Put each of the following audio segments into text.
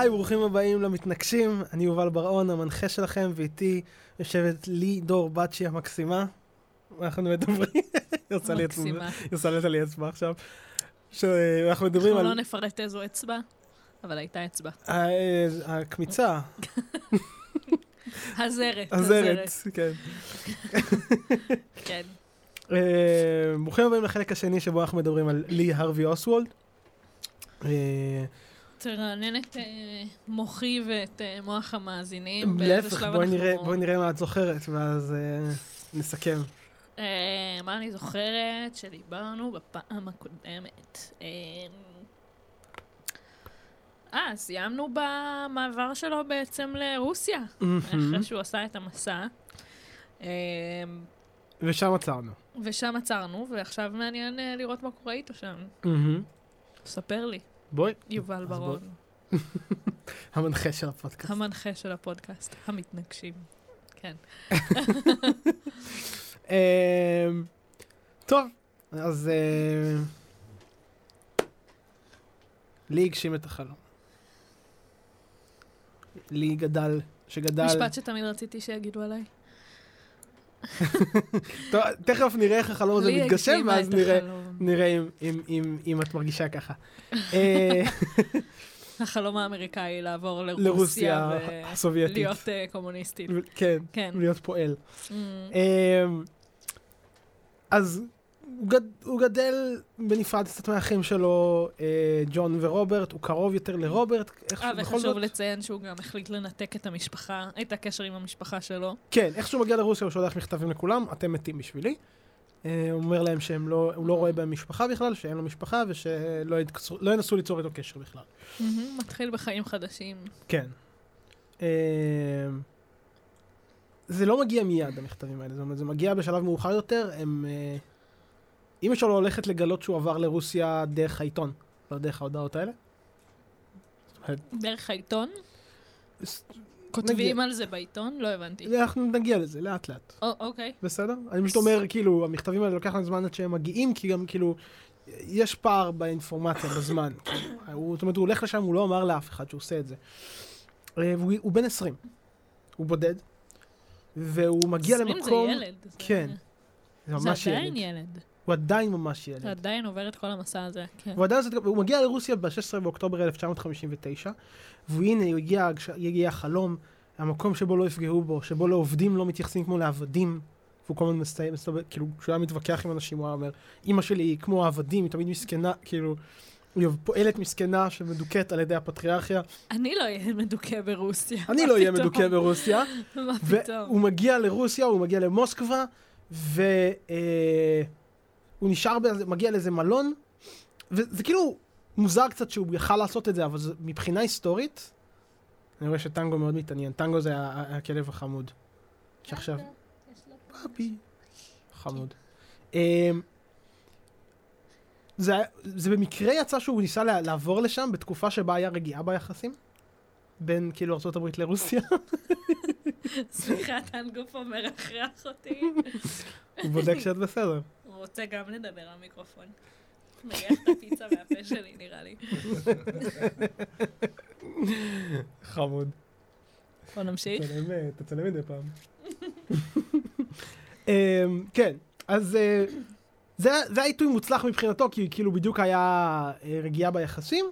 היי, ברוכים הבאים למתנגשים, אני יובל בר-און, המנחה שלכם, ואיתי יושבת לי דור בצ'י המקסימה. אנחנו מדברים, היא עושה לי אצבע, עכשיו. שאנחנו מדברים אנחנו על לא נפרט איזו אצבע, אבל הייתה אצבע. ה- הקמיצה, הזרת. הזרת, כן. כן. אה, ברוכים הבאים לחלק השני שבו אנחנו מדברים על לי הרווי אוסוולד. תרענן את אה, מוחי ואת אה, מוח המאזינים. להפך, בואי נראה- בואי נראה מה את זוכרת, ואז אה, נסכם. אה, מה אני זוכרת שדיברנו בפעם הקודמת? אה, אה, סיימנו במעבר שלו בעצם לרוסיה, אחרי שהוא עשה את המסע. אה, ושם עצרנו. ושם עצרנו, ועכשיו מעניין לראות מה קורה איתו שם. ספר לי, בואי, יובל. ברון, המנחה של הפודקאסט. המנחה של הפודקאסט, המתנגשים. כן. אמ, טוב, אז אה, לי הגשים את החלום. לי גדל, שגדל... משפט שתמיד רציתי שיגידו עליי. טוב, תכף נראה איך החלום הזה מתגשם, ואז נראה. נראה אם, אם, אם, אם את מרגישה ככה. אה, החלום האמריקאי לעבור לרוסיה הסובייטית. ולהיות אה, קומוניסטית. כן, כן. להיות פועל. Mm, אמ, אז הוא, גד, הוא גדל בנפרד קצת מהאחים שלו, אה, ג'ון ורוברט, הוא קרוב יותר לרוברט, אה, וחשוב זאת, לציין שהוא גם החליט לנתק את המשפחה, את הקשר עם המשפחה שלו. כן, איך שהוא מגיע לרוסיה הוא שולח מכתבים לכולם, אתם מתים בשבילי. אה, הוא אומר להם שהם לא, לא רואה בהם משפחה בכלל, שאין לו משפחה ושלא יתקצרו- לא ינסו ליצור איתו קשר בכלל. מתחיל בחיים חדשים. כן. אה, זה לא מגיע מיד, המכתבים האלה, זאת אומרת, זה מגיע בשלב מאוחר יותר, הם... אה, אמא שלו הולכת לגלות שהוא עבר לרוסיה דרך העיתון, לא דרך ההודעות האלה. דרך העיתון? כותבים על זה בעיתון? לא הבנתי. אנחנו נגיע לזה לאט לאט, או, אוקיי. בסדר? אני פשוט אומר, כאילו, המכתבים האלה לוקח להם זמן עד שהם מגיעים, כי גם, כאילו, יש פער באינפורמציה, בזמן. כאילו, זאת אומרת, הוא הולך לשם, הוא לא אמר לאף אחד שהוא עושה את זה. אה, הוא בן 20, הוא בודד, והוא מגיע 20 למקום... זה ילד. זה- כן, זה זה ממש עדיין ילד. הוא עדיין ממש ילד. אתה עדיין עובר את כל המסע הזה. כן. הוא עדיין, הוא מגיע לרוסיה ב-16 באוקטובר 1959, והנה הגיע, הגיע החלום, המקום שבו לא יפגעו בו, שבו לעובדים לא מתייחסים כמו לעבדים. והוא כל הזמן מסתיים, מסתובב, כאילו, כשהוא היה מתווכח עם אנשים, הוא היה אומר, אימא שלי היא כמו העבדים, היא תמיד מסכנה, כאילו, היא פועלת מסכנה שמדוכאת על ידי הפטריארכיה. אני לא אהיה מדוכא ברוסיה. אני לא אהיה? מדוכא ברוסיה. מה והוא פתאום? מגיע לרוסיה, הוא מגיע למוסקבה, והוא נשאר, מגיע לאיזה מלון, וזה כאילו מוזר קצת שהוא יכל לעשות את זה, אבל זה, מבחינה היסטורית, אני רואה שטנגו מאוד מתעניין. טנגו זה הכלב החמוד. שעכשיו... פאפי. חמוד. אמ, זה, זה במקרה יצא שהוא ניסה לעבור לשם בתקופה שבה היה רגיעה ביחסים. בין כאילו ארה"ב לרוסיה. סליחה, טנגו פה מרחרח אותי. הוא בודק שאת בסדר. רוצה גם לדבר למיקרופון. מריח את הפיצה מהפה שלי, נראה לי. חמוד. בוא נמשיך. תצלם, מדי פעם. אמ, כן, אז אה, זה זה היה עיתוי מוצלח מבחינתו, כי כאילו בדיוק היה אה, רגיעה ביחסים.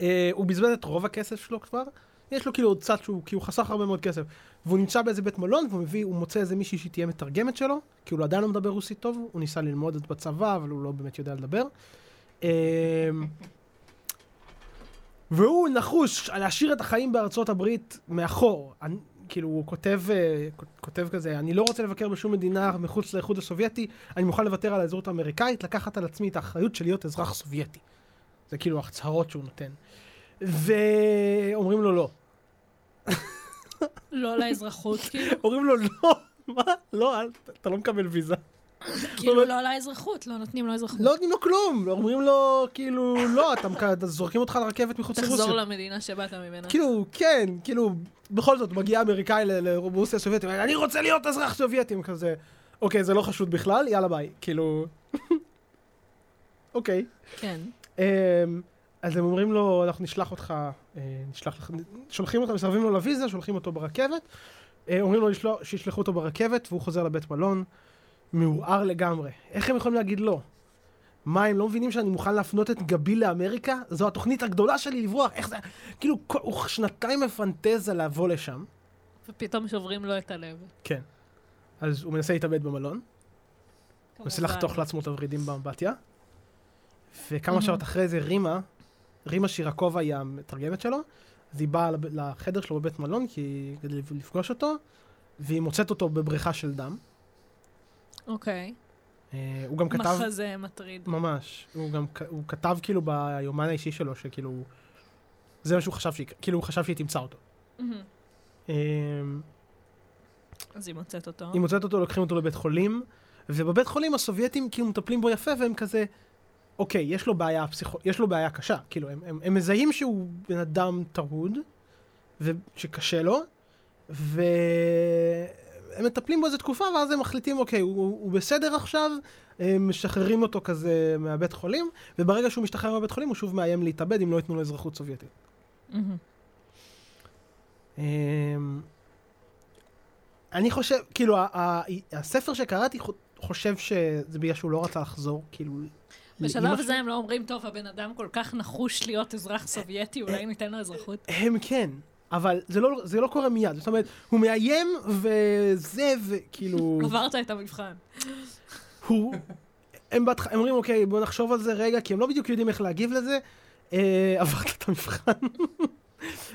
אה, הוא בזבז את רוב הכסף שלו כבר. יש לו כאילו עוד קצת שהוא, כי הוא חסך הרבה מאוד כסף. והוא נמצא באיזה בית מלון, והוא מביא, הוא מוצא איזה מישהי שתהיה מתרגמת שלו, כי הוא עדיין לא מדבר רוסית טוב, הוא ניסה ללמוד את בצבא, אבל הוא לא באמת יודע לדבר. אמ, והוא נחוש להשאיר את החיים בארצות הברית מאחור. אני, כאילו, הוא כותב, אה, כותב כזה, אני לא רוצה לבקר בשום מדינה מחוץ לאיחוד הסובייטי, אני מוכן לוותר על האזרחות האמריקאית, לקחת על עצמי את האחריות של להיות אזרח סובייטי. זה כאילו ההצהרות שהוא נותן. ואומרים לו לא. לא לאזרחות, כאילו. אומרים לו לא, מה? לא, אתה לא מקבל ויזה. כאילו לא לאזרחות, לא נותנים לו אזרחות. לא נותנים לו כלום, אומרים לו, כאילו, לא, אתה, זורקים אותך לרכבת מחוץ לרוסיה. תחזור למדינה שבאת ממנה. כאילו, כן, כאילו, בכל זאת, מגיע אמריקאי לרוסיה הסובייטית, אני רוצה להיות אזרח סובייטי, הם כזה, אוקיי, זה לא חשוד בכלל, יאללה ביי, כאילו, אוקיי. כן. אז הם אומרים לו, אנחנו נשלח אותך אה, נשלח לך, שולחים אותו, מסרבים לו לוויזה, שולחים אותו ברכבת, אה, אומרים לו לשלוח, שישלחו אותו ברכבת, והוא חוזר לבית מלון, מעורער לגמרי. איך הם יכולים להגיד לא? מה, הם לא מבינים שאני מוכן להפנות את גבי לאמריקה? זו התוכנית הגדולה שלי לברוח, איך זה... כאילו, כל, הוא שנתיים מפנטז על לבוא לשם. ופתאום שוברים לו את הלב. כן. אז הוא מנסה להתאבד במלון, הוא מנסה. לחתוך לעצמו את הוורידים באמבטיה, וכמה. שעות אחרי זה רימה, רימה שירקובה היא המתרגמת שלו, אז היא באה לחדר שלו בבית מלון כי... כדי לפגוש אותו, והיא מוצאת אותו בבריכה של דם. אוקיי. אה, הוא גם כתב... מחזה מטריד. ממש. הוא גם הוא כתב כאילו ביומן האישי שלו, שכאילו... זה מה שהוא חשב שהיא... כאילו הוא חשב שהיא תמצא אותו. מהמם. אה, אז היא מוצאת אותו. היא מוצאת אותו, לוקחים אותו לבית חולים, ובבית חולים הסובייטים כאילו מטפלים בו יפה, והם כזה, אוקיי, יש לו בעיה פסיכו... יש לו בעיה קשה. כאילו, הם, הם, הם מזהים שהוא בן אדם טרוד, ושקשה לו, והם מטפלים בו איזה תקופה, ואז הם מחליטים, אוקיי, הוא, הוא בסדר עכשיו, הם משחררים אותו כזה מהבית חולים, וברגע שהוא משתחרר מהבית חולים, הוא שוב מאיים להתאבד אם לא ייתנו לו אזרחות סובייטית. מהמם. אמ, אני חושב, כאילו, הספר שקראתי חו- חושב שזה בגלל שהוא לא רצה לחזור, כאילו... בשלב הזה. הם לא אומרים, טוב, הבן אדם כל כך נחוש להיות אזרח סובייטי, אולי ניתן לו אזרחות. הם כן, אבל זה לא, זה לא קורה מיד. זאת אומרת, הוא מאיים וזה, וכאילו... עברת את המבחן. הוא... הם בהתח... הם אומרים, אוקיי, בוא נחשוב על זה רגע, כי הם לא בדיוק יודעים איך להגיב לזה. אה, עברת את המבחן.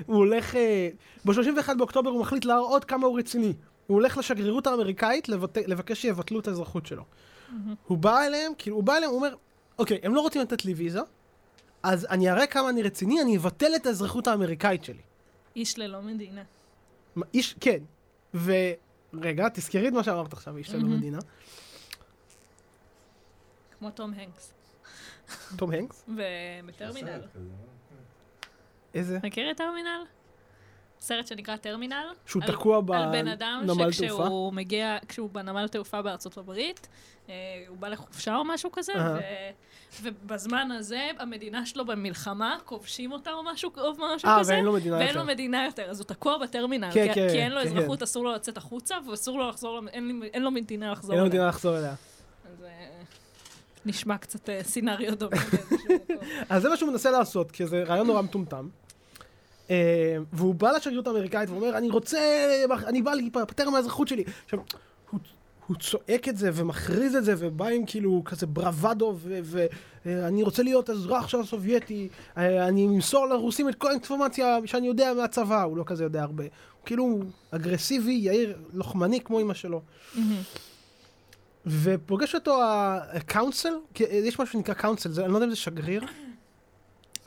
הוא הולך... אה, ב-31 באוקטובר הוא מחליט להראות כמה הוא רציני. הוא הולך לשגרירות האמריקאית לבט... לבקש שיבטלו את האזרחות שלו. הוא בא אליהם, כאילו, הוא בא אליהם, הוא אומר, אוקיי, הם לא רוצים לתת לי ויזה, אז אני אראה כמה אני רציני, אני אבטל את האזרחות האמריקאית שלי. איש ללא מדינה. מה, איש, כן. ורגע, תזכרי את מה שאמרת עכשיו, איש ללא. מדינה. כמו תום הנקס. תום הנקס? ובטרמינל. כזה, איזה? מכיר את טרמינל? סרט שנקרא טרמינל. שהוא על- תקוע על בן אדם בנמל תעופה? שכשהוא מגיע, כשהוא בנמל תעופה בארצות הברית, אה, הוא בא לחופשה או משהו כזה. ו- ובזמן הזה המדינה שלו במלחמה, כובשים אותה או משהו או משהו אה, כזה. ואין לו מדינה ואין יותר. לו מדינה יותר, אז הוא תקוע בטרמינל, כן, כי, כן, כי אין לו כן, אזרחות, אסור לו לצאת החוצה, ואסור לו לחזור, אין, אין לו מדינה לחזור אין לו אליה. מדינה לחזור אליה. אז אה, נשמע קצת אה, סצנריו דומה באיזשהו מקום. אז זה מה שהוא מנסה לעשות, כי זה רעיון נורא מטומטם. אה, והוא בא לשגרירות האמריקאית ואומר, אני רוצה, אני בא להיפטר מהאזרחות שלי. עכשיו, הוא, הוא צועק את זה ומכריז את זה, ובא עם כאילו כזה ברוואדו, ואני רוצה להיות אזרח של הסובייטי, אה, אני אמסור לרוסים את כל האינפורמציה שאני יודע מהצבא, הוא לא כזה יודע הרבה. הוא כאילו אגרסיבי, יאיר, לוחמני כמו אמא שלו. ופוגש אותו ה consul, יש משהו שנקרא consul, אני לא יודע אם זה שגריר.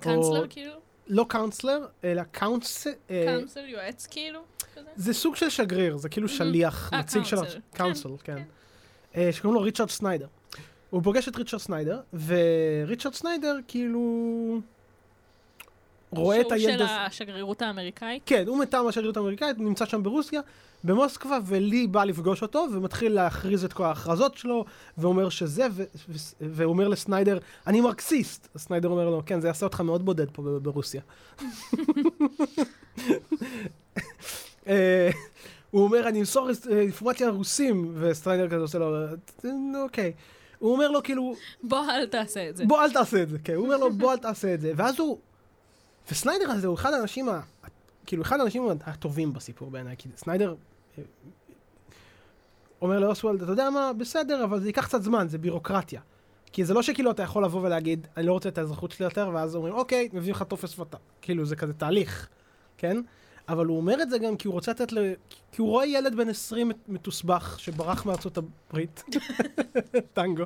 קאנצלר כאילו? לא counselor, אלא consul, אה, קאנצלר יועץ כאילו? כזה? זה סוג של שגריר, זה כאילו מהמם. שליח, אה, נציג של... consul. consul, כן, כן. אה, שקוראים לו ריצ'רד סניידר. הוא פוגש את ריצ'רד סניידר, וריצ'רד סניידר כאילו... רואה את הילד שהוא הזה... של השגרירות האמריקאית? כן, הוא מטעם השגרירות האמריקאית, נמצא שם ברוסיה, במוסקבה, ולי בא לפגוש אותו, ומתחיל להכריז את כל ההכרזות שלו, ואומר שזה, ו- ו- והוא אומר לסניידר, אני מרקסיסט. סניידר אומר לו, כן, זה יעשה אותך מאוד בודד פה ברוסיה. אה, הוא אומר, אני אמסור אינפורמציה לרוסים, וסניידר כזה עושה לו, "אה, אוקיי. הוא אומר לו, כאילו, בוא, אל תעשה את זה. בוא אל תעשה את זה, כן, הוא אומר לו בוא אל תעשה את זה, ואז הוא, וסניידר הזה הוא אחד האנשים, ה... כאילו אחד האנשים הטובים בסיפור בעיניי, כי סניידר אה, אומר לאוסוולד, אתה יודע מה, בסדר, אבל זה ייקח קצת זמן, זה בירוקרטיה. כי זה לא שכאילו אתה יכול לבוא ולהגיד, אני לא רוצה את האזרחות שלי יותר, ואז אומרים, אוקיי, מביאים לך טופס ואתה. כאילו, זה כזה תהליך, כן? אבל הוא אומר את זה גם כי הוא רוצה לתת ל... כי הוא רואה ילד בן 20 מתוסבך שברח מארצות הברית, טנגו.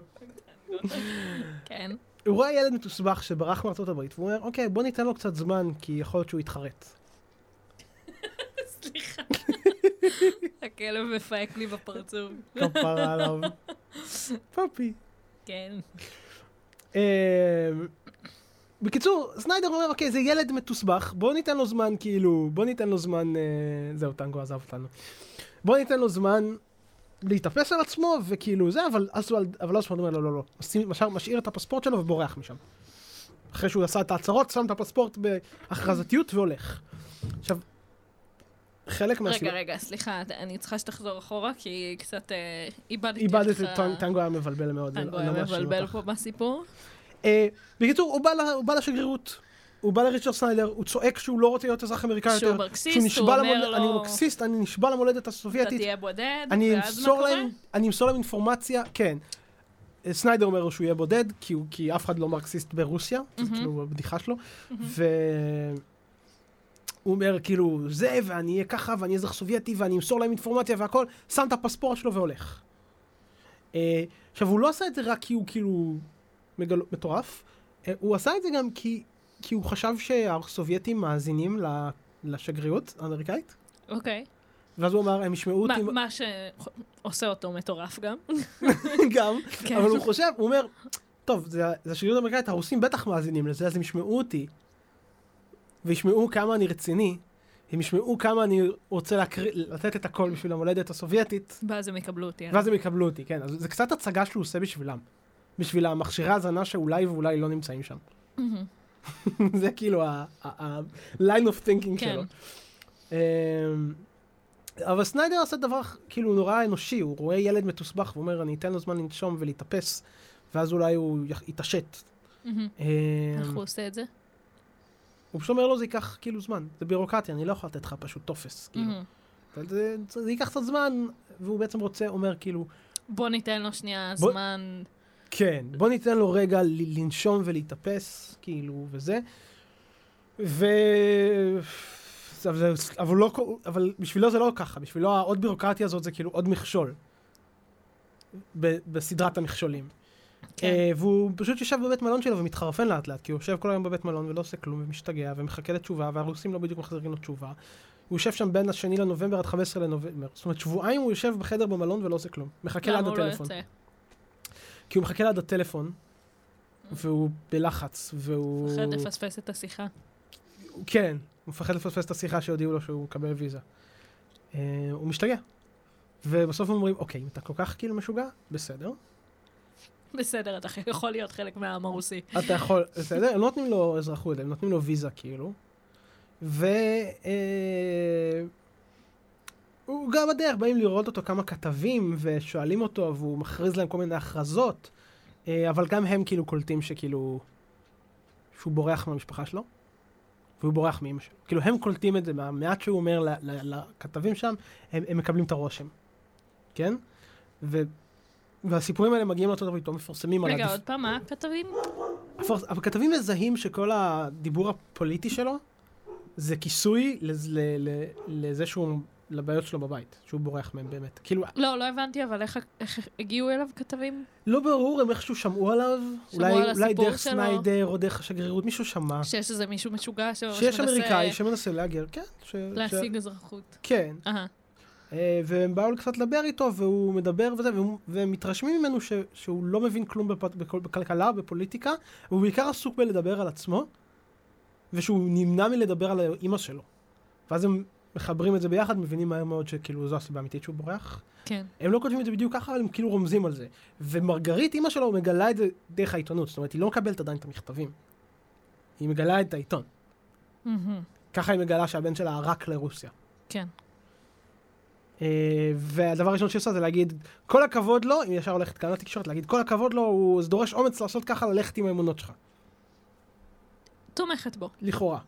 כן. הוא רואה ילד מתוסבך שברח מארצות הברית, והוא אומר, אוקיי, בוא ניתן לו קצת זמן, כי יכול להיות שהוא יתחרט. סליחה. הכלב מפהק לי בפרצוף. כפרה עליו. פאפי. כן. אמ, בקיצור, סניידר אומר, אוקיי, זה ילד מתוסבך, בוא ניתן לו זמן, כאילו, בוא ניתן לו זמן, אה, זהו, טנגו עזב אותנו. בוא ניתן לו זמן להתאפס על עצמו, וכאילו זה, אבל אסוולד, אבל אסוולד אומר לא, לא, משים- משאיר- משאיר את הפספורט שלו ובורח משם. אחרי שהוא עשה את ההצהרות, שם את הפספורט בהכרזתיות והולך. עכשיו, חלק מהסיבה... רגע, רגע, סליחה, אני צריכה שתחזור אחורה, כי קצת אה, איבדתי איבדתי אותך. טנ- טנגו היה מבלבל מאוד. טנגו היה לא מבלבל. פה בסיפור. אה, בקיצור, הוא בא הוא בא לשגרירות. הוא בא לריצ'רד סניידר, הוא צועק שהוא לא רוצה להיות אזרח אמריקאי יותר. שהוא מרקסיסט, הוא אומר למולדת, אני לו, מרקסיסט, אני נשבע למולדת אתה הסובייטית. תהיה בודד, ואז מה קורה? להם, אני אמסור להם אינפורמציה, כן. סניידר אומר לו שהוא יהיה בודד, כי, הוא, כי אף אחד לא מרקסיסט ברוסיה, זה מהמם. כאילו הבדיחה שלו, מהמם. והוא אומר כאילו, זה, ואני אהיה ככה, ואני אזרח סובייטי, ואני אמסור להם אינפורמציה והכל, שם את הפספורט שלו והולך. אה, עכשיו, הוא לא עשה את זה רק כי הוא כאילו מגל... מטורף, אה, הוא עשה את זה גם כי, כי הוא חשב שהסובייטים מאזינים לשגרירות האמריקאית, אוקיי. ואז הוא אמר, הם ישמעו אותי... מה שעושה אותו מטורף גם. גם, כן. אבל הוא חושב, הוא אומר, טוב, זה זה השגרירות האמריקאית, הרוסים בטח מאזינים לזה, אז הם ישמעו אותי, וישמעו כמה אני רציני, הם ישמעו כמה אני רוצה להקריא, לתת את הכל בשביל המולדת הסובייטית, ואז הם יקבלו אותי. ואז הם יקבלו אותי, כן. אז זה קצת הצגה שהוא עושה בשבילם. בשביל המכשירי האזנה שאולי ואולי לא נמצאים שם. זה כאילו ה-line of thinking כן. שלו. אמ, אבל סניידר עושה דבר כאילו נורא אנושי, הוא רואה ילד מתוסבך ואומר, אני אתן לו זמן לנשום ולהתאפס, ואז אולי הוא יתעשת. אמ, איך הוא עושה את זה? הוא פשוט אומר לו, זה ייקח כאילו זמן, זה בירוקרטיה, אני לא יכול לתת לך פשוט טופס, כאילו. זה, זה, זה ייקח קצת זמן, והוא בעצם רוצה, אומר כאילו, בוא ניתן לו שנייה בוא- זמן. כן, בוא ניתן לו רגע ל- לנשום ולהתאפס, כאילו, וזה. ו... אבל, אבל, לא, אבל בשבילו זה לא ככה, בשבילו העוד בירוקרטיה הזאת זה כאילו עוד מכשול. ב, בסדרת המכשולים. כן. אה, והוא פשוט יושב בבית מלון שלו ומתחרפן לאט לאט, כי הוא יושב כל היום בבית מלון ולא עושה כלום ומשתגע ומחכה לתשובה, והרוסים לא בדיוק מחזירים לו תשובה. הוא יושב שם בין השני לנובמבר עד 15 לנובמבר. זאת אומרת, שבועיים הוא יושב בחדר במלון ולא עושה כלום. מחכה ליד למה הוא לא הטלפון. יוצא? כי הוא מחכה ליד הטלפון, והוא בלחץ, והוא... מפחד לפספס את השיחה. כן, הוא מפחד לפספס את השיחה שהודיעו לו שהוא מקבל ויזה. אה, הוא משתגע. ובסוף אומרים, אוקיי, אם אתה כל כך כאילו משוגע, בסדר. בסדר, אתה יכול להיות חלק מהעם הרוסי. אתה יכול, בסדר, הם לא נותנים לו אזרחות, הם נותנים לו ויזה כאילו. ו... אה, הוא גם בדרך, באים לראות אותו כמה כתבים ושואלים אותו, והוא מכריז להם כל מיני הכרזות, אה, אבל גם הם כאילו קולטים שכאילו... שהוא בורח מהמשפחה שלו, והוא בורח מאמא שלו. כאילו הם קולטים את זה, מהמעט שהוא אומר ל- ל- לכתבים שם, הם, הם מקבלים את הרושם, כן? ו... והסיפורים האלה מגיעים לארצות הברית, לא מפורסמים על רגע, עוד פעם, מה הכתבים? הפרס- אבל כתבים מזהים שכל הדיבור הפוליטי שלו זה כיסוי לזה שהוא, לבעיות שלו בבית, שהוא בורח מהם באמת. כאילו, לא, לא הבנתי, אבל איך- איך הגיעו אליו כתבים? לא ברור, הם איכשהו שמעו עליו, שמעו אולי, על אולי הסיפור דרך שלו. סניידר או דרך השגרירות, מישהו שמע. שיש איזה מישהו משוגע ש- שיש שמנסה אמריקאי שמנסה להגר, כן. ש- להשיג אזרחות. כן. אהה. אה, והם באו קצת לדבר איתו, והוא מדבר וזה, והם מתרשמים ממנו ש, שהוא לא מבין כלום בפ, בכל, בכלכלה, בפוליטיקה, והוא בעיקר עסוק בלדבר על עצמו, ושהוא נמנע מלדבר על אימא שלו. ואז הם מחברים את זה ביחד, מבינים מהר מאוד שכאילו זו הסיבה האמיתית שהוא בורח. כן. הם לא כותבים את זה בדיוק ככה, אבל הם כאילו רומזים על זה. ומרגרית, אימא שלו, מגלה את זה דרך העיתונות, זאת אומרת, היא לא מקבלת עדיין את המכתבים. היא מגלה את העיתון. ככה היא מגלה שהבן שלה ערק לרוסיה. כן. אה, והדבר הראשון שהיא עושה זה להגיד, כל הכבוד לו, היא ישר הולכת כאן לתקשורת, להגיד, כל הכבוד לו, הוא זה דורש אומץ לעשות ככה, ללכת עם האמונות שלך. תומכת בו. לכאורה.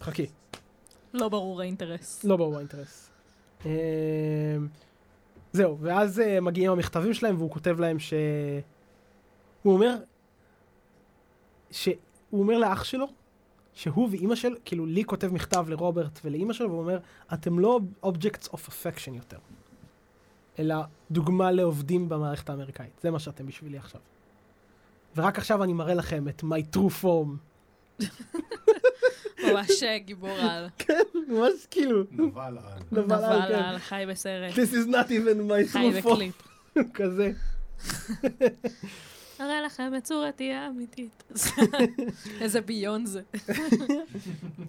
חכי, לא ברור האינטרס. לא ברור האינטרס. אה, זהו, ואז אה, מגיעים המכתבים שלהם, והוא כותב להם ש... הוא אומר... ש... הוא אומר לאח שלו, שהוא ואימא שלו, כאילו לי כותב מכתב לרוברט ולאימא שלו, והוא אומר, אתם לא objects of affection יותר, אלא דוגמה לעובדים במערכת האמריקאית. זה מה שאתם בשבילי עכשיו. ורק עכשיו אני מראה לכם את my true form. ממש אה, גיבור על. כן, ממש כאילו, נבל על. נבל על, נבל כן. על, חי בסרט. This is not even my חי. בקליפ. כזה. אראה לכם את צורתי האמיתית. איזה ביון זה.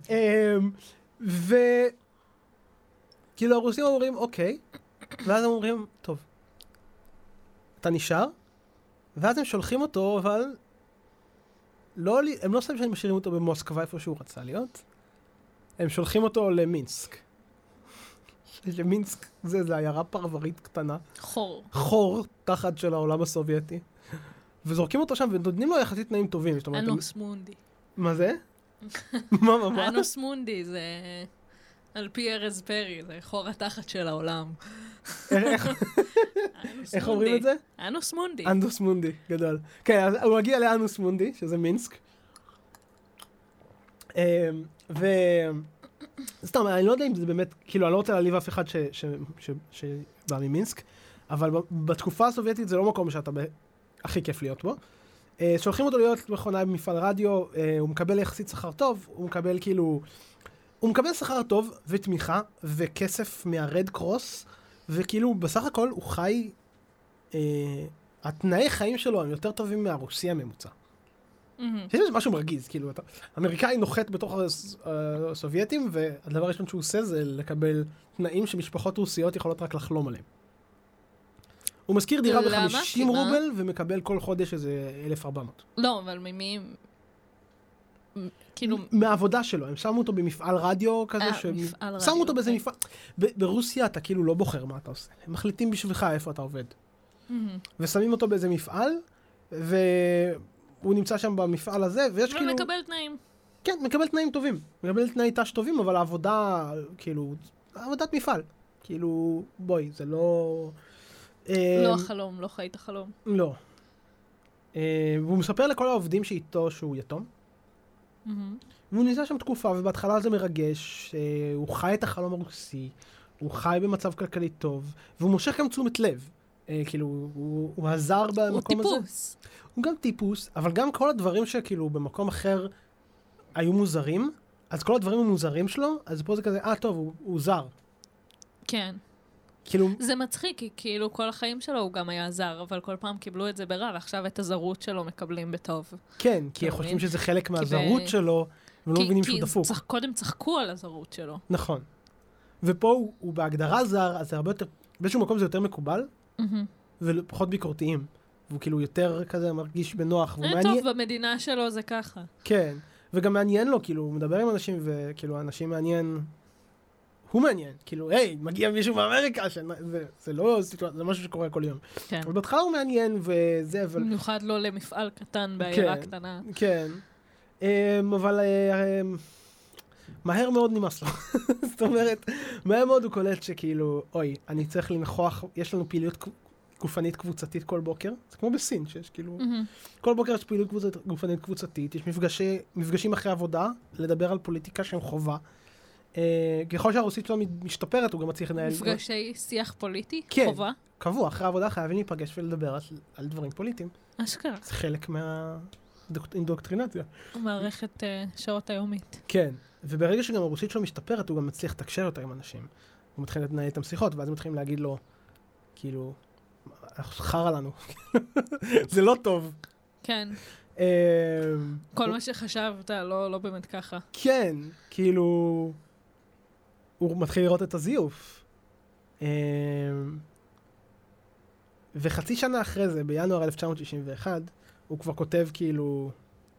אמ, ו... כאילו הרוסים אומרים, אוקיי, ואז הם אומרים, טוב, אתה נשאר, ואז הם שולחים אותו, אבל לא, הם לא סתם שהם משאירים אותו במוסקבה איפה שהוא רצה להיות, הם שולחים אותו למינסק. למינסק זה, זה עיירה פרברית קטנה, חור. חור תחת של העולם הסובייטי. וזורקים אותו שם ונותנים לו יחסית תנאים טובים. אנוס מונדי. מה זה? מה, מה, מה? אנוס מונדי זה... על פי ארז פרי, זה חור התחת של העולם. איך- אנוס אומרים. את זה? אנוס מונדי. אנדוס מונדי, גדול. כן, אז הוא מגיע לאנוס מונדי, שזה מינסק. אמ, ו... סתם, אני לא יודע אם זה באמת, כאילו, אני לא רוצה להעליב אף אחד שבא ממינסק, אבל בתקופה הסובייטית זה לא מקום שאתה הכי כיף להיות בו. אה, שולחים אותו להיות מכונאי במפעל רדיו, אה, הוא מקבל יחסית שכר טוב, הוא מקבל כאילו... הוא מקבל שכר טוב ותמיכה וכסף מהרד קרוס, וכאילו בסך הכל הוא חי אה, התנאי חיים שלו הם יותר טובים מהרוסי הממוצע. מהמם. יש משהו מרגיז, כאילו, אתה, אמריקאי נוחת בתוך הס- אה, הסובייטים, והדבר הראשון שהוא עושה זה לקבל תנאים שמשפחות רוסיות יכולות רק לחלום עליהם. הוא משכיר דירה למה? ב-50 כי מה? רובל ומקבל כל חודש איזה 1,400. לא, אבל ממי... כאילו... מהעבודה שלו, הם שמו אותו במפעל רדיו כזה, אה, שהם- מפעל שמו רדיו, אותו באיזה אוקיי. מפעל, ברוסיה אתה כאילו לא בוחר מה אתה עושה, הם מחליטים בשבילך איפה אתה עובד. מהמם. ושמים אותו באיזה מפעל, והוא נמצא שם במפעל הזה, ויש כאילו... ומקבל תנאים. כן, מקבל תנאים טובים. מקבל תנאי ת"ש טובים, אבל העבודה, כאילו, עבודת מפעל. כאילו, בואי, זה לא... אה, לא החלום, לא חי את החלום. לא. אה, והוא מספר לכל העובדים שאיתו שהוא יתום. והוא נמצא שם תקופה, ובהתחלה זה מרגש, הוא חי את החלום הרוסי, הוא חי במצב כלכלי טוב, והוא מושך גם תשומת לב. אה, כאילו, הוא, הוא הוא במקום הזה. טיפוס. הוא גם טיפוס, אבל גם כל הדברים שכאילו במקום אחר היו מוזרים, אז כל הדברים המוזרים שלו, אז פה זה כזה, אה, טוב, הוא, הוא זר. כן. כאילו, זה מצחיק, כי כאילו כל החיים שלו הוא גם היה זר, אבל כל פעם קיבלו את זה ברע, ועכשיו את הזרות שלו מקבלים בטוב. כן, כי אתה חושבים? שזה חלק מהזרות ב- שלו, ולא כי- מבינים כי שהוא דפוק. צח- קודם צחקו על הזרות שלו. נכון. ופה הוא, הוא בהגדרה זר, אז זה הרבה יותר, באיזשהו מקום זה יותר מקובל. ופחות ביקורתיים. והוא כאילו יותר כזה מרגיש בנוח, אה, מעניין, טוב, במדינה שלו זה ככה. כן, וגם מעניין לו, כאילו, הוא מדבר עם אנשים, וכאילו, אנשים מעניין, הוא מעניין, כאילו, היי, מגיע מישהו מאמריקה, שנ... זה, זה לא סיטואציה, זה משהו שקורה כל יום. כן. אבל בהתחלה הוא מעניין, וזה, אבל, במיוחד לא למפעל קטן בעיירה כן. קטנה. כן. Um, אבל um, מהר מאוד נמאס לו. זאת אומרת, מהר מאוד הוא קולט שכאילו, אוי, אני צריך לנכוח, יש לנו פעילות גופנית קבוצתית כל בוקר, זה כמו בסין, שיש כאילו, מהמם. כל בוקר יש פעילות קבוצת, גופנית קבוצתית, יש מפגשי, מפגשים אחרי עבודה, לדבר על פוליטיקה שהם חובה. Uh, ככל שהרוסית שלו משתפרת, הוא גם מצליח לנהל... מפגשי שיח פוליטי? כן. חובה? קבוע, אחרי העבודה חייבים להיפגש ולדבר על, על דברים פוליטיים. אשכרה. זה חלק מהאינדוקטרינציה. מערכת אה, שעות היומית. כן, וברגע שגם הרוסית שלו משתפרת, הוא גם מצליח לתקשר יותר עם אנשים. הוא מתחיל לנהל איתם שיחות, ואז הם מתחילים להגיד לו, כאילו, חרא לנו. זה לא טוב. כן. אה, כל מה שחשבת, לא לא באמת ככה. כן, כאילו, הוא מתחיל לראות את הזיוף. אה, וחצי שנה אחרי זה, בינואר 1961, הוא כבר כותב כאילו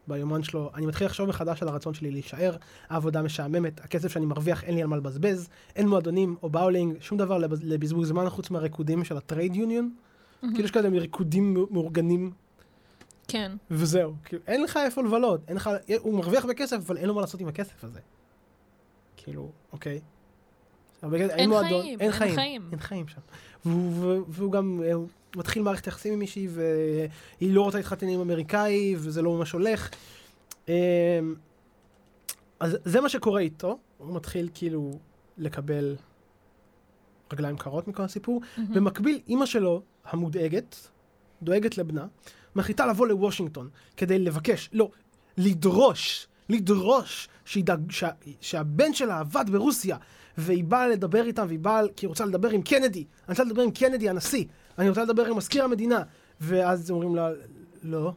ביומן שלו, אני מתחיל לחשוב מחדש על הרצון שלי להישאר, העבודה משעממת, הכסף שאני מרוויח אין לי על מה לבזבז, אין מועדונים או באולינג, שום דבר לבז- לבזבוז זמן חוץ מהריקודים של ה trade union. כאילו יש כאלה ריקודים מאורגנים כן. וזהו, כאילו, אין לך איפה לבלות, אין לך, הוא מרוויח בכסף, אבל אין לו מה לעשות עם הכסף הזה. כאילו, אוקיי. אין חיים, אין חיים. אין חיים שם. והוא, גם, אה, מתחיל מערכת יחסים עם מישהי, והיא לא רוצה להתחתן עם אמריקאי, וזה לא ממש הולך. אה, אז זה מה שקורה איתו, הוא מתחיל כאילו לקבל רגליים קרות מכל הסיפור. במקביל, אימא שלו, המודאגת, דואגת לבנה, מחליטה לבוא לוושינגטון כדי לבקש, לא, לדרוש, לדרוש שידאג, שה, שהבן שלה עבד ברוסיה, והיא באה לדבר איתם, והיא באה, כי היא רוצה לדבר עם קנדי, אני רוצה לדבר עם קנדי הנשיא, אני רוצה לדבר עם מזכיר המדינה, ואז אומרים לה, לא,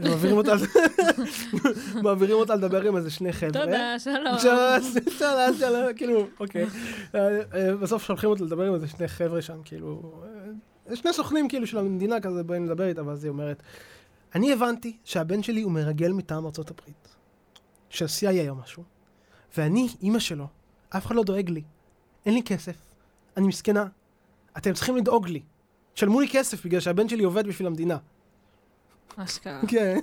ומעבירים אותה, מעבירים אותה לדבר עם איזה שני חבר'ה. תודה, שלום. שלום, שלום, כאילו, אוקיי. אה, אה, בסוף שולחים אותו לדבר עם איזה שני חבר'ה שם, כאילו, אה, שני סוכנים כאילו של המדינה כזה באים לדבר איתה, ואז היא אומרת, אני הבנתי שהבן שלי הוא מרגל מטעם ארצות הברית. של CIA או משהו. ואני, אימא שלו, אף אחד לא דואג לי. אין לי כסף. אני מסכנה. אתם צריכים לדאוג לי. תשלמו לי כסף בגלל שהבן שלי עובד בשביל המדינה. אשכרה. כן.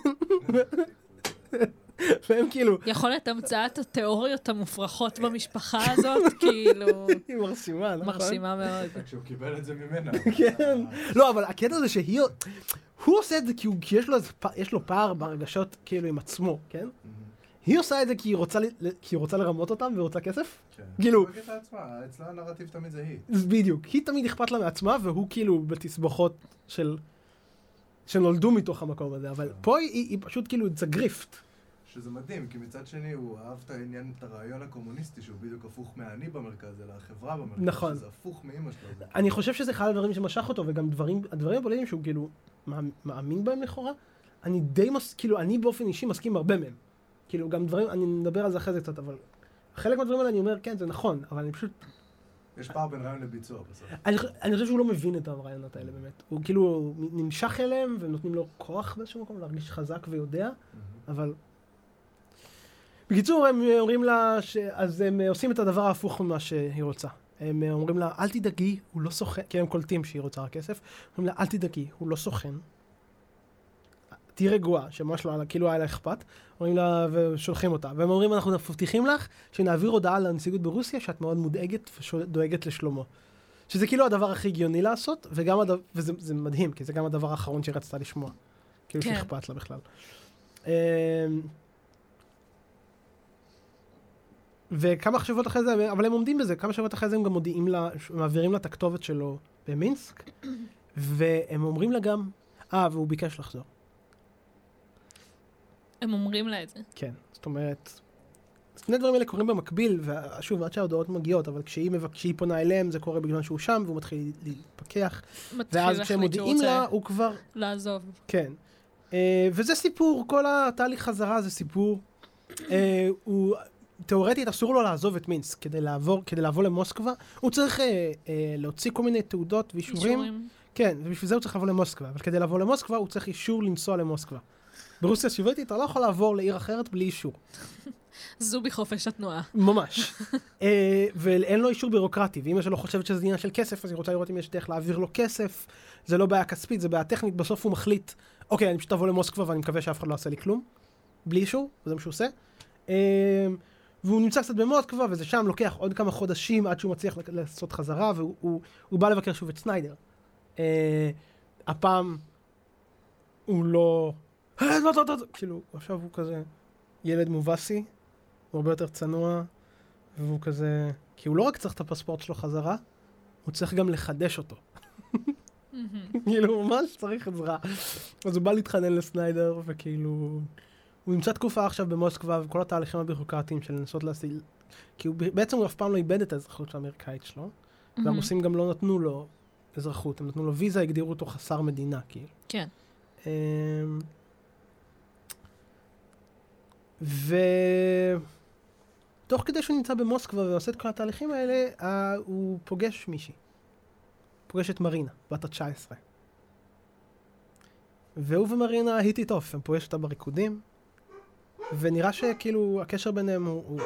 והם כאילו, יכול להיות המצאת התיאוריות המופרכות במשפחה הזאת, כאילו, היא מרשימה, נכון? מרשימה מאוד. כשהוא קיבל את זה ממנה. כן. לא, אבל הקטע זה שהיא... הוא עושה את זה כי, יש לו פער ברגשות כאילו עם עצמו, כן? היא עושה את זה כי היא רוצה, כי היא רוצה לרמות אותם והיא רוצה כסף? כן. כאילו- אצלה הנרטיב תמיד זה היא. בדיוק. היא תמיד אכפת לה מעצמה, והוא כאילו בתסבוכות של... שנולדו מתוך המקום הזה, אבל פה היא, היא פשוט כאילו, זה גריפט. שזה מדהים, כי מצד שני הוא אהב את העניין, את הרעיון הקומוניסטי, שהוא בדיוק הפוך מהאני במרכז, אלא החברה במרכז. נכון. שזה הפוך מאימא שלו. אני חושב שזה אחד הדברים שמשך אותו, וגם דברים, הדברים הפוליטיים שהוא כאילו מאמ- מאמין בהם לכאורה, אני די מס... כאילו, אני באופן אישי מסכים הרבה מהם. כאילו, גם דברים, אני מדבר על זה אחרי זה קצת, אבל חלק מהדברים האלה אני אומר, כן, זה נכון, אבל אני פשוט, יש פער בין רעיון לביצוע בסוף. אני, אני חושב שהוא לא מבין את הרעיונות האלה באמת. הוא כאילו נמשך אליהם, ונותנים לו כוח באיזשהו מקום להרגיש חזק ויודע, אבל... בקיצור, הם אומרים לה, ש... אז הם עושים את הדבר ההפוך ממה שהיא רוצה. הם אומרים לה, אל תדאגי, הוא לא סוכן, כי הם קולטים שהיא רוצה רק כסף. אומרים לה, אל תדאגי, הוא לא סוכן. תהיי רגועה, שממש לא כאילו היה לה אכפת. אומרים לה, ושולחים אותה. והם אומרים, אנחנו מבטיחים לך שנעביר הודעה לנציגות ברוסיה שאת מאוד מודאגת ודואגת לשלומו. שזה כאילו הדבר הכי הגיוני לעשות, וגם הדבר, וזה זה מדהים, כי זה גם הדבר האחרון שהיא רצתה לשמוע. כאילו כן. שאכפת לה בכלל. אמ, וכמה שבועות אחרי זה, אבל הם עומדים בזה, כמה שבועות אחרי זה הם גם מודיעים לה, מעבירים לה את הכתובת שלו במינסק, והם אומרים לה גם, אה, והוא ביקש לחזור. הם אומרים לה את זה. כן, זאת אומרת, שני דברים האלה קורים במקביל, ושוב, עד שההודעות מגיעות, אבל כשהיא, מבק... כשהיא פונה אליהם זה קורה בגלל שהוא שם, והוא מתחיל להתפכח, מתחיל ואז כשהם מודיעים לה, הוא כבר, לעזוב. כן. אה, וזה סיפור, כל התהליך חזרה זה סיפור. אה, הוא, תאורטית אסור לו לעזוב את מינסק כדי לעבור, כדי לבוא למוסקבה. הוא צריך אה, אה, להוציא כל מיני תעודות ואישורים. אישורים. כן, ובשביל זה הוא צריך לבוא למוסקבה. אבל כדי לבוא למוסקבה הוא צריך אישור לנסוע למוסקבה. ברוסיה הסובייטית אתה לא יכול לעבור לעיר אחרת בלי אישור. זו בחופש התנועה. ממש. אה, ואין לו אישור בירוקרטי, ואמא שלו חושבת שזה עניין של כסף, אז היא רוצה לראות אם יש דרך להעביר לו כסף. זה לא בעיה כספית, זה בעיה טכנית, בסוף הוא מחליט, אוקיי, אני פשוט אבוא למוסקבה ואני מקווה שאף אחד לא יעשה לי כלום. בלי אישור, וזה מה שהוא עושה. אה, והוא נמצא קצת במוסקבה, וזה שם לוקח עוד כמה חודשים עד שהוא מצליח לעשות חזרה, והוא הוא, הוא בא לבקר שוב את סניידר. אה, הפעם הוא לא... "אה, לא, לא, לא, לא", כאילו, עכשיו הוא כזה ילד מובסי, הוא הרבה יותר צנוע, והוא כזה... כי הוא לא רק צריך את הפספורט שלו חזרה, הוא צריך גם לחדש אותו. כאילו, הוא ממש צריך עזרה. אז הוא בא להתחנן לסניידר, וכאילו... הוא נמצא תקופה עכשיו במוסקבה, וכל התהליכים הבירוקרטיים של לנסות להשיג... כי הוא, בעצם הוא אף פעם לא איבד את האזרחות האמריקאית שלו, והרוסים גם לא נתנו לו אזרחות, הם נתנו לו ויזה, הגדירו אותו חסר מדינה, כאילו. כן. ותוך כדי שהוא נמצא במוסקבה ועושה את כל התהליכים האלה, אה, הוא פוגש מישהי. פוגש את מרינה, בת ה-19. והוא ומרינה היט איט אוף, הם פוגש אותה בריקודים, ונראה שכאילו הקשר ביניהם הוא... הוא,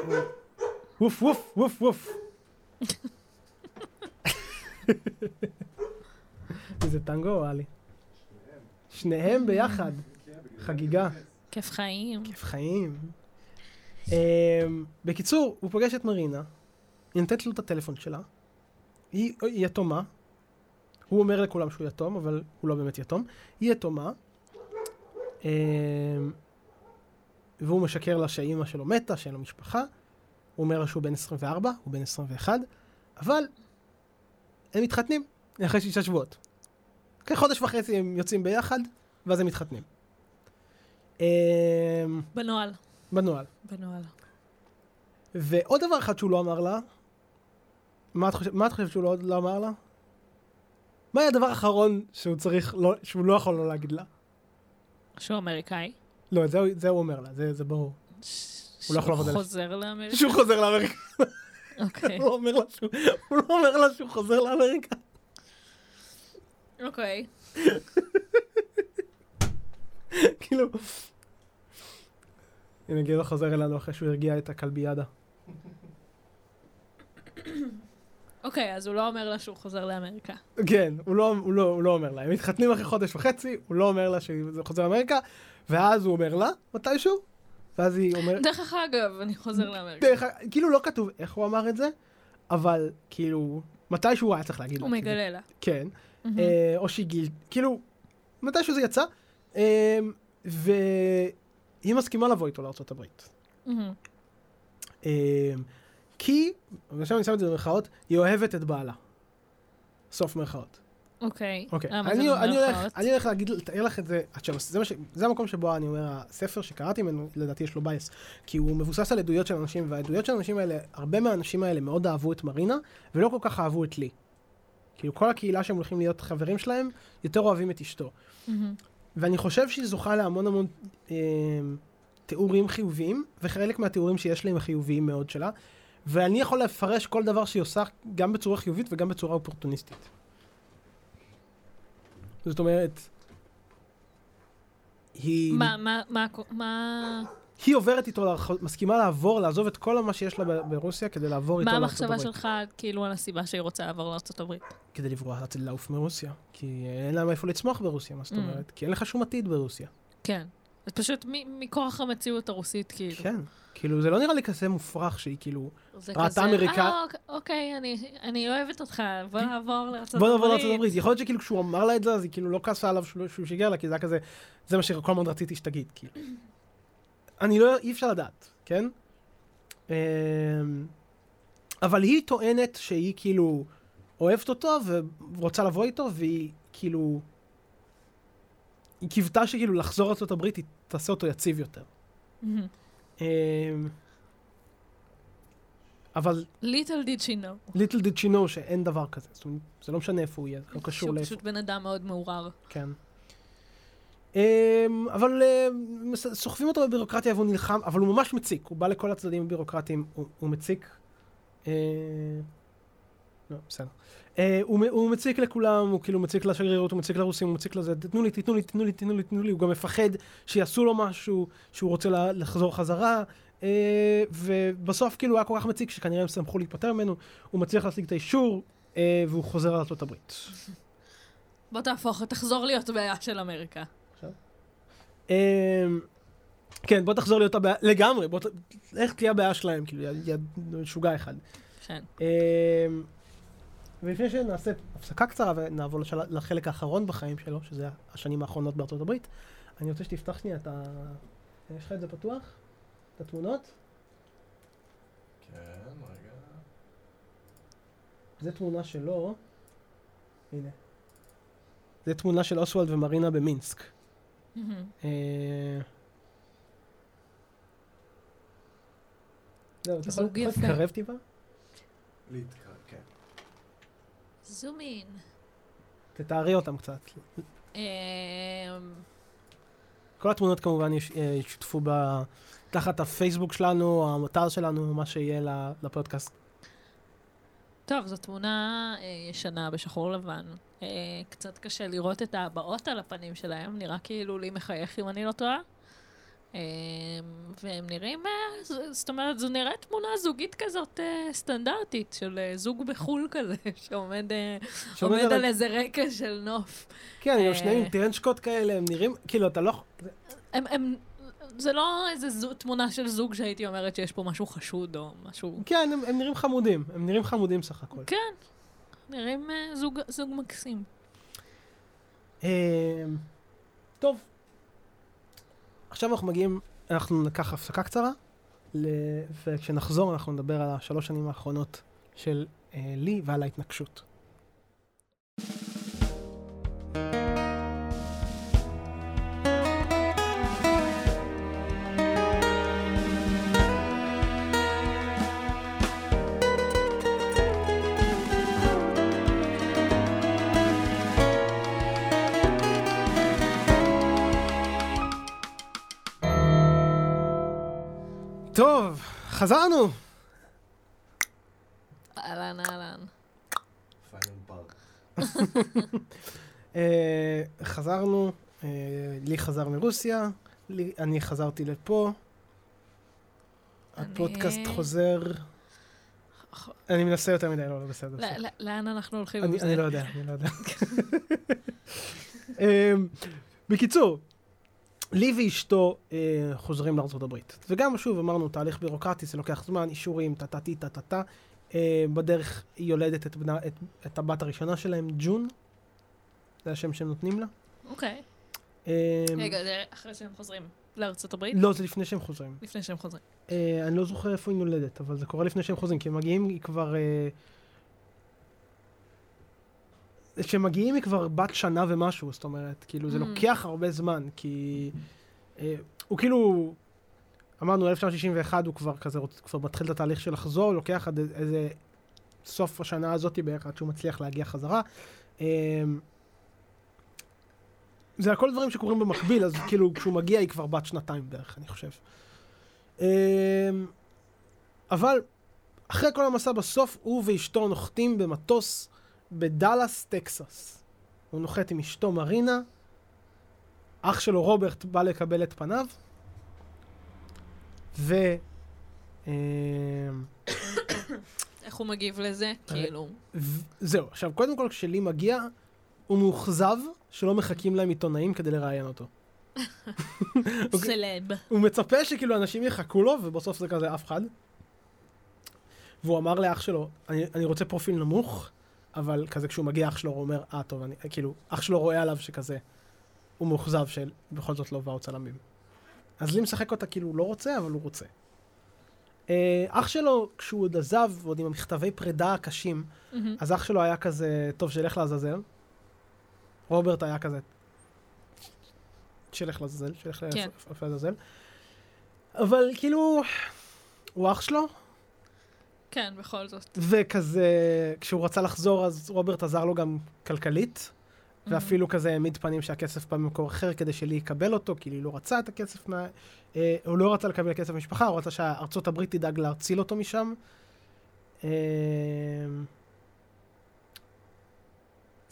הוא ווף ווף ווף ווף. זה טנגו או עלי? שניהם ביחד. חגיגה. כיף חיים. כיף חיים. Um, בקיצור, הוא פוגש את מרינה, היא נותנת לו את הטלפון שלה, היא, יתומה, הוא אומר לכולם שהוא יתום, אבל הוא לא באמת יתום, היא יתומה, um, והוא משקר לה שאימא שלו מתה, שאין לו משפחה, הוא אומר לה שהוא בן 24, הוא בן 21, אבל הם מתחתנים אחרי שישה שבועות. אחרי חודש וחצי הם יוצאים ביחד, ואז הם מתחתנים. אמ, בנוהל. בנוהל. בנוהל. ועוד דבר אחד שהוא לא אמר לה, מה את חושבת, חושבת שהוא לא, לא אמר לה? מה היה הדבר האחרון שהוא צריך, לא, שהוא לא יכול לא להגיד לה? שהוא אמריקאי. לא, זה, זה הוא אומר לה, זה, זה ברור. הוא לא יכול לעבוד על- שהוא חוזר לאמריקה. שהוא חוזר לאמריקה. אוקיי. הוא לא אומר לה שהוא חוזר לאמריקה. אוקיי. כאילו... הנה גדעון חוזר אלינו אחרי שהוא הרגיע את הכלביאדה. אוקיי, אז הוא לא אומר לה שהוא חוזר לאמריקה. כן, הוא לא, הוא, לא, הוא לא אומר לה. הם מתחתנים אחרי חודש וחצי, הוא לא אומר לה שזה חוזר לאמריקה, ואז הוא אומר לה, מתישהו, ואז היא אומרת... דרך אגב, אני חוזר לאמריקה. דרך, כאילו לא כתוב איך הוא אמר את זה, אבל כאילו, מתישהו הוא היה צריך להגיד לה. הוא כאילו. מגלה לה. כן. מהמם. אה, או שהיא גיל... כאילו, מתישהו זה יצא, והיא מסכימה לבוא איתו לארה"ב. אה, כי, ועכשיו אני שם את זה במרכאות, היא אוהבת את בעלה. סוף מרכאות. אוקיי. אוקיי. אני, הולך, להגיד, לתאר לך את זה, זה, מה ש, זה המקום שבו אני אומר, הספר שקראתי ממנו, לדעתי יש לו בייס, כי הוא מבוסס על עדויות של אנשים, והעדויות של האנשים האלה, הרבה מהאנשים האלה מאוד אהבו את מרינה, ולא כל כך אהבו את לי. כאילו כל הקהילה שהם הולכים להיות חברים שלהם, יותר אוהבים את אשתו. מהמם. ואני חושב שהיא זוכה להמון המון אה, תיאורים חיוביים, וחלק מהתיאורים שיש לי הם חיוביים מאוד שלה, ואני יכול לפרש כל דבר שהיא עושה גם בצורה חיובית וגם בצורה אופורטוניסטית. זאת אומרת, היא, מה, מה, מה, מה, היא עוברת איתו, מסכימה לעבור, לעזוב את כל מה שיש לה ב- ברוסיה כדי לעבור איתו מה לארצות המחשבה הברית. שלך, כאילו, על הסיבה שהיא רוצה לעבור לארצות הברית? כדי לברוח, לעוף מרוסיה. כי אין להם איפה לצמוח ברוסיה, מה זאת Mm. אומרת? כי אין לך שום עתיד ברוסיה. כן. זה פשוט מ- מכורח המציאות הרוסית, כאילו. כן. כאילו, זה לא נראה לי כזה מופרך שהיא כאילו... ראתה אמריקה- אה, אוק- אוקיי, אני- אני אוהבת אותך, בוא נעבור לארצות בוא נעבור הברית. לארצות הברית. יכול להיות שכאילו כשהוא אמר לה את זה, אז היא כאילו לא כעסה עליו שהוא שהוא שיגר לה, כי זה היה כזה, זה מה שכל הזמן רציתי שתגיד, כאילו. אני לא, אי אפשר לדעת, כן? אמ, אבל היא טוענת שהיא כאילו אוהבת אותו ורוצה לבוא איתו, והיא כאילו... היא קיוותה שכאילו לחזור לארצות הברית, היא תעשה אותו יציב יותר. מהמם. אמ, אבל Little did she know. little did she know שאין דבר כזה. זאת אומרת, זה לא משנה איפה הוא יהיה, לא קשור שהוא לאיפה. פשוט בן אדם מאוד מעורער. כן. Um, אבל מס- סוחבים אותו בבירוקרטיה והוא נלחם, אבל הוא ממש מציק, הוא בא לכל הצדדים הבירוקרטיים, הוא, מציק. Uh, לא, בסדר. Uh, הוא, מציק לכולם, הוא כאילו מציק לשגרירות, הוא מציק לרוסים, הוא מציק לזה, תתנו לי, תתנו לי, תתנו לי, תתנו לי, תתנו לי, הוא גם מפחד שיעשו לו משהו, שהוא רוצה לחזור חזרה, uh, ובסוף כאילו היה כל כך מציק שכנראה הם שמחו להתפטר ממנו, הוא מצליח להשיג את האישור, uh, והוא חוזר לארצות הברית. בוא תהפוך, תחזור להיות בעיה של אמריקה. אמ, כן, בוא תחזור להיות הבעיה, לגמרי, בוא ת... איך תהיה הבעיה שלהם, כאילו, יא משוגע אחד. כן. אמ, ולפני שנעשה הפסקה קצרה ונעבור לשל... לחלק האחרון בחיים שלו, שזה השנים האחרונות בארצות הברית, אני רוצה שתפתח שנייה את ה... יש לך את זה פתוח? את התמונות? כן, רגע. זה תמונה שלו, הנה. זה תמונה של אוסוולד ומרינה במינסק. מהמם. אה, זהו, אתה יכול. להתקרב טיפה? להתקרב, כן. זום אין. תתארי אותם קצת. אמ, כל התמונות כמובן יש- אה, ישותפו ב... תחת הפייסבוק שלנו, האתר שלנו, מה שיהיה לפודקאסט. טוב, זו תמונה אה, ישנה בשחור לבן. אה, קצת קשה לראות את הבעות על הפנים שלהם, נראה כאילו לי מחייך אם אני לא טועה. אה, והם נראים, אה, זאת אומרת, זו נראית תמונה זוגית כזאת סטנדרטית, של זוג בחו"ל כזה, שעומד שעומד עומד על- על איזה רקע של נוף. כן, הם שניהם עם טרנצ'קוט כאלה, הם נראים, כאילו, אתה לא... הם, הם, זה לא איזה זו, תמונה של זוג שהייתי אומרת שיש פה משהו חשוד או משהו... כן, הם- הם נראים חמודים, הם נראים חמודים סך הכל. כן, נראים אה, זוג, זוג מקסים. אה, טוב. עכשיו אנחנו מגיעים, אנחנו ניקח הפסקה קצרה, וכשנחזור אנחנו נדבר על השלוש שנים האחרונות של אה, לי ועל ההתנגשות. חזרנו. אהלן, אהלן. אה, חזרנו, אה, לי חזר מרוסיה, אני חזרתי לפה. הפודקאסט חוזר. אני מנסה יותר מדי, לא, לא בסדר. ל- ל- לאן אנחנו הולכים אני, לא יודע, אני לא יודע. אמ, בקיצור, לי ואשתו אה, חוזרים לארצות הברית. וגם, שוב, אמרנו, תהליך בירוקרטי, זה לוקח זמן, אישורים, טה-טה-טה. אה, בדרך היא יולדת את, בנה, את, את הבת הראשונה שלהם, ג'ון. זה השם שהם נותנים לה. אוקיי. אמ, רגע, זה אחרי שהם חוזרים לארצות הברית? לא, זה לפני שהם חוזרים. לפני שהם חוזרים. אה, אני לא זוכר איפה היא נולדת, אבל זה קורה לפני שהם חוזרים, כי הם מגיעים, היא כבר... אה, כשהם מגיעים היא כבר בת שנה ומשהו, זאת אומרת, כאילו זה Mm. לוקח הרבה זמן, כי... אה, הוא כאילו... אמרנו, 1961 הוא כבר כזה, רוצ- כבר מתחיל את התהליך של לחזור, לוקח עד איזה סוף השנה הזאת בערך, עד שהוא מצליח להגיע חזרה. אה, זה הכל דברים שקורים במקביל, אז כאילו כשהוא מגיע היא כבר בת שנתיים בערך, אני חושב. אמ, אבל אחרי כל המסע בסוף הוא ואשתו נוחתים במטוס בדאלאס, טקסס. הוא נוחת עם אשתו מרינה, אח שלו רוברט בא לקבל את פניו, ו... אמ, איך הוא מגיב לזה? כאילו... זהו, עכשיו קודם כל כשלי מגיע, הוא מאוכזב שלא מחכים להם עיתונאים כדי לראיין אותו. אוקיי. סלב. הוא מצפה שכאילו אנשים יחכו לו, ובסוף זה כזה אף אחד. והוא אמר לאח שלו, אני, אני רוצה פרופיל נמוך, אבל כזה כשהוא מגיע אח שלו אומר, אה טוב, אני, כאילו, אח שלו רואה עליו שכזה, הוא מאוכזב שבכל זאת לא באו צלמים. אז לי משחק אותה כאילו הוא לא רוצה, אבל הוא רוצה. אה, אח שלו, כשהוא עוד עזב, ועוד עם המכתבי פרידה הקשים, מהמם. אז אח שלו היה כזה, טוב, שילך לעזאזל. רוברט היה כזה, שילך לעזאזל, שילך כן. לעזאזל. אבל כאילו, הוא אח שלו, כן, בכל זאת. וכזה, כשהוא רצה לחזור, אז רוברט עזר לו גם כלכלית, ואפילו כזה העמיד פנים שהכסף בא ממקור אחר כדי שלי יקבל אותו, כי לי לא רצה את הכסף מה... אה, הוא לא רצה לקבל כסף ממשפחה, הוא רצה שארצות הברית תדאג להציל אותו משם. אה,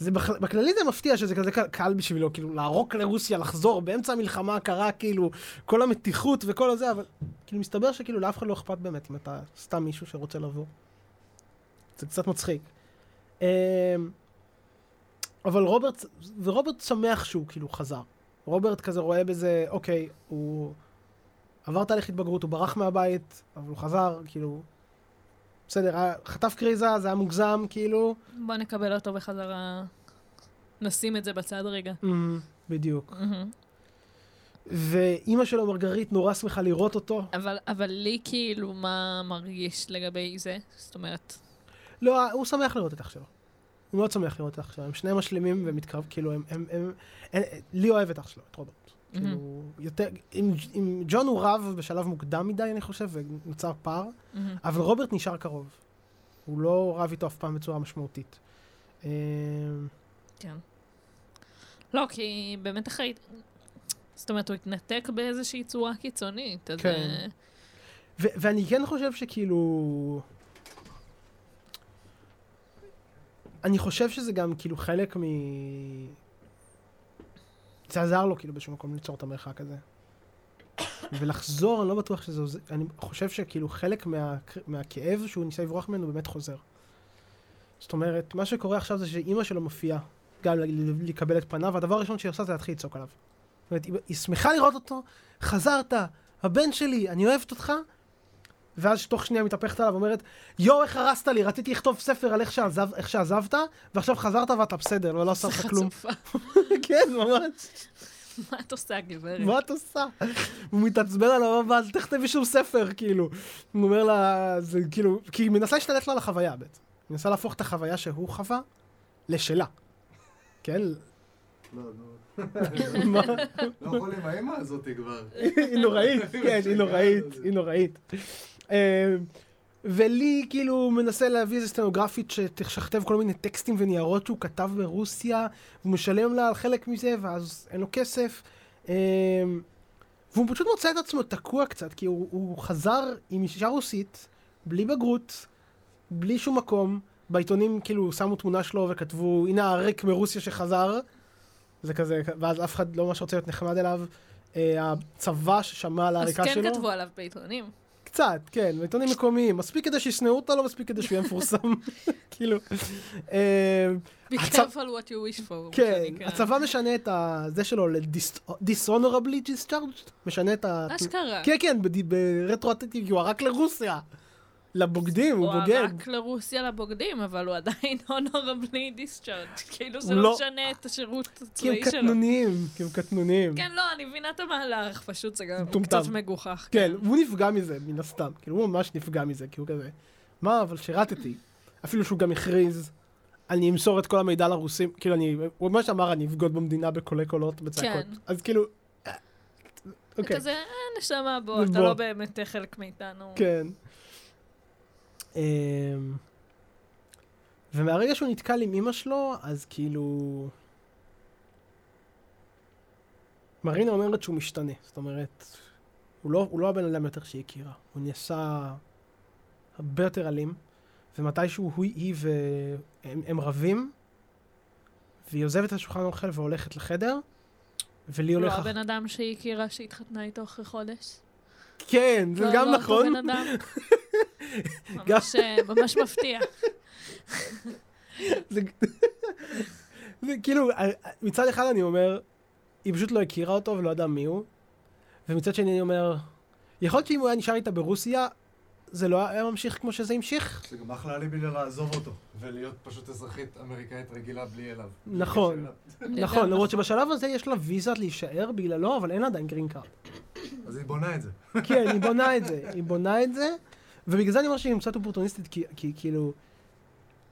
זה בכ- בכללי זה מפתיע שזה כזה קל בשבילו, כאילו לערוק לרוסיה, לחזור באמצע המלחמה הקרה, כאילו, כל המתיחות וכל הזה, אבל כאילו מסתבר שכאילו לאף אחד לא אכפת באמת אם אתה סתם מישהו שרוצה לבוא. זה קצת מצחיק. אמ, אבל רוברט, ורוברט שמח שהוא כאילו חזר. רוברט כזה רואה בזה, אוקיי, הוא עבר תהליך התבגרות, הוא ברח מהבית, אבל הוא חזר, כאילו... בסדר, היה- חטף קריזה, זה היה מוגזם, כאילו. בוא נקבל אותו בחזרה. נשים את זה בצד רגע. אמ, בדיוק. מהמם. ואימא שלו, מרגרית, נורא שמחה לראות אותו. אבל, אבל לי כאילו, מה מרגיש לגבי זה? זאת אומרת, לא, הוא שמח לראות את אח שלו. הוא מאוד שמח לראות את אח שלו. הם שניהם משלימים ומתקרב, כאילו, הם... הם, הם, הם לי אוהב את אח שלו, את רוברט. כאילו, יותר... עם, עם ג'ון הוא רב בשלב מוקדם מדי, אני חושב, ונוצר פער. אבל רוברט נשאר קרוב. הוא לא רב איתו אף פעם בצורה משמעותית. אמ, כן. לא, כי באמת אחרי... זאת אומרת, הוא התנתק באיזושהי צורה קיצונית, אז... כן. אה, ו- ואני כן חושב שכאילו... אני חושב שזה גם כאילו חלק מ... זה עזר לו כאילו באיזשהו מקום ליצור את המרחק הזה. ולחזור, אני לא בטוח שזה עוזר, אני חושב שכאילו חלק מה... מהכאב שהוא ניסה לברוח ממנו באמת חוזר. זאת אומרת, מה שקורה עכשיו זה שאימא שלו מופיעה גם לקבל את פניו, והדבר הראשון שהיא עושה זה להתחיל לצעוק עליו. זאת אומרת, היא שמחה לראות אותו, חזרת, הבן שלי, אני אוהבת אותך, ואז תוך שנייה מתהפכת עליו ואומרת, יואו, איך הרסת לי, רציתי לכתוב ספר על איך, שעזב, איך שעזבת, ועכשיו חזרת ואתה בסדר, ולא עשה לך כלום. כן, ממש, מה את עושה, גברת? מה את עושה? הוא מתעצבן עליו, אל תכתבי שום ספר, כאילו. הוא אומר לה, זה כאילו, כי היא מנסה להשתלט לו על החוויה בעצם. היא מנסה להפוך את החוויה שהוא חווה לשלה. כן? לא, לא. לא יכול עם האמא הזאתי כבר. היא נוראית, כן, היא נוראית, היא נוראית. אה, ולי כאילו הוא מנסה להביא איזה סטנוגרפית שתשכתב כל מיני טקסטים וניירות שהוא כתב ברוסיה, והוא משלם לה על חלק מזה, ואז אין לו כסף. אה, והוא פשוט מוצא את עצמו תקוע קצת, כי הוא, הוא חזר עם אישה רוסית, בלי בגרות, בלי שום מקום. בעיתונים כאילו שמו תמונה שלו וכתבו, הנה הריק מרוסיה שחזר. זה כזה, ואז אף אחד לא ממש רוצה להיות נחמד אליו. אה, הצבא ששמע על אז העריקה כן שלו, כתבו עליו בעיתונים. קצת, כן, בעיתונים מקומיים, מספיק כדי שישנאו אותו, לא מספיק כדי שהוא יהיה מפורסם, כאילו. אה, Be careful what you wish for. כן. הצבא משנה את זה שלו ל-dishonorably discharged, משנה את ה... אשכרה. כן, כן, כי הוא ערק לרוסיה. לבוגדים, הוא הוא בוגד. ערק לרוסיה לבוגדים, אבל הוא עדיין honorably discharged. כאילו זה הוא לא לא- משנה את השירות כי הם הצבאי שלו. קטנוניים, כי הם קטנוניים. כן, לא, אני מבינה את המהלך, פשוט זה גם. קצת מגוחך. כן, הוא נפגע מזה, מן הסתם. כאילו, הוא ממש נפגע מזה, כי הוא כזה, מה, אבל שירתתי. אפילו שהוא גם הכריז, אני אמסור את כל המידע לרוסים, כאילו, אני, הוא ממש אמר, אני אבגוד במדינה בקולי קולות, בצעקות. כן. אז כאילו, אה, זה אוקיי, כזה, אה, נשמה, בוא, אתה. לא באמת חלק מאיתנו. כן. אמ, ומהרגע שהוא נתקל עם אמא שלו, אז כאילו... מרינה אומרת שהוא משתנה. זאת אומרת, הוא לא, הוא לא הבן אדם יותר שהיא הכירה. הוא נעשה הרבה יותר אלים, ומתישהו הוא, היא והם הם רבים, והיא עוזבת את השולחן האוכל והולכת לחדר, ולי לא הולך... הבן אדם שהיא הכירה שהתחתנה איתו אחרי חודש. כן, זה לא- גם לא אותו נכון. בן אדם. ממש, אה, ממש מפתיע. זה, זה כאילו, מצד אחד אני אומר, היא פשוט לא הכירה אותו ולא ידעה מי הוא, ומצד שני אני אומר, יכול להיות שאם הוא היה נשאר איתה ברוסיה, זה לא היה ממשיך כמו שזה המשיך? זה גם אחלה אליבי לעזוב אותו, ולהיות פשוט אזרחית אמריקאית רגילה בלי אליו. בלי נכון. נכון, למרות שבשלב הזה יש לה ויזה להישאר בגללו, אבל אין עדיין גרין קארד. אז היא בונה את זה. כן, היא בונה את זה, היא בונה את זה, ובגלל זה אני אומר שהיא קצת אופורטוניסטית, כי, כאילו...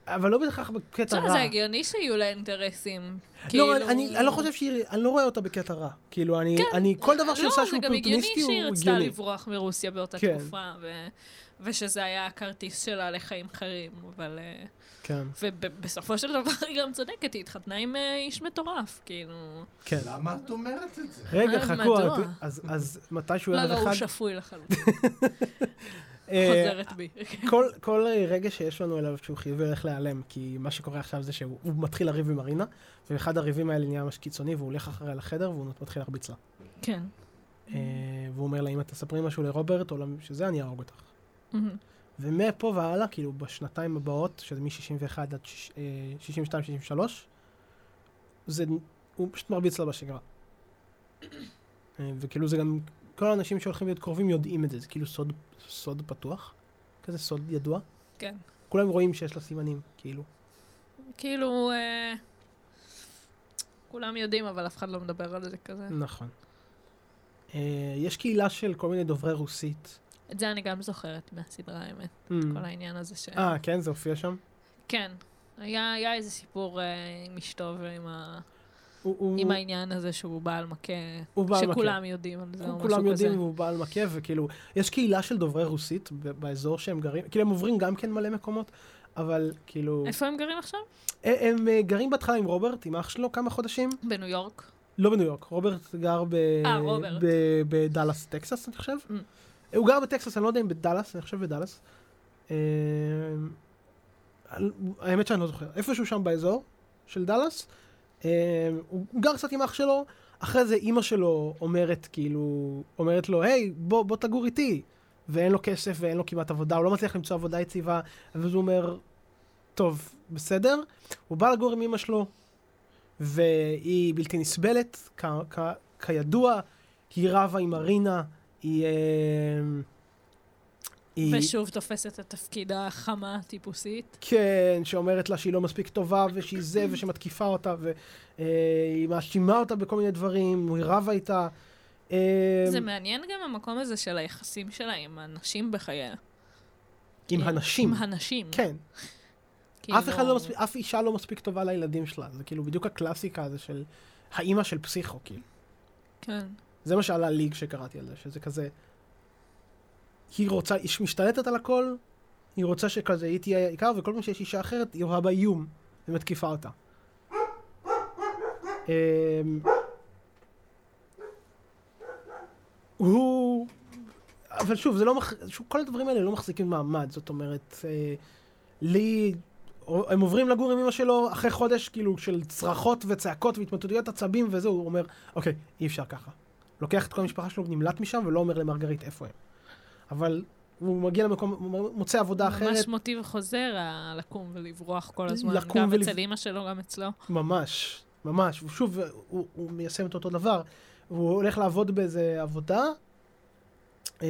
אבל לא בהכרח בקטע רע. זה הגיוני שיהיו לה אינטרסים. לא, כאילו- אני, לא חושב שהיא, אני לא רואה אותה בקטע רע. כאילו, אני, כן. אני, כל דבר שהיא עושה לא, שהוא זה גם הגיוני אופורטוניסטי הוא שהיא רצתה הגיוני. לברוח מרוסיה באותה כן. תקופה, ושזה היה הכרטיס שלה לחיים אחרים, אבל... אה, כן, ובסופו של דבר היא גם צודקת, היא התחתנה עם אה, איש מטורף, כאילו... כן. למה את אומרת את זה? רגע, אה, חכו, אז, אז מתישהו לא, לא, הוא שפוי לחלוטין, חוזרת בי. כל, כל רגע שיש לנו אליו שהוא חיובי הולך להיעלם, כי מה שקורה עכשיו זה שהוא הוא מתחיל לריב עם מרינה, ואחד הריבים האלה נהיה ממש קיצוני, והוא הולך אחריה לחדר, והוא מתחיל להרביץ לה. כן. והוא אומר לה, אם את תספרי משהו לרוברט, או שזה, אני אהרוג אותך. ומפה והלאה, כאילו, בשנתיים הבאות, שזה מ-61 עד אה, 62-63, זה, הוא פשוט מרביץ לה בשגרה. אה, וכאילו זה גם, כל האנשים שהולכים להיות קרובים יודעים את זה, זה כאילו סוד, סוד פתוח, כזה סוד ידוע. כן. כולם רואים שיש לה סימנים, כאילו. כאילו, אה, כולם יודעים, אבל אף אחד לא מדבר על זה כזה. נכון. אה, יש קהילה של כל מיני דוברי רוסית. את זה אני גם זוכרת מהסדרה, האמת. Mm. כל העניין הזה ש... אה, כן, זה הופיע שם? כן. היה, היה איזה סיפור אה, עם אשתו ועם ה... הוא- הוא- עם העניין הזה שהוא בעל מכה, הוא בעל מכה. שכולם יודעים על זה או משהו כזה. כולם יודעים והוא בעל מכה, וכאילו, יש קהילה של דוברי רוסית ב- באזור שהם גרים, כאילו הם עוברים גם כן מלא מקומות, אבל כאילו, איפה הם גרים עכשיו? הם, הם אה, גרים בהתחלה עם רוברט, עם אח שלו כמה חודשים, בניו יורק. לא בניו יורק, רוברט גר ב... אה, רוברט. ב- בדאלאס, טקסס, אני חושב. Mm. הוא גר בטקסס, אני לא יודע אם בדאלאס, אני חושב בדאלאס. אה, האמת שאני לא זוכר, איפשהו שם באזור של דאלאס. אה, הוא גר קצת עם אח שלו, אחרי זה אימא שלו אומרת כאילו, אומרת לו, היי, בוא, בוא תגור איתי. ואין לו כסף ואין לו כמעט עבודה, הוא לא מצליח למצוא עבודה יציבה, ואז הוא אומר, טוב, בסדר. הוא בא לגור עם אמא שלו, והיא בלתי נסבלת, כ- כ- כידוע, היא רבה עם מרינה, היא... אה, היא... ושוב תופסת את התפקיד החמה הטיפוסית. כן, שאומרת לה שהיא לא מספיק טובה, ושהיא זה, ושמתקיפה אותה, והיא מאשימה אותה בכל מיני דברים, היא רבה איתה. אה, זה מעניין גם המקום הזה של היחסים שלה עם הנשים בחייה. עם הנשים. עם הנשים. כן, כאילו- אף אחד לא מספיק, אף אישה לא מספיק טובה לילדים שלה, זה כאילו בדיוק הקלאסיקה הזה של האימא של פסיכו, כאילו. כן. זה מה שעלה לי כשקראתי על זה, שזה כזה... היא רוצה, היא משתלטת על הכל, היא רוצה שכזה היא תהיה העיקר, וכל פעם שיש אישה אחרת, היא רואה בה איום, ומתקיפה אותה. אמ, הוא... אבל שוב, זה לא מח... שוב, כל הדברים האלה לא מחזיקים מעמד, זאת אומרת, אה, לי... הם עוברים לגור עם אמא שלו אחרי חודש כאילו של צרחות וצעקות והתמוטטויות עצבים וזהו, הוא אומר, אוקיי, אי אפשר ככה. לוקח את כל המשפחה שלו, נמלט משם ולא אומר למרגרית איפה הם. אבל הוא מגיע למקום, הוא מוצא עבודה אחרת. ממש מוטיב חוזר, לקום ולברוח כל הזמן. לקום גם ולב- אצל אימא שלו, גם אצלו. ממש, ממש. ושוב, הוא, הוא מיישם את אותו דבר. הוא הולך לעבוד באיזה עבודה, אמ,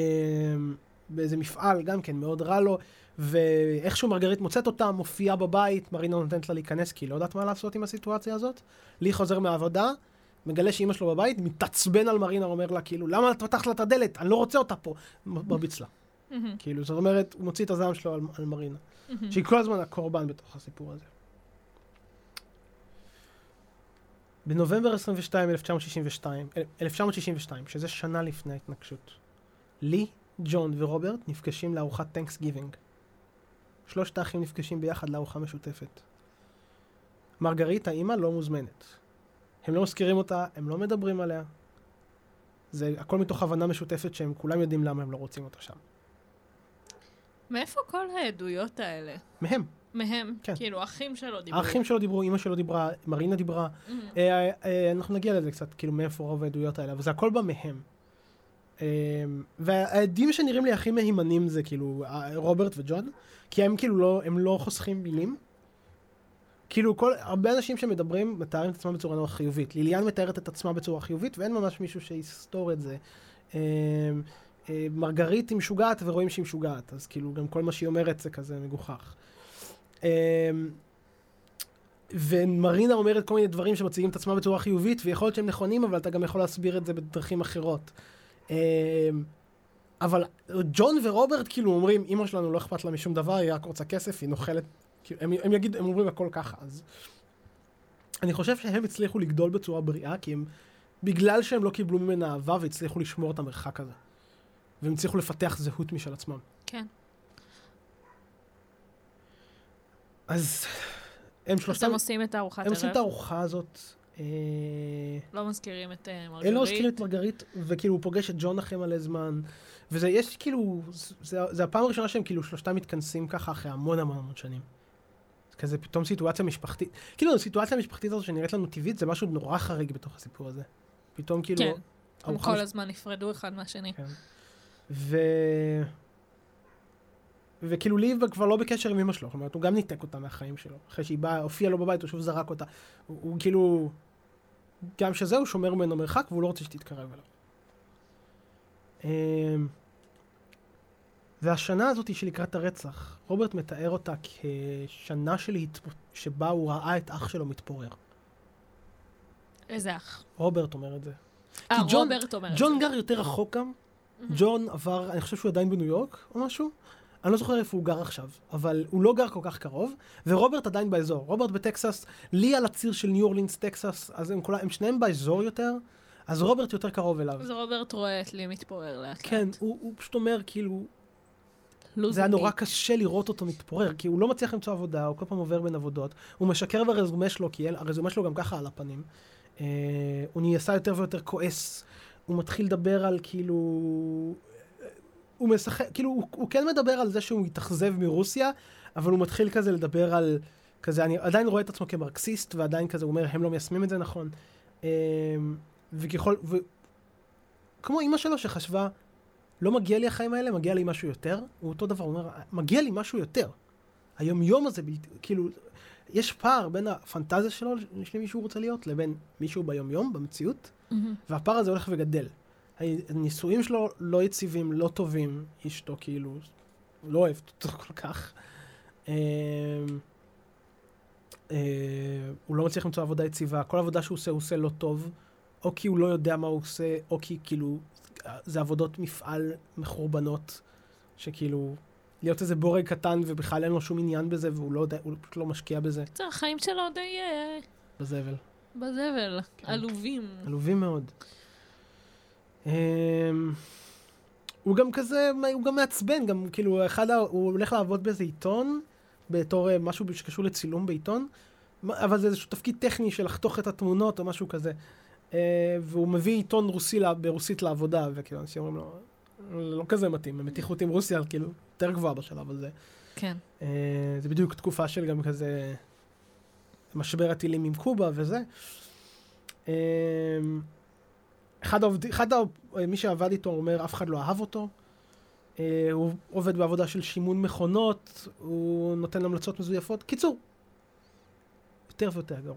באיזה מפעל, גם כן, מאוד רע לו, ואיכשהו מרגרית מוצאת אותה, מופיעה בבית, מרינה נותנת לה להיכנס, כי היא לא יודעת מה לעשות עם הסיטואציה הזאת. לי חוזר מהעבודה, מגלה שאימא שלו בבית, מתעצבן על מרינה, אומר לה, כאילו, למה את פתחת לה את הדלת? אני לא רוצה אותה פה. מרביץ לה. כאילו, זאת אומרת, הוא מוציא את הזעם שלו על, על מרינה. שהיא כל הזמן הקורבן בתוך הסיפור הזה. בנובמבר 22, 1962, 1962, שזה שנה לפני ההתנגשות, לי, ג'ון ורוברט נפגשים לארוחת טנקס גיבינג. שלושת האחים נפגשים ביחד לארוחה משותפת. מרגרית, האימא, לא מוזמנת. הם לא מזכירים אותה, הם לא מדברים עליה. זה הכל מתוך הבנה משותפת שהם כולם יודעים למה הם לא רוצים אותה שם. מאיפה כל העדויות האלה? מהם. מהם? כן. כאילו, האחים שלו דיברו. האחים שלו דיברו, אימא שלו דיברה, מרינה דיברה. מהמם. אה, אה, אנחנו נגיע לזה קצת, כאילו מאיפה רוב העדויות האלה, אבל זה הכל בא מהם. אה, והעדים שנראים לי הכי מהימנים זה כאילו אה, רוברט וג'ון, כי הם כאילו לא, הם לא חוסכים מילים. כאילו כל, הרבה אנשים שמדברים מתארים את עצמם בצורה נורא חיובית. ליליאן מתארת את עצמה בצורה חיובית ואין ממש מישהו שיסתור את זה. אה, אה, מרגרית היא משוגעת ורואים שהיא משוגעת, אז כאילו גם כל מה שהיא אומרת זה כזה מגוחך. אה, ומרינה אומרת כל מיני דברים שמציגים את עצמם בצורה חיובית, ויכול להיות שהם נכונים, אבל אתה גם יכול להסביר את זה בדרכים אחרות. אבל ג'ון ורוברט כאילו אומרים, אמא שלנו לא אכפת לה משום דבר, היא רק רוצה כסף, היא נוכלת, הם, הם, יגיד, הם אומרים הכל ככה, אז... אני חושב שהם הצליחו לגדול בצורה בריאה, כי הם, בגלל שהם לא קיבלו ממנה אהבה והצליחו לשמור את המרחק הזה. והם הצליחו לפתח זהות משל עצמם. כן. אז הם אז שלושתם, הם עושים את הארוחת הם עושים את ערב. הארוחה הזאת. אה, לא מזכירים את אה, מרגרית. הם לא מזכירים את מרגרית, וכאילו הוא פוגש את ג'ון אחרי מלא זמן. וזה, יש כאילו, זה, זה הפעם הראשונה שהם כאילו שלושתם מתכנסים ככה אחרי המון המון המון שנים. זה כזה פתאום סיטואציה משפחתית. כאילו הסיטואציה המשפחתית הזאת שנראית לנו טבעית, זה משהו נורא חריג בתוך הסיפור הזה. פתאום כאילו... כן. הם כל מש- הזמן נפרדו אחד מהשני. כן. ו... וכאילו לי כבר לא בקשר עם אמא שלו, זאת אומרת, הוא גם ניתק אותה מהחיים שלו. אחרי שהיא באה, הופיעה לו בבית, הוא שוב זרק אותה. הוא, הוא כאילו, גם שזה, הוא שומר ממנו מרחק, והוא לא רוצה שתתקרב אליו. והשנה הזאת שלקראת הרצח, רוברט מתאר אותה כשנה של התפ... שבה הוא ראה את אח שלו מתפורר. איזה אח. רוברט אומר את זה. אה, כי ג'ון- רוברט אומר את ג'ון זה. גר יותר רחוק גם. ג'ון עבר, אני חושב שהוא עדיין בניו יורק או משהו. אני לא זוכר איפה הוא גר עכשיו, אבל הוא לא גר כל כך קרוב, ורוברט עדיין באזור. רוברט בטקסס, לי על הציר של ניו אורלינס, טקסס, אז הם, כולם, הם שניהם באזור יותר, אז רוברט יותר קרוב אליו. אז רוברט רואה את לי מתפורר לאט לאט. כן, הוא, הוא פשוט אומר, כאילו, זה היה נורא. קשה לראות אותו מתפורר, כי הוא לא מצליח למצוא עבודה, הוא כל פעם עובר בין עבודות, הוא משקר ברזומה שלו, כי הרזומה שלו גם ככה על הפנים. אה, הוא נעשה יותר ויותר כועס, הוא מתחיל לדבר על כאילו... הוא משחק, כאילו, הוא, הוא כן מדבר על זה שהוא התאכזב מרוסיה, אבל הוא מתחיל כזה לדבר על, כזה, אני עדיין רואה את עצמו כמרקסיסט, ועדיין כזה, הוא אומר, הם לא מיישמים את זה נכון. אה, וככל, ו... כמו אימא שלו שחשבה, לא מגיע לי החיים האלה, מגיע לי משהו יותר. הוא אותו דבר, הוא אומר, מגיע לי משהו יותר. היומיום הזה, בלתי, כאילו, יש פער בין הפנטזיה שלו, של מי שהוא רוצה להיות, לבין מישהו ביומיום, במציאות, מהמם. והפער הזה הולך וגדל. הנישואים שלו לא יציבים, לא טובים, אשתו כאילו, לא אוהבת אותו כל כך. אה, הוא לא מצליח למצוא עבודה יציבה, כל עבודה שהוא עושה, הוא עושה לא טוב, או כי הוא לא יודע מה הוא עושה, או כי כאילו, זה עבודות מפעל מחורבנות, שכאילו, להיות איזה בורג קטן ובכלל אין לו שום עניין בזה, והוא לא יודע, הוא פשוט לא משקיע בזה, זה החיים שלו די אה, בזבל. בזבל. כן. עלובים. עלובים מאוד. אמ, הוא גם כזה, הוא גם מעצבן, גם כאילו, אחד, הוא הולך לעבוד באיזה עיתון, בתור אה, משהו שקשור לצילום בעיתון, אבל זה איזשהו תפקיד טכני של לחתוך את התמונות או משהו כזה. אה, והוא מביא עיתון רוסי ברוסית לעבודה, וכאילו אנשים אומרים לו, לא כזה מתאים, המתיחות עם רוסיה כאילו יותר גבוהה בשלב הזה. כן. אה, זה בדיוק תקופה של גם כזה משבר הטילים עם קובה וזה. אה, אחד העובדים, אחד ה... מי שעבד איתו אומר, אף אחד לא אהב אותו. אה, הוא עובד בעבודה של שימון מכונות, הוא נותן המלצות מזויפות. קיצור, יותר ויותר גרוע.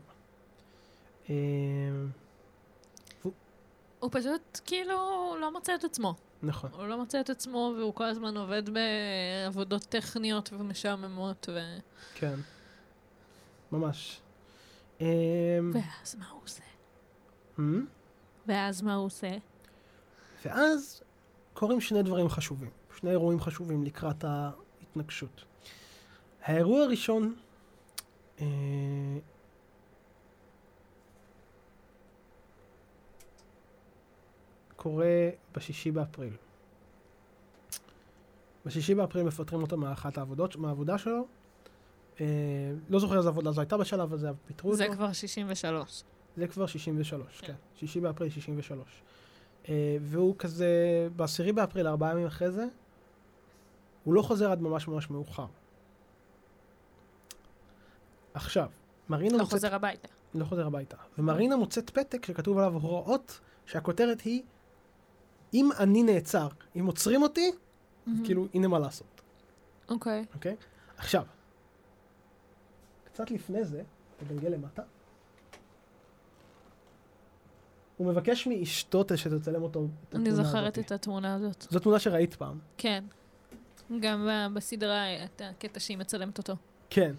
הוא פשוט כאילו לא מוצא את עצמו. נכון. הוא לא מוצא את עצמו, והוא כל הזמן עובד בעבודות טכניות ומשעממות, ו... כן. ממש. אה, ואז מה הוא עושה? אה? ואז מה הוא עושה? ואז קורים שני דברים חשובים, שני אירועים חשובים לקראת ההתנגשות. האירוע הראשון, אה, קורה בשישי באפריל. בשישי באפריל מפטרים אותו מאחת העבודות, מהעבודה שלו. אה, לא זוכר איזה עבודה זו הייתה בשלב הזה, אבל פיטרו אותו. זה כבר 63. זה כבר 63, כן. כן. שישי באפריל 63. אה, והוא כזה, בעשירי באפריל, ארבעה ימים אחרי זה, הוא לא חוזר עד ממש ממש מאוחר. עכשיו, מרינה לא מוצאת... חוזר הביתה. לא חוזר הביתה. ומרינה מוצאת פתק שכתוב עליו הוראות, שהכותרת היא, אם אני נעצר, אם עוצרים אותי, כאילו, הנה מה לעשות, אוקיי. אוקיי? עכשיו, קצת לפני זה, תגלגל למטה, הוא מבקש מאשתו שתצלם אותו. את אני זוכרת הזאת. את התמונה הזאת. זו תמונה שראית פעם. כן. גם בסדרה את הקטע שהיא מצלמת אותו. כן.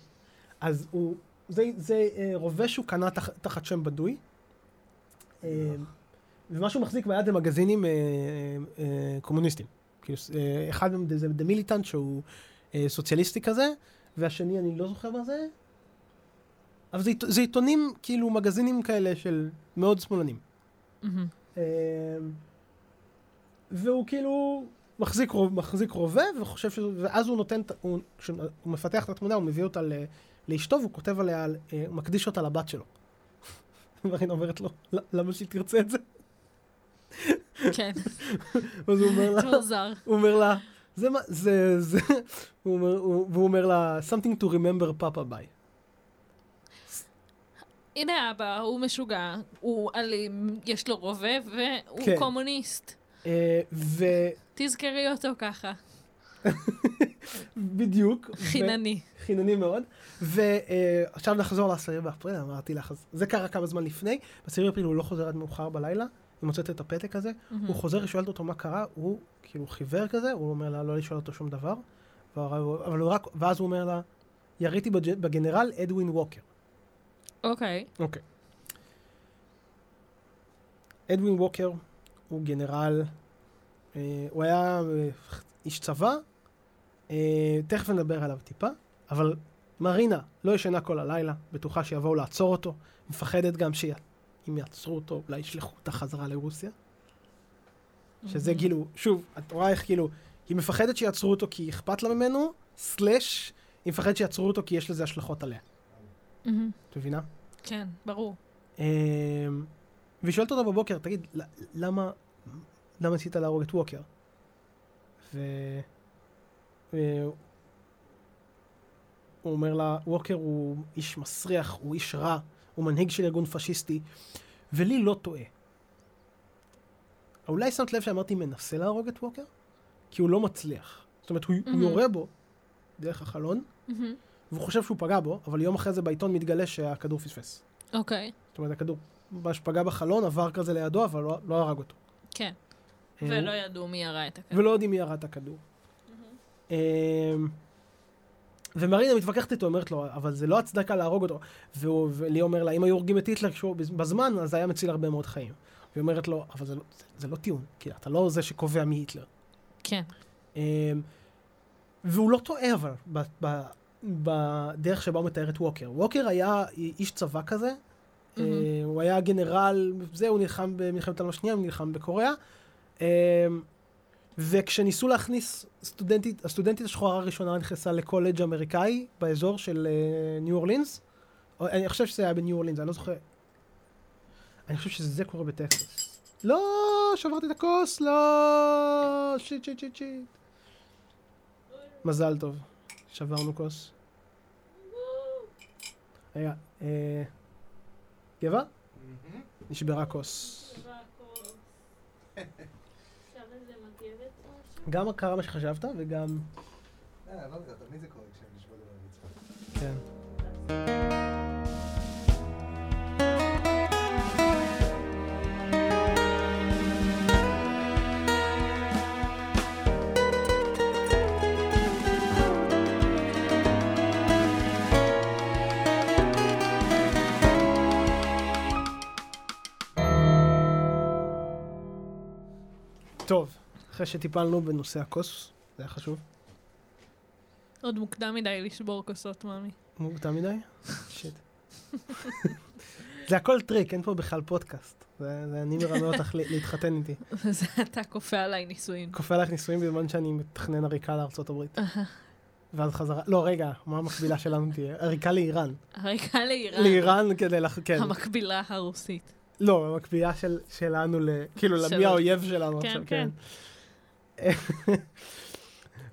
אז הוא, זה, זה אה, רובה שהוא קנה תח, תחת שם בדוי. אה, ומה שהוא מחזיק ביד זה מגזינים אה, אה, קומוניסטיים. כאילו, אה, אחד מהם זה דה מיליטנט שהוא אה, סוציאליסטי כזה, והשני אני לא זוכר מה זה. אבל זה, זה עיתונים, כאילו מגזינים כאלה של מאוד שמאלנים. מהמם. אה, והוא כאילו מחזיק, מחזיק רובה וחושב ש... ואז הוא נותן, הוא, כשהוא מפתח את התמונה, הוא מביא אותה ל, לאשתו והוא כותב עליה, אה, הוא מקדיש אותה לבת שלו. ורינה אומרת לו, "ל- למה שהיא תרצה את זה? כן. אז הוא אומר לה, זה מוזר. הוא אומר לה, זה מה, זה, זה, הוא אומר, הוא, והוא אומר לה, something to remember papa by. הנה אבא, הוא משוגע, הוא אלים, יש לו רובה, והוא כן. קומוניסט. אה, תזכרי אותו ככה. ובדיוק. ו- חינני. חינני מאוד. ועכשיו נחזור לעשירי באפריל, אמרתי לך, זה קרה כמה זמן לפני, בעשירי באפריל הוא לא חוזר עד מאוחר בלילה, היא מוצאת את הפתק הזה, מהמם. הוא חוזר, היא שואלת אותו מה קרה, הוא כאילו חיוור כזה, הוא אומר לה לא לשאול אותו שום דבר, אבל הוא רק, ואז הוא אומר לה, יריתי בג'- בגנרל אדווין ווקר. אוקיי. אוקיי. אדווין ווקר הוא גנרל, אה, הוא היה אה, איש צבא, אה, תכף נדבר עליו טיפה, אבל מרינה לא ישנה כל הלילה, בטוחה שיבואו לעצור אותו, מפחדת גם שאם יעצרו אותו, אולי ישלחו אותה חזרה לרוסיה. שזה מהמם. כאילו, שוב, את רואה איך כאילו, היא מפחדת שיעצרו אותו כי אכפת לה ממנו, סלאש, היא מפחדת שיעצרו אותו כי יש לזה השלכות עליה. את מבינה? כן, ברור. אמ, והיא שואלת אותו בבוקר, תגיד, למה, למה ניסית להרוג את ווקר? ו- הוא אומר לה, ווקר הוא איש מסריח, הוא איש רע, הוא מנהיג של ארגון פשיסטי, ולי לא טועה. אולי שמת לב שאמרתי מנסה להרוג את ווקר? כי הוא לא מצליח. זאת אומרת, הוא, הוא מהמם. יורה בו דרך החלון, מהמם. והוא חושב שהוא פגע בו, אבל יום אחרי זה בעיתון מתגלה שהכדור פספס. אוקיי. זאת אומרת, הכדור ממש פגע בחלון, עבר כזה לידו, אבל לא, לא הרג אותו. כן. אה, ולא ידעו מי ירה את הכדור. ולא יודעים מי ירה את הכדור. אמ, ומרינה מתווכחת איתו, אומרת לו, אבל זה לא הצדקה להרוג אותו. והוא- ולי אומר לה, אם היו הורגים את היטלר כשהוא בז- בזמן, אז זה היה מציל הרבה מאוד חיים. והיא אומרת לו, אבל זה לא, זה, זה לא טיעון, כי אתה לא זה שקובע מי היטלר. כן. אמ, והוא לא טועה אבל, ב, ב, בדרך שבה הוא מתאר את ווקר. ווקר היה איש צבא כזה, מהמם. הוא היה גנרל, זה, הוא נלחם במלחמת העולם השנייה, הוא נלחם בקוריאה. וכשניסו להכניס סטודנטית, הסטודנטית השחורה הראשונה נכנסה לקולג' אמריקאי באזור של אה, ניו אורלינס. או, אני חושב שזה היה בניו אורלינס, אני לא זוכר. אני חושב שזה קורה בטקסס. לא, שברתי את הכוס, לא, שיט, שיט, שיט, שיט. מזל טוב. שברנו כוס. רגע, אה... גבע? נשברה כוס. גם קרה מה שחשבת וגם... אה, לא יודע, תמיד זה קורה כשאני נשבע על הרצפה. כן. טוב, אחרי שטיפלנו בנושא הכוס, זה היה חשוב. עוד מוקדם מדי לשבור כוסות, מאמי. מוקדם מדי? שיט. זה הכל טריק, אין פה בכלל פודקאסט. זה, זה אני מרמה אותך להתחתן איתי. זה אתה כופה עליי נישואין. כופה עליך נישואים בזמן שאני מתכנן עריקה לארצות הברית. ואז חזרה, לא רגע, מה המקבילה שלנו תהיה? עריקה לאיראן. עריקה לאיראן. לאיראן כדי לח... כן. המקבילה הרוסית. לא, המקבילה של, שלנו ל... כאילו, של- למי האויב שלנו כן, עכשיו, כן.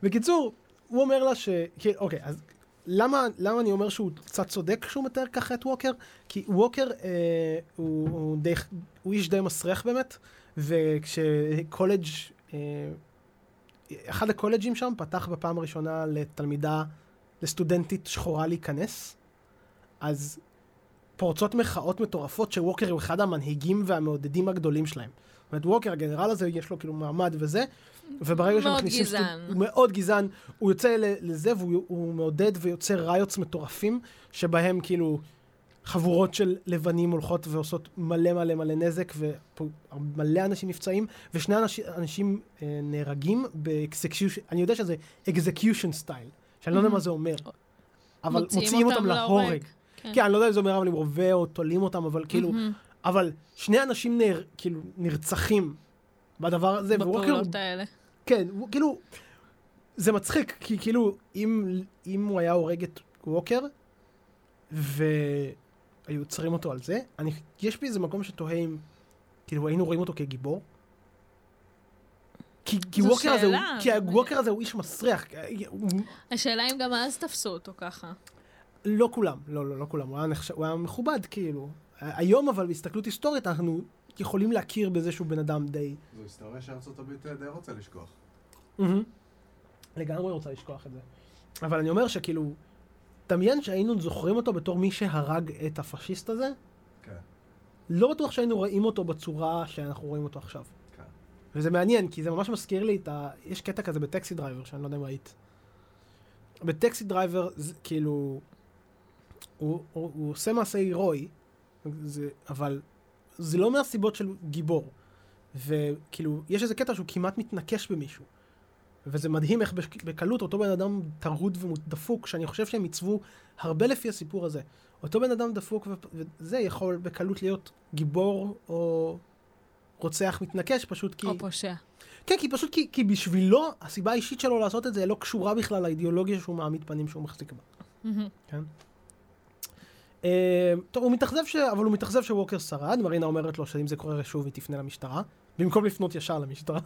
בקיצור, הוא אומר לה ש... כן, אוקיי, אז למה, למה אני אומר שהוא קצת צודק כשהוא מתאר ככה את ווקר? כי ווקר אה, הוא, הוא, די, הוא איש די מסריח באמת, וכשקולג', אה, אחד הקולג'ים שם פתח בפעם הראשונה לתלמידה, לסטודנטית שחורה להיכנס, אז פורצות מחאות מטורפות שווקר הוא אחד המנהיגים והמעודדים הגדולים שלהם. זאת אומרת, ווקר, הגנרל הזה, יש לו כאילו מעמד וזה, וברגע מאוד שמכניסים... גזען. הוא מאוד גזען, הוא יוצא לזה והוא הוא מעודד ויוצר ראיוץ מטורפים, שבהם כאילו חבורות של לבנים הולכות ועושות מלא מלא מלא נזק, ומלא אנשים נפצעים, ושני אנשים, אנשים אה, נהרגים באקזקיושן, אני יודע שזה execution style, שאני לא יודע מה זה אומר, אבל מוציאים אותם להורג. כן. כן, אני לא יודע אם זה אומר אבל עם רובה או תולים אותם, אבל כאילו. אבל שני אנשים נר, כאילו נרצחים בדבר הזה, וווקר בפעולות האלה. כן, הוא כאילו, זה מצחיק, כי כאילו, אם, אם הוא היה הורג את ווקר, והיו עוצרים אותו על זה, אני, יש בי איזה מקום שתוהה אם, כאילו, היינו רואים אותו כגיבור. כי, כי ווקר הזה, הוא, כי הווקר הזה הוא איש מסריח, השאלה אם גם אז תפסו אותו ככה. לא כולם, לא, לא, לא כולם, הוא היה, נחש... הוא היה מכובד, כאילו. היום, אבל בהסתכלות היסטורית, אנחנו יכולים להכיר בזה שהוא בן אדם די... זו היסטוריה שארצות הברית די רוצה לשכוח. מהמם. לגמרי רוצה לשכוח את זה. אבל אני אומר שכאילו, דמיין שהיינו זוכרים אותו בתור מי שהרג את הפשיסט הזה, כן, לא בטוח שהיינו רואים אותו בצורה שאנחנו רואים אותו עכשיו. כן. וזה מעניין, כי זה ממש מזכיר לי את ה... יש קטע כזה ב Taxi Driver, שאני לא יודע אם ראית. ב Taxi Driver, כאילו, הוא, הוא, הוא עושה מעשה הירואי, זה, אבל זה לא מהסיבות של גיבור. וכאילו, יש איזה קטע שהוא כמעט מתנקש במישהו. וזה מדהים איך בק- בקלות אותו בן אדם טרוד ודפוק, שאני חושב שהם עיצבו הרבה לפי הסיפור הזה. אותו בן אדם דפוק וזה יכול בקלות להיות גיבור או רוצח מתנקש, פשוט כי... או פושע. כן, כי פשוט כי, כי בשבילו, הסיבה האישית שלו לעשות את זה לא קשורה בכלל לאידיאולוגיה שהוא מעמיד פנים שהוא מחזיק בה. מהמם. כן? אה, טוב, הוא מתאכזב ש... אבל הוא מתאכזב שווקר שרד, מרינה אומרת לו שאם זה קורה שוב היא תפנה למשטרה, במקום לפנות ישר למשטרה.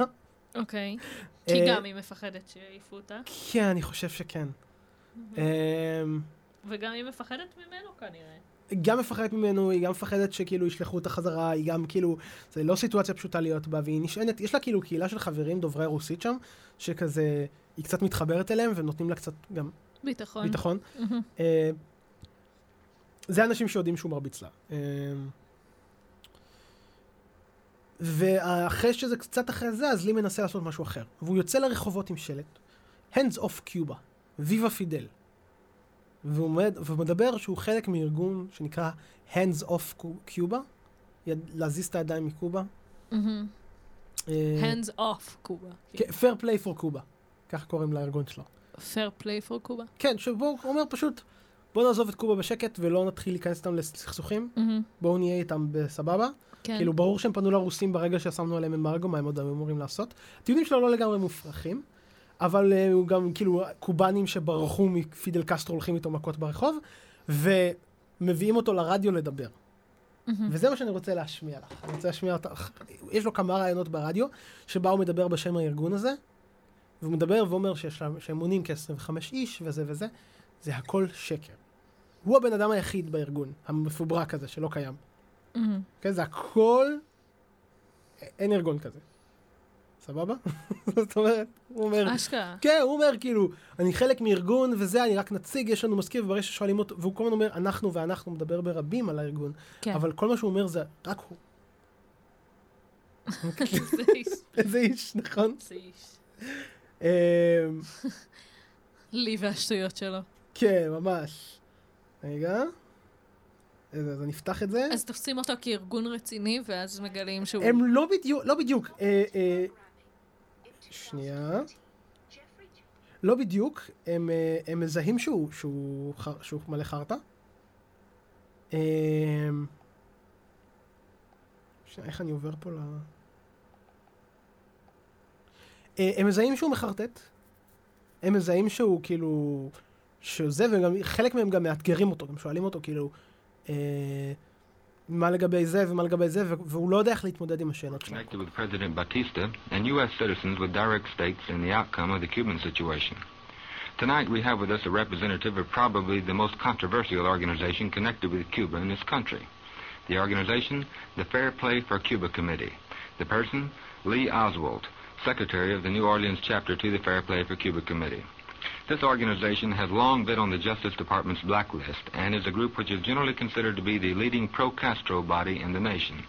אוקיי. כי אה, גם היא מפחדת שיעיפו אותה, כן, אני חושב שכן. אה, וגם היא מפחדת ממנו כנראה. היא גם מפחדת ממנו, היא גם מפחדת שכאילו ישלחו אותה חזרה, היא גם כאילו, זה לא סיטואציה פשוטה להיות בה, והיא נשענת, יש לה כאילו קהילה של חברים דוברי רוסית שם, שכזה, היא קצת מתחברת אליהם ונותנים לה קצת גם ביטחון. ביטחון. זה אנשים שיודעים שהוא מרביץ לה. אה, ואחרי שזה קצת אחרי זה, אז לי מנסה לעשות משהו אחר. והוא יוצא לרחובות עם שלט, Hands off Cuba, ויבה פידל. והוא מד- והוא מדבר שהוא חלק מארגון שנקרא Hands off Cuba, יד, להזיז את הידיים מקובה. מהמם. אה, hands off קובה. כן, Fair Play for Cuba, ככה קוראים לארגון שלו. fair play for קובה. כן, שבו הוא אומר פשוט, בוא נעזוב את קובה בשקט ולא נתחיל להיכנס איתם לסכסוכים, מהמם. בואו נהיה איתם בסבבה. כן. כאילו, ברור שהם פנו לרוסים ברגע ששמנו עליהם אמרגו, מה הם עוד אמורים לעשות. הטיעונים שלו לא לגמרי מופרכים, אבל uh, הוא גם, כאילו, קובנים שברחו מפידל קסטרו הולכים איתו מכות ברחוב, ומביאים אותו לרדיו לדבר. מהמם. וזה מה שאני רוצה להשמיע לך. אני רוצה להשמיע אותך. יש לו כמה רעיונות ברדיו, שבה הוא מדבר בשם הארגון הזה, והוא מדבר ואומר שיש שהם מונים כ-25 איש וזה וזה, זה הכל שקר. הוא הבן אדם היחיד בארגון, המפוברק הזה, שלא קיים. מהמם. כן, זה הכל, אין ארגון כזה. סבבה? זאת אומרת, הוא אומר, אשכרה. כן, הוא אומר כאילו, אני חלק מארגון וזה, אני רק נציג, יש לנו מזכיר, וברגע ששואלים אותו, והוא כל הזמן אומר, אנחנו ואנחנו, מדבר ברבים על הארגון, כן. אבל כל מה שהוא אומר זה רק הוא. זה איש. איזה איש, נכון? זה איש. אמ, לי והשטויות שלו. כן, ממש. רגע. אז אז אני אפתח את זה. אז תופסים אותו כארגון רציני, ואז מגלים שהוא... הם לא בדיוק, לא בדיוק. אה, אה, שנייה. לא בדיוק, הם, אה, הם מזהים שהוא, שהוא, ח- שהוא מלא חרטא. אה, שנייה, איך אני עובר פה ל... אה, הם מזהים שהוא מחרטט. הם מזהים שהוא כאילו... שזה, וגם חלק מהם גם מאתגרים אותו, גם שואלים אותו כאילו... אה, מה לגבי זה ומה לגבי זה, והוא לא יודע איך להתמודד עם השאלות situation. Tonight we have with us a representative of probably the most controversial organization connected with Cuba in this country. The organization, the Fair Play for Cuba Committee. The person, Lee Oswald, Secretary of the New Orleans chapter to the Fair Play for Cuba Committee. This organization has long been on the Justice Department's blacklist and is a group which is generally considered to be the leading pro-Castro body in the nation.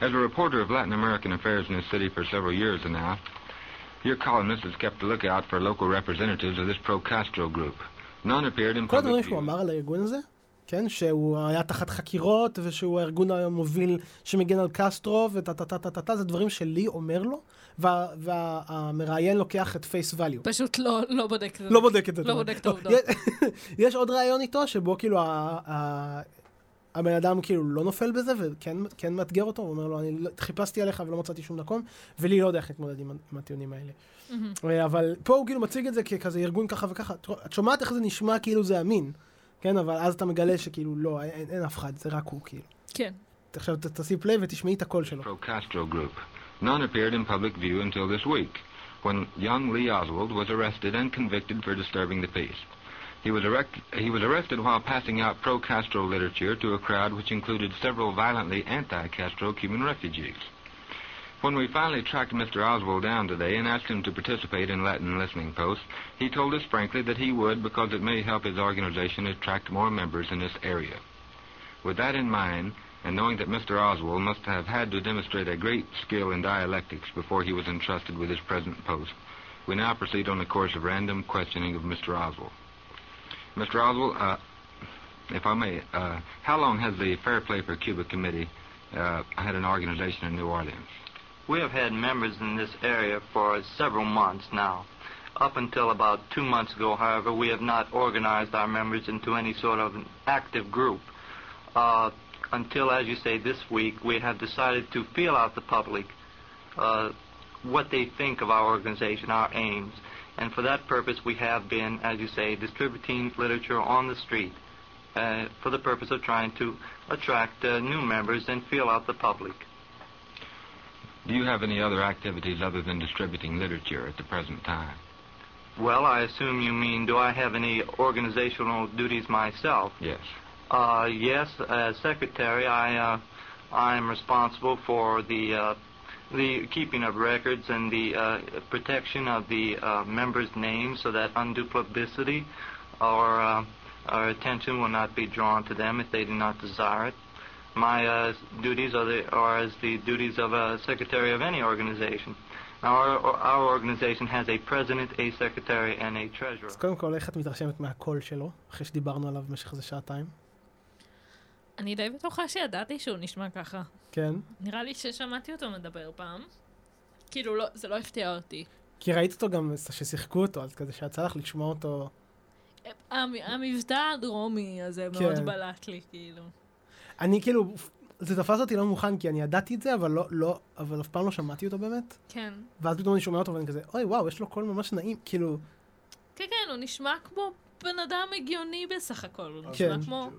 As a reporter of Latin American affairs in this city for several years now, your columnist has kept a lookout for local representatives of this pro-Castro group. None appeared in כל הדברים public שהוא. אמר על הארגון הזה, כן, שהוא היה תחת חקירות, ושהוא הארגון המוביל שמגן על קסטרו, וטה טה טה טה טה זה דברים שלי אומר לו, והמראיין לוקח את פייס ואליו. פשוט לא, לא בודק את זה. לא בודק את זה. לא. בודק את העובדות. יש- עוד ראיון איתו, שבו כאילו ה- ה- הבן אדם כאילו לא נופל בזה, וכן כן מאתגר אותו, הוא אומר לו, אני לא- חיפשתי עליך ולא מצאתי שום מקום, ולי לא יודע איך להתמודד עם עם הטיעונים האלה. אה, אבל פה הוא כאילו מציג את זה ככזה ארגון ככה וככה. את שומעת איך זה נשמע כאילו זה אמין, כן? אבל אז אתה מגלה שכאילו לא, אין, אין אף אחד, זה רק הוא כאילו. כן. עכשיו תעשי פליי ותשמעי את הקול שלו. None appeared in public view until this week, when young Lee Oswald was arrested and convicted for disturbing the peace. He was, erect- he was arrested while passing out pro-Castro literature to a crowd which included several violently anti-Castro Cuban refugees. When we finally tracked Mr. Oswald down today and asked him to participate in Latin listening posts, he told us frankly that he would because it may help his organization attract more members in this area. With that in mind, and knowing that Mr. Oswald must have had to demonstrate a great skill in dialectics before he was entrusted with his present post, we now proceed on a course of random questioning of Mr. Oswald. Mr. Oswald, uh, if I may, uh, how long has the Fair Play for Cuba Committee uh, had an organization in New Orleans? We have had members in this area for several months now. Up until about two months ago, however, we have not organized our members into any sort of an active group. Uh, until, as you say, this week, we have decided to feel out the public uh, what they think of our organization, our aims. And for that purpose, we have been, as you say, distributing literature on the street uh, for the purpose of trying to attract uh, new members and feel out the public. Do you have any other activities other than distributing literature at the present time? Well, I assume you mean, do I have any organizational duties myself? Yes. Uh, yes, as secretary, I uh, I am responsible for the uh, the keeping of records and the uh, protection of the uh, members' names, so that undue publicity or uh, or attention will not be drawn to them if they do not desire it. My uh, duties are, the, are as the duties of a secretary of any organization. Our, our organization has a president, a secretary, and a treasurer. אז קודם כל, איך את מתרשמת מהקול שלו, אחרי שדיברנו עליו במשך איזה שעתיים? אני די בטוחה שידעתי שהוא נשמע ככה. כן. נראה לי ששמעתי אותו מדבר פעם. כאילו, לא, זה לא הפתיע אותי. כי ראית אותו גם ששיחקו אותו, אז כזה שיצא לך לשמוע אותו... המ- המבטא הדרומי הזה כן. מאוד בלט לי, כאילו. אני כאילו, זה תפס אותי לא מוכן, כי אני ידעתי את זה, אבל לא, לא, אבל אף פעם לא שמעתי אותו באמת. כן. ואז פתאום אני שומע אותו ואני כזה, אוי וואו, יש לו קול ממש נעים, כאילו, כן, כן, הוא נשמע כמו בן אדם הגיוני בסך הכל. הוא כן. נשמע כמו...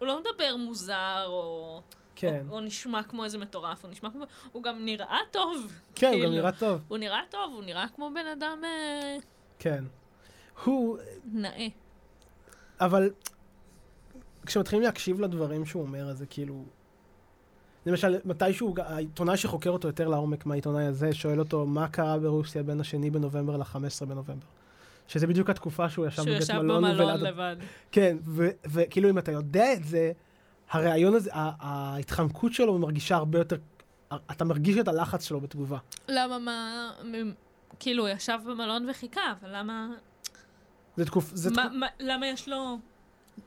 הוא לא מדבר מוזר או... כן. הוא, הוא נשמע כמו איזה מטורף, הוא נשמע כמו... הוא גם נראה טוב. כן, הוא גם כאילו. נראה טוב. הוא נראה טוב, הוא נראה כמו בן אדם אה, כן. הוא, נאה. אבל כשמתחילים להקשיב לדברים שהוא אומר, אז זה כאילו... למשל, מתישהו, העיתונאי שחוקר אותו יותר לעומק מהעיתונאי הזה, שואל אותו מה קרה ברוסיה בין השני בנובמבר ל-15 בנובמבר. שזה בדיוק התקופה שהוא ישב שהוא בבית ישב מלון. במלון ובלעד- לבד. כן, וכאילו אם אתה יודע את זה, הרעיון הזה, ההתחמקות שלו מרגישה הרבה יותר, אתה מרגיש את הלחץ שלו בתגובה. למה מה... כאילו, הוא ישב במלון וחיכה, אבל למה... זה תקוף... זה מה-. מה- למה יש לו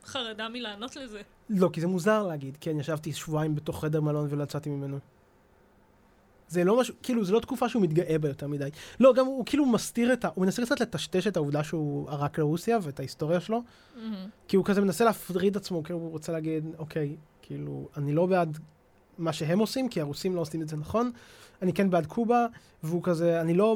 חרדה מלענות לזה? לא, כי זה מוזר להגיד, כן, ישבתי שבועיים בתוך חדר מלון ולא יצאתי ממנו. זה לא משהו, כאילו, זה לא תקופה שהוא מתגאה בה יותר מדי. לא, גם הוא, הוא כאילו מסתיר את ה... הוא מנסה קצת לטשטש את העובדה שהוא ערק לרוסיה ואת ההיסטוריה שלו, מהמם. כי הוא כזה מנסה להפריד עצמו, כאילו הוא רוצה להגיד, אוקיי, כאילו, אני לא בעד מה שהם עושים, כי הרוסים לא עושים את זה נכון, אני כן בעד קובה, והוא כזה, אני לא,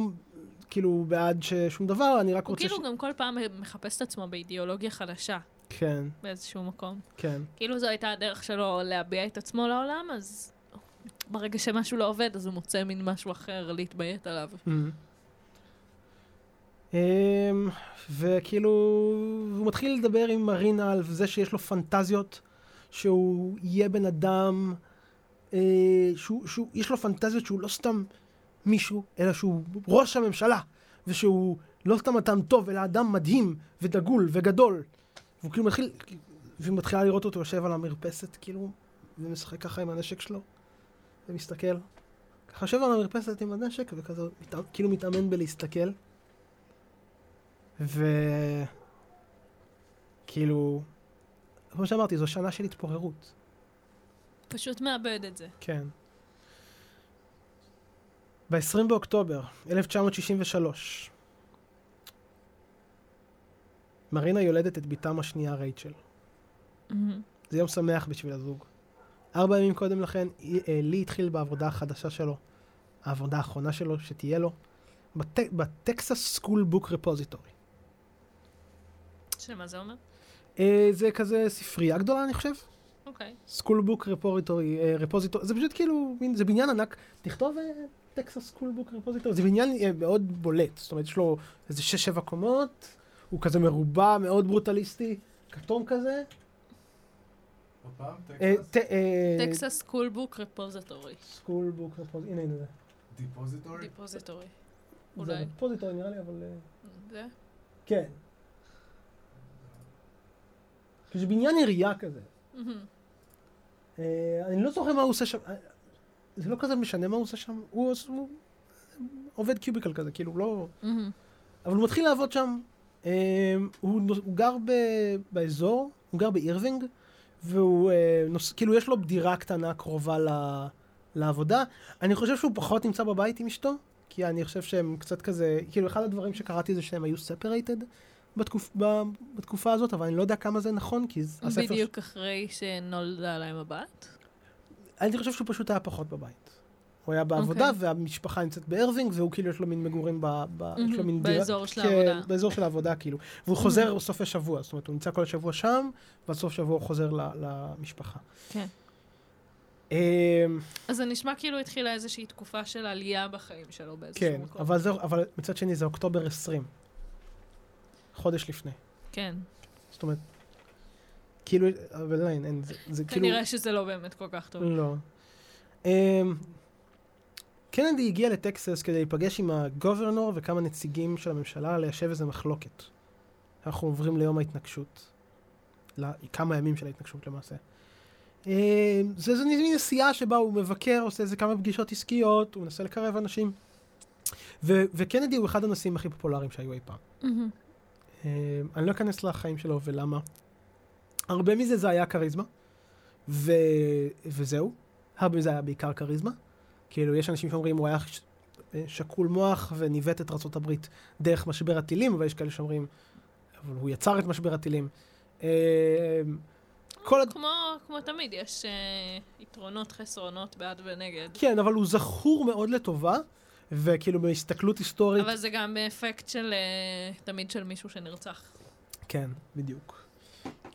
כאילו, בעד שום דבר, אני רק הוא רוצה... כאילו גם כל פעם מחפש את עצמו באידיאולוגיה חדשה, כן, באיזשהו מקום. כן. כאילו זו הייתה הדרך שלו להביע את עצמו לעולם, אז ברגע שמשהו לא עובד, אז הוא מוצא מין משהו אחר להתביית עליו. אמ, אמ, וכאילו, הוא מתחיל לדבר עם מרינה על זה שיש לו פנטזיות, שהוא יהיה בן אדם, אה, שהוא, שהוא, יש לו פנטזיות שהוא לא סתם מישהו, אלא שהוא ראש הממשלה, ושהוא לא סתם אדם טוב, אלא אדם מדהים, ודגול, וגדול. והוא כאילו מתחיל, והיא מתחילה לראות אותו יושב על המרפסת, כאילו, ומשחק ככה עם הנשק שלו, ומסתכל. ככה יושב על המרפסת עם הנשק, וכזה, מת, כאילו מתאמן בלהסתכל. ו... כאילו, כמו שאמרתי, זו שנה של התפוררות. פשוט מאבד את זה. כן. ב-20 באוקטובר 1963, מרינה יולדת את בתם השנייה רייצ'ל. מהמם. זה יום שמח בשביל הזוג. ארבע ימים קודם לכן, אה, לי התחיל בעבודה החדשה שלו, העבודה האחרונה שלו, שתהיה לו, בט... ב Texas School Book Repository. שמה זה אומר? אה, זה כזה ספרייה גדולה, אני חושב. אוקיי. School Book Repository, repository, זה פשוט כאילו, מין- זה בניין ענק, תכתוב Texas School Book Repository, זה בניין אה, מאוד בולט, זאת אומרת, יש לו איזה שש-שבע קומות, הוא כזה מרובע, מאוד ברוטליסטי, כתום כזה. אה, טקסס? אה, טקסס School Book Repository. School Book Repository, הנה, הנה זה. Depository? Depository. זה אולי. Repository נראה לי, אבל... אה, זה? כן. כי זה בניין עירייה כזה. אני לא זוכר מה הוא עושה שם. זה לא כזה משנה מה הוא עושה שם. הוא עובד cubicle כזה, כאילו, לא... אבל הוא מתחיל לעבוד שם. הוא, גר באזור, הוא גר באירווינג, והוא, אה, נוס, כאילו, יש לו דירה קטנה קרובה ל, לעבודה. אני חושב שהוא פחות נמצא בבית עם אשתו, כי אני חושב שהם קצת כזה, כאילו, אחד הדברים שקראתי זה שהם היו separated בתקופ, ב, בתקופה הזאת, אבל אני לא יודע כמה זה נכון, כי הספר... בדיוק אחרי שנולדה להם הבת. אני חושב שהוא פשוט היה פחות בבית. הוא היה בעבודה, אוקיי. והמשפחה נמצאת בארווינג, והוא כאילו יש לו מין מגורים ב... ב יש לו מין דירה- באזור של כן, העבודה. באזור של העבודה, כאילו. והוא חוזר סופי שבוע, זאת אומרת, הוא נמצא כל השבוע שם, ועד סוף שבוע הוא חוזר ל- למשפחה. כן. אמ, אז זה נשמע כאילו התחילה איזושהי תקופה של עלייה בחיים שלו באיזשהו כן, מקום. אבל זה- אבל מצד שני זה אוקטובר 20. חודש לפני. כן. זאת אומרת, כאילו, אבל אין, אין, זה- זה כאילו... כנראה שזה לא באמת כל כך טוב. לא. אמ, קנדי הגיע לטקסס כדי להיפגש עם הגוברנור וכמה נציגים של הממשלה ליישב איזה מחלוקת. אנחנו עוברים ליום ההתנגשות. לכמה ימים של ההתנגשות למעשה. אמ, זה איזה מין נסיעה שבה הוא מבקר, עושה איזה כמה פגישות עסקיות, הוא מנסה לקרב אנשים. ו- וקנדי הוא אחד הנשיאים הכי פופולריים שהיו אי פעם. מהמם. אמ, אני לא אכנס לחיים שלו ולמה. הרבה מזה זה היה כריזמה, ו... וזהו. הרבה מזה היה בעיקר כריזמה. כאילו, יש אנשים שאומרים, הוא היה ש... שקול מוח וניווט את ארה"ב דרך משבר הטילים, אבל יש כאלה שאומרים, אבל הוא יצר את משבר הטילים. אמ, כל הד... כמו, כמו תמיד, יש אה, יתרונות, חסרונות, בעד ונגד. כן, אבל הוא זכור מאוד לטובה, וכאילו בהסתכלות היסטורית... אבל זה גם באפקט של, אה, תמיד של מישהו שנרצח. כן, בדיוק.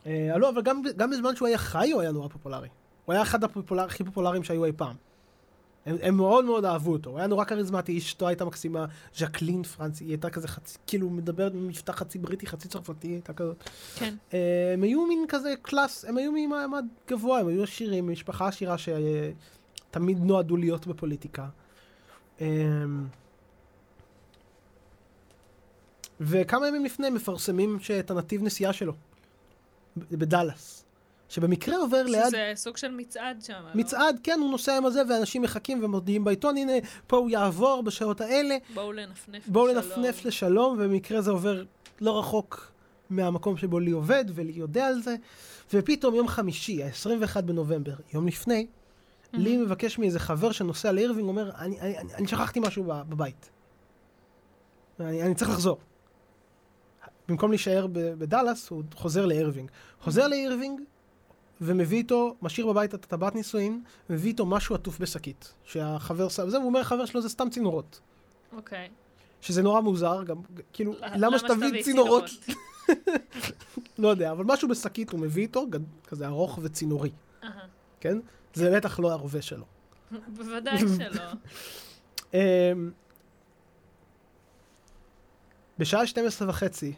אה, לא, אבל גם, גם בזמן שהוא היה חי הוא היה נורא פופולרי. הוא היה אחד הפופולר, הכי פופולריים שהיו אי פעם. הם, הם מאוד מאוד אהבו אותו, הוא היה נורא כריזמטי, אשתו הייתה מקסימה, ז'קלין פרנס, היא הייתה כזה חצי, כאילו מדברת במבטא חצי בריטי, חצי צרפתי, הייתה כזאת. כן. אה, הם היו מין כזה class, הם היו ממעמד גבוה, הם היו עשירים, משפחה עשירה שתמיד נועדו להיות בפוליטיקה. אה, וכמה ימים לפני מפרסמים שאת הנתיב נסיעה שלו, ב- בדאלאס. שבמקרה עובר ליד... שזה סוג של מצעד שם. לא? מצעד, כן, הוא נוסע עם הזה, ואנשים מחכים ומודיעים בעיתון, הנה, פה הוא יעבור בשעות האלה, בואו לנפנף בואו בשלום. לנפנף לשלום, ובמקרה זה עובר לא רחוק מהמקום שבו לי עובד, ולי יודע על זה, ופתאום יום חמישי, ה-21 בנובמבר, יום לפני, לי מבקש מאיזה חבר שנוסע לאירווינג, אומר, אני, אני, אני, אני שכחתי משהו בבית. אני, אני צריך לחזור. במקום להישאר בדאלאס, הוא חוזר לאירווינג. חוזר לאירווינג, ומביא איתו, משאיר בבית את הטבעת נישואין, מביא איתו משהו עטוף בשקית. שהחבר שם, זה, והוא אומר לחבר שלו, זה סתם צינורות. אוקיי. שזה נורא מוזר, גם, כאילו, למה למה שתביא צינורות? לא יודע, אבל משהו בשקית הוא מביא איתו, כזה ארוך וצינורי, אהה. כן? זה בטח לא הרובה שלו. בוודאי שלא. אמ, בשעה 12 וחצי,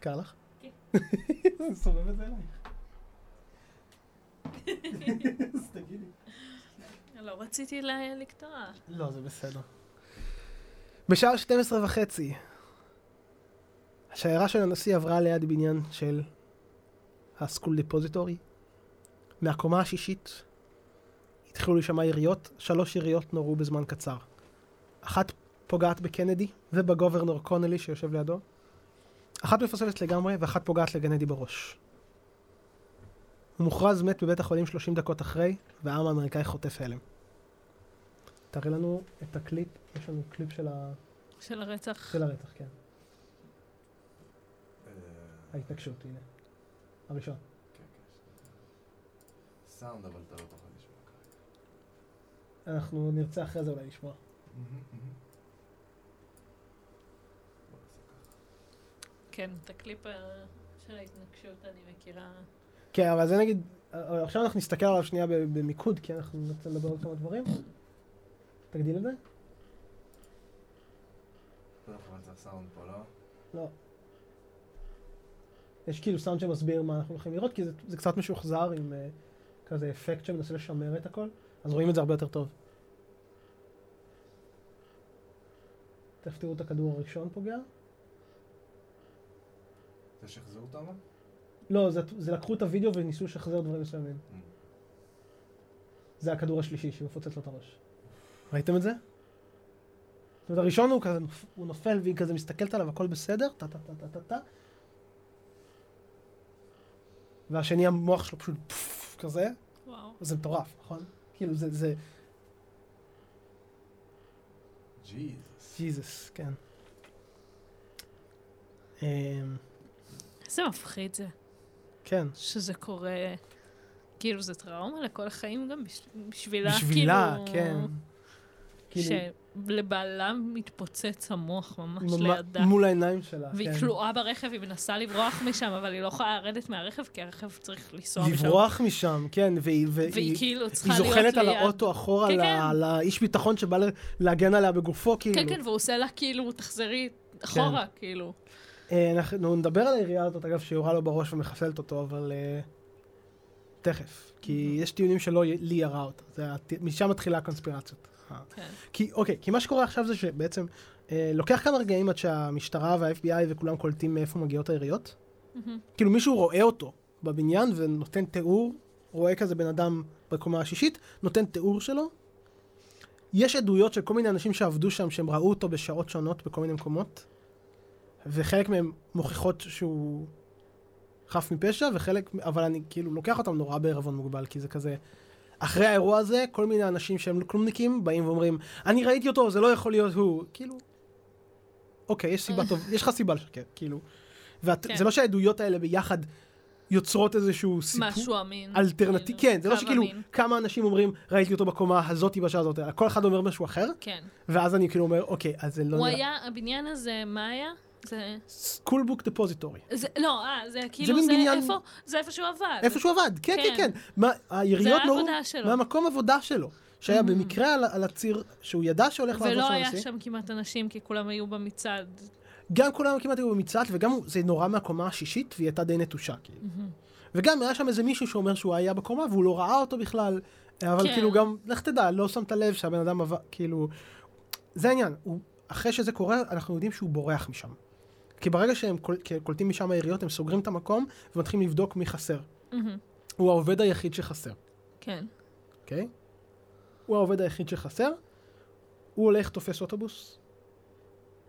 קר לך? כן. סובב את זה אליי. אז תגידי. לא רציתי לקטוע. לא, זה בסדר. בשעה 12 וחצי, השיירה של הנשיא עברה ליד בניין של ה School Depository. מהקומה השישית התחילו להישמע יריות, שלוש יריות נורו בזמן קצר. אחת פוגעת בקנדי ובגוברנור קונלי שיושב לידו. אחת מפספסת לגמרי ואחת פוגעת לקנדי בראש. הוא מוכרז מת בבית החולים 30 דקות אחרי, והעם האמריקאי חוטף הלם. תראה לנו את הקליפ, יש לנו קליפ של, ה... של הרצח. של הרצח, כן. אה, ההתנגשות, הנה. הראשון. כן, כן. סאונד, אבל אתה לא תוכל לשמוע כרגע. אנחנו נרצה אחרי זה אולי לשמוע. כן, את הקליפ ה- של ההתנגשות אני מכירה. כן, אבל זה נגיד, עכשיו אנחנו נסתכל עליו שנייה במיקוד, כי אנחנו נרצה לדבר על כמה דברים. תגדיל את זה? לא לא? לא. יש כאילו סאונד שמסביר מה אנחנו הולכים לראות, כי זה, זה קצת משוחזר עם uh, כזה אפקט שמנסה לשמר את הכל, אז רואים את זה הרבה יותר טוב. תכף תראו את הכדור הראשון פוגע. זה שחזור אומר? לא, זה, זה לקחו את הוידאו וניסו לשחזר דברים מסוימים. Mm. זה הכדור השלישי שמפוצץ לו את הראש. ראיתם את זה? זאת אומרת, הראשון הוא כזה, הוא נופל והיא כזה מסתכלת עליו, הכל בסדר, טה טה טה טה טה טה. והשני המוח שלו פשוט פפפ, כזה, וואו. זה מטורף, נכון? כאילו זה, זה, ג'יזוס. ג'יזוס, כן. איזה מפחיד זה. כן. שזה קורה, כאילו זה טראומה לכל החיים גם בש- בשבילה, בשבילה, כאילו, כן. כאילו, שלבעלה מתפוצץ המוח ממש ממ- לידה. מול העיניים שלה, והיא כן. כלואה ברכב, היא מנסה לברוח משם, אבל היא לא יכולה לרדת מהרכב, כי הרכב צריך לנסוע משם. לברוח משם, כן, והיא, והיא והיא, כאילו צריכה היא להיות זוחלת על ליד. האוטו אחורה, כן, על ה- כן. על האיש ביטחון שבא להגן עליה בגופו, כאילו. כן, כן, והוא עושה לה כאילו, תחזרי אחורה, כאילו. אה, אנחנו נדבר על העירייה הזאת, אגב, שיורה לו בראש ומחסלת אותו, אבל אה, תכף. כי יש טיעונים שלא לי ירה אותה. משם מתחילה הקונספירציות. אה. כן. כי, אוקיי, כי מה שקורה עכשיו זה שבעצם לוקח כמה רגעים עד שהמשטרה וה-FBI וכולם קולטים מאיפה מגיעות היריות. מהמם. כאילו מישהו רואה אותו בבניין ונותן תיאור, רואה כזה בן אדם בקומה השישית, נותן תיאור שלו. יש עדויות של כל מיני אנשים שעבדו שם, שהם ראו אותו בשעות שונות בכל מיני מקומות, וחלק מהם מוכיחות שהוא חף מפשע, וחלק, אבל אני כאילו לוקח אותם נורא בערבון מוגבל, כי זה כזה... אחרי האירוע הזה, כל מיני אנשים שהם כלומניקים באים ואומרים, אני ראיתי אותו, זה לא יכול להיות הוא. כאילו, אוקיי, יש סיבה טוב, יש לך סיבה לשקר, כאילו. וזה כן. לא שהעדויות האלה ביחד יוצרות איזשהו סיפור. משהו אמין. אלטרנטיבי, כאילו, כן, זה לא שכאילו אמין. כמה אנשים אומרים, ראיתי אותו בקומה הזאתי בשעה הזאת, כל אחד אומר משהו אחר, כן. ואז אני כאילו אומר, אוקיי, אז זה לא הוא נראה. היה, הבניין הזה, מה היה? זה... סקול בוק דפוזיטורי. זה, לא, אה, זה כאילו, מין זה, בניין- איפה, זה איפה שהוא עבד. איפה שהוא עבד, כן, כן, כן. כן. מה, היריות זה נורו שלו. מהמקום עבודה שלו. שהיה במקרה על, על הציר, שהוא ידע שהולך לעבוד ולא שם היה הנשיא. שם כמעט אנשים, כי כולם היו במצעד. גם כולם כמעט היו במצעד, וגם זה נורא מהקומה השישית, והיא הייתה די נטושה, כאילו. וגם היה שם איזה מישהו שאומר שהוא היה בקומה, והוא לא ראה אותו בכלל, אבל כן. כאילו גם, לך תדע, לא שמת לב שהבן אדם עבר, כאילו... זה העניין, הוא, אחרי שזה קורה, אנחנו יודעים שהוא בורח משם. כי ברגע שהם קול, קולטים משם היריות, הם סוגרים את המקום, ומתחילים לבדוק מי חסר. מהמם. הוא העובד היחיד שחסר, כן. אוקיי? הוא העובד היחיד שחסר, הוא הולך, תופס אוטובוס,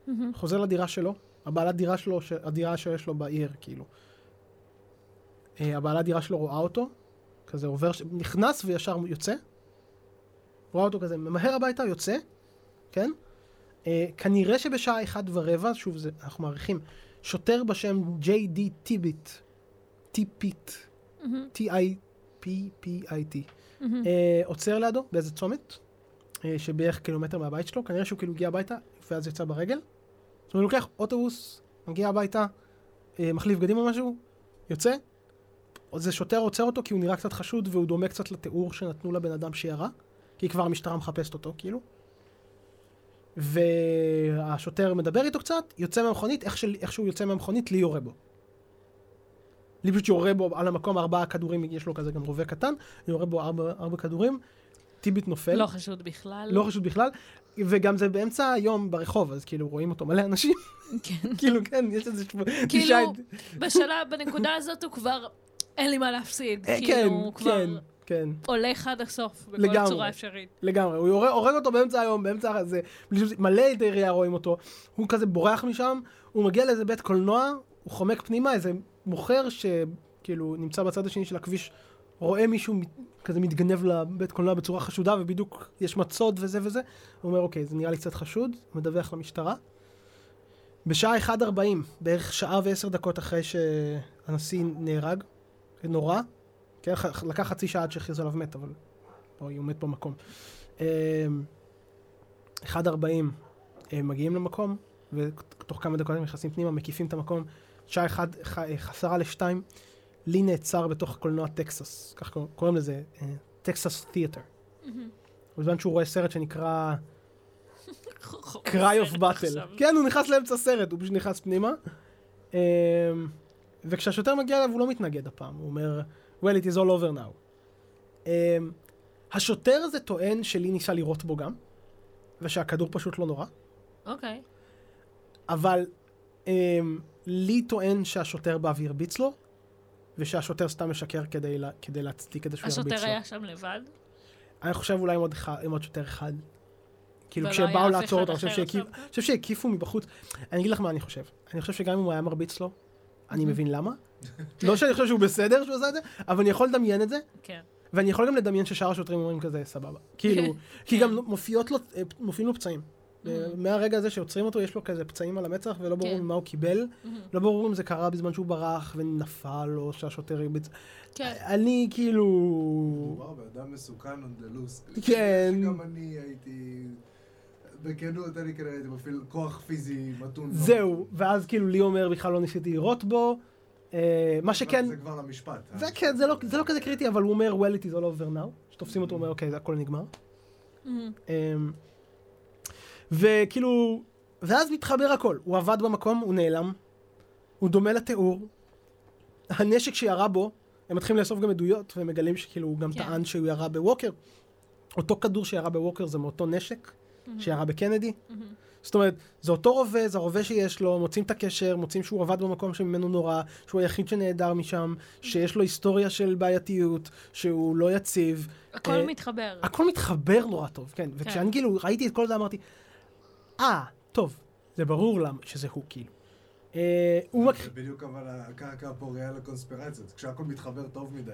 מהמם. חוזר לדירה שלו, הבעלת דירה שלו. הדירה שיש לו בעיר, כאילו. אה, הבעלת דירה שלו רואה אותו, כזה עובר, נכנס וישר יוצא. רואה אותו כזה, ממהר הביתה, יוצא, כן? אה, כנראה שבשעה אחת ורבע, שוב, זה, אנחנו מעריכים, שוטר בשם ג'יי די טיביט, טיפיט. T-I-P-P-I-T, מהמם. אה, עוצר לידו באיזה צומת, אה, שבערך קילומטר מהבית שלו, כנראה שהוא כאילו הגיע הביתה, ואז יצא ברגל. זאת אומרת, הוא לוקח אוטובוס, מגיע הביתה, אה, מחליף בגדים או משהו, יוצא. זה שוטר עוצר אותו כי הוא נראה קצת חשוד והוא דומה קצת לתיאור שנתנו לבן אדם שירה, כי כבר המשטרה מחפשת אותו, כאילו. והשוטר מדבר איתו קצת, יוצא מהמכונית, איך, של, איך שהוא יוצא מהמכונית, לי יורה בו. לי פשוט יורה בו על המקום ארבעה כדורים, יש לו כזה גם רובה קטן, יורה בו ארבע, ארבע כדורים, טיביט נופל. לא חשוד בכלל. לא חשוד בכלל, וגם זה באמצע היום ברחוב, אז כאילו רואים אותו מלא אנשים, כן. כאילו כן, יש איזה שבוע, כאילו, בשלב, בנקודה הזאת הוא כבר, אין לי מה להפסיד. אה, כאילו, כן, הוא כבר כן, כן, הולך עד הסוף, בכל לגמרי. צורה אפשרית. לגמרי, הוא יורה- הורג אותו באמצע היום, באמצע הזה, מלא עדי ראייה רואים אותו, הוא כזה בורח משם, הוא מגיע לאיזה בית קולנוע, הוא חומק פנימה, איזה מוכר שכאילו נמצא בצד השני של הכביש, רואה מישהו כזה מתגנב לבית קולנוע בצורה חשודה, ובדיוק יש מצוד וזה וזה, הוא אומר, אוקיי, זה נראה לי קצת חשוד, מדווח למשטרה. בשעה 1.40, בערך שעה ועשר דקות אחרי שהנשיא נהרג, נורא, כן, לקח חצי שעה עד שהכריז עליו מת, אבל פה הוא מת במקום. אמ, 1.40 הם מגיעים למקום, ותוך כמה דקות הם נכנסים פנימה, מקיפים את המקום. שעה אחד, ח- חסרה לשתיים, לי נעצר בתוך קולנוע טקסס, כך קורא- קוראים לזה, טקסס תיאטר. בזמן שהוא רואה סרט שנקרא of Battle. עכשיו. כן, הוא נכנס לאמצע הסרט, הוא פשוט נכנס פנימה. אמ, וכשהשוטר מגיע אליו הוא לא מתנגד הפעם, הוא אומר, well it is all over now. אמ, השוטר הזה טוען שלי ניסה לירות בו גם, ושהכדור פשוט לא נורא, אוקיי. אבל אמ, לי טוען שהשוטר בא והרביץ לו, ושהשוטר סתם משקר כדי, לה, כדי להצדיק כדי שהוא ירביץ לו. השוטר היה שם לבד? אני חושב אולי עם עוד, אחד, עם עוד שוטר אחד. כאילו כשבאו לעצור אותו? אני חושב שהקיפו מבחוץ. אני אגיד לך מה אני חושב. אני חושב שגם אם הוא היה מרביץ לו, אני מבין למה. לא שאני חושב שהוא בסדר שהוא עשה את זה, אבל אני יכול לדמיין את זה, כן. ואני יכול גם לדמיין ששאר השוטרים אומרים כזה, סבבה. כאילו, כי כן. גם מופיעות לו, אה, מופיעים לו פצעים. אה, מהרגע הזה שעוצרים אותו, יש לו כזה פצעים על המצח, ולא ברור כן. מה הוא קיבל. לא ברור אם זה קרה בזמן שהוא ברח ונפל, או שהשוטר הרביץ. כן. אני כאילו... וואו, אדם מסוכן on the loose. כן. גם אני הייתי... בכנות, אני כנראה הייתי מפעיל כוח פיזי מתון. זהו. ואז כאילו לי אומר בכלל לא ניסיתי לירות בו. אה, מה שכן, זה כבר למשפט. זה אה? כן, זה לא, זה לא כזה קריטי, אבל הוא אומר well it is all over now. שתופסים אותו, הוא אומר אוקיי, זה הכל נגמר. מהמם. אמ, וכאילו, ואז מתחבר הכל. הוא עבד במקום, הוא נעלם, הוא דומה לתיאור. הנשק שירה בו, הם מתחילים לאסוף גם עדויות, והם מגלים שכאילו הוא גם כן. טען שהוא ירה בווקר. אותו כדור שירה בווקר זה מאותו נשק שירה בקנדי. זאת אומרת, זה אותו רובה, זה הרובה שיש לו, מוצאים את הקשר, מוצאים שהוא עבד במקום שממנו נורא, שהוא היחיד שנעדר משם, שיש לו היסטוריה של בעייתיות, שהוא לא יציב. הכל אה, מתחבר. הכל מתחבר נורא טוב, כן. וכשאני כאילו ראיתי את כל זה אמרתי, אה, טוב, זה ברור למה שזה הוא כאילו. אה, הוא מק... זה בדיוק אבל הקרקע הפורייה לקונספירציות, כשהכל מתחבר טוב מדי.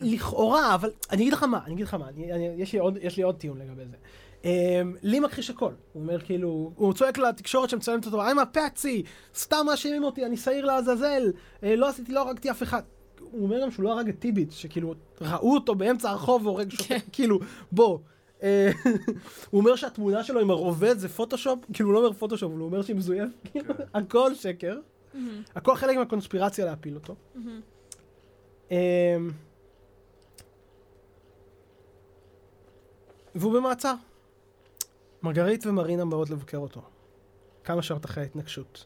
לכאורה, אבל אני אגיד לך מה, אני אגיד לך מה, אני, אני, יש, לי עוד, יש לי עוד טיעון לגבי זה. Um, לי מכחיש הכל. הוא אומר כאילו, הוא צועק לתקשורת שמצלמת אותו, I'm a patsy, סתם מאשימים אותי, אני שעיר לעזאזל, אה, לא עשיתי, לא הרגתי אף אחד. הוא אומר גם שהוא לא הרג את טיביט, שכאילו, ראו אותו באמצע הרחוב והורג שוטר, כאילו, בוא. אה, הוא אומר שהתמונה שלו עם הרובה זה פוטושופ, כאילו הוא לא אומר פוטושופ, הוא אומר שהיא מזויף, כאילו, הכל שקר. הכל חלק מהקונספירציה להפיל אותו. אמ, והוא במעצר. מרגרית ומרינה באות לבקר אותו. כמה שעות אחרי ההתנגשות.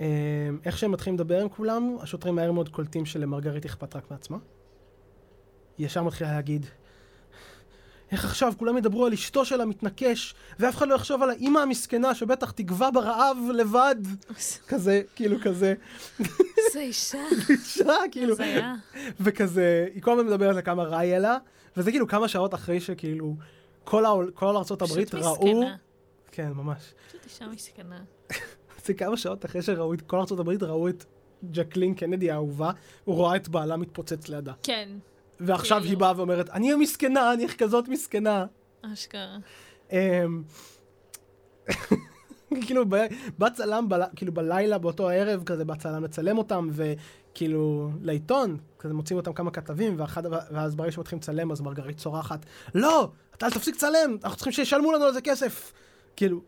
אמ, איך שהם מתחילים לדבר עם כולם, השוטרים מהר מאוד קולטים שלמרגרית אכפת רק מעצמה. היא ישר מתחילה להגיד, איך עכשיו כולם ידברו על אשתו של המתנקש, ואף אחד לא יחשוב על האימא המסכנה שבטח תגווע ברעב לבד. כזה, כאילו כזה, איזה אישה. אישה, כאילו. וכזה, היא כל הזמן מדברת על כמה רע יהיה לה, וזה כאילו כמה שעות אחרי שכאילו, כל, העול, כל ארצות הברית פשוט ראו, מסכנה. כן, ממש. פשוט אישה מסכנה. זה כמה שעות אחרי שראו, את- כל ארצות הברית ראו את ג'קלין קנדי האהובה, הוא רואה את בעלה מתפוצץ לידה. כן, ועכשיו כאילו. היא באה ואומרת, אני המסכנה, אני איך כזאת מסכנה. אשכרה. אמ, כאילו, בא צלם, כאילו בלילה, באותו הערב, כזה בא צלם לצלם אותם, וכאילו, לעיתון, כזה מוצאים אותם כמה כתבים, ואחד, ואז ברגע שמתחילים לצלם, אז מרגרית צורחת, לא, אתה אל תפסיק לצלם, אנחנו צריכים שישלמו לנו על זה כסף. כאילו,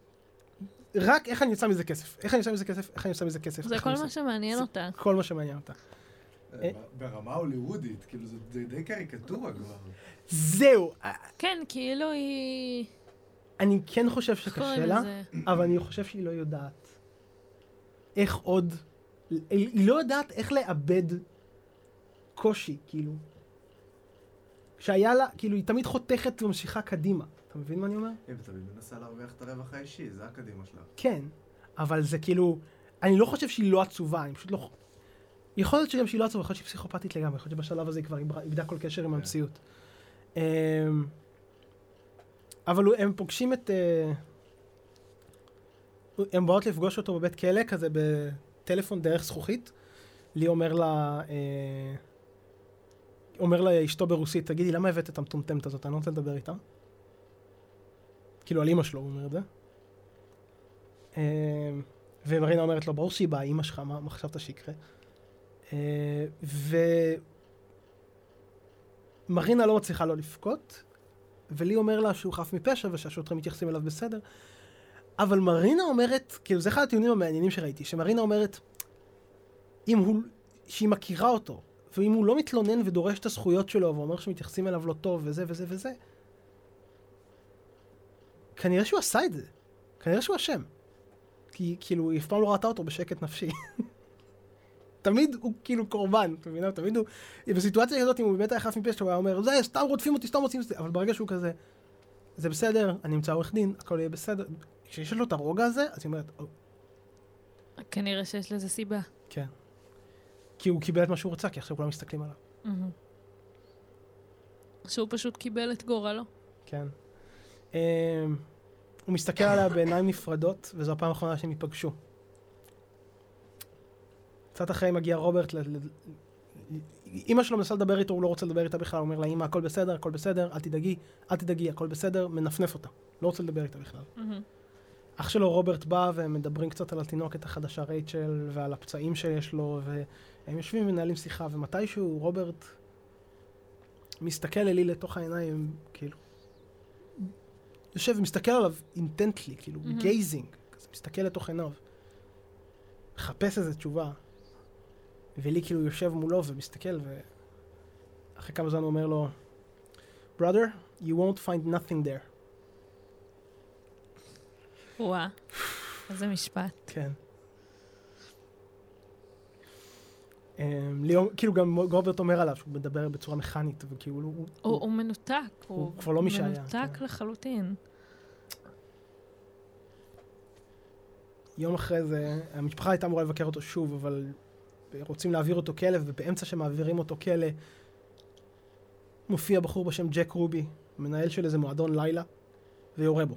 רק איך אני יוצא מזה כסף, איך אני יוצא מזה כסף, איך אני יוצא מזה כסף. זה כל מה שמעניין זה אותה. כל מה שמעניין אותה. אה, ברמה הוליוודית, כאילו זה די קריקטורה כבר. זהו, כן, כאילו היא... אני כן חושב שקשה לה. אבל אני חושב שהיא לא יודעת איך עוד, היא לא יודעת איך לאבד קושי, כאילו. שהיה לה, כאילו, היא תמיד חותכת וממשיכה קדימה. אתה מבין מה אני אומר? היא תמיד מנסה להרוויח את הרווח האישי, זה הקדימה שלה. כן, אבל זה כאילו, אני לא חושב שהיא לא עצובה, אני פשוט לא... יכול להיות שגם שהיא לא עצובה, יכול להיות שהיא פסיכופתית לגמרי, יכול להיות שבשלב הזה היא כבר איבדה- כל קשר עם כן. המציאות. אמ, אבל הם פוגשים את... אה, הם באות לפגוש אותו בבית כלא, כזה בטלפון דרך זכוכית. לי אומר לה... אה, אומר לאשתו ברוסית, תגידי, למה הבאת את המטומטמת הזאת? אני לא רוצה לדבר איתה. כאילו, על אימא שלו הוא אומר את זה. אה, ומרינה אומרת לו, ברור שהיא באה, אימא שלך, מה חשבת שיקרה? אה, ומרינה לא מצליחה לא לבכות, ולי אומר לה שהוא חף מפשע ושהשוטרים מתייחסים אליו בסדר. אבל מרינה אומרת, כאילו זה אחד הטיעונים המעניינים שראיתי, שמרינה אומרת, אם הוא, שהיא מכירה אותו, ואם הוא לא מתלונן ודורש את הזכויות שלו, ואומר שמתייחסים אליו לא טוב, וזה וזה וזה, כנראה שהוא עשה את זה. כנראה שהוא אשם. כי כאילו, היא אף פעם לא ראתה אותו בשקט נפשי. תמיד הוא כאילו קורבן, אתה מבין? תמיד הוא... בסיטואציה כזאת, אם הוא באמת היה חף מפשע, הוא היה אומר, זה, סתם רודפים אותי, סתם רוצים את זה. אבל ברגע שהוא כזה, זה בסדר, אני אמצא עורך דין, הכל יהיה בסדר. כשיש לו את הרוגע הזה, אז היא אומרת, "או, כנראה שיש לזה סיבה. כן. כי הוא קיבל את מה שהוא רצה, כי עכשיו כולם מסתכלים עליו. מהמם. שהוא פשוט קיבל את גורלו. כן. Um, הוא מסתכל עליה בעיניים נפרדות, וזו הפעם האחרונה שהם ייפגשו. קצת אחרי מגיע רוברט, ל- ל- אימא שלו מנסה לדבר איתו, הוא לא רוצה לדבר איתה בכלל, הוא אומר לה, אימא, הכל בסדר, הכל בסדר, אל תדאגי, אל תדאגי, הכל בסדר, מנפנף אותה. לא רוצה לדבר איתה בכלל. מהמם. אח שלו רוברט בא והם מדברים קצת על התינוקת החדשה רייצ'ל ועל הפצעים שיש לו והם יושבים ומנהלים שיחה ומתישהו רוברט מסתכל אלי לתוך העיניים כאילו יושב ומסתכל עליו intently כאילו מהמם. gazing כזה מסתכל לתוך עיניו מחפש איזה תשובה ולי כאילו יושב מולו ומסתכל ואחרי כמה זמן הוא אומר לו brother you won't find nothing there וואה, איזה משפט. כן. אמ, ליאור, כאילו גם רוברט אומר עליו שהוא מדבר בצורה מכנית, וכאילו הוא, הוא הוא מנותק. הוא כבר לא מי שהיה, מנותק כן. לחלוטין. יום אחרי זה, המשפחה הייתה אמורה לבקר אותו שוב, אבל רוצים להעביר אותו כלא, ובאמצע שמעבירים אותו כלא, מופיע בחור בשם ג'ק רובי, מנהל של איזה מועדון לילה, ויורה בו.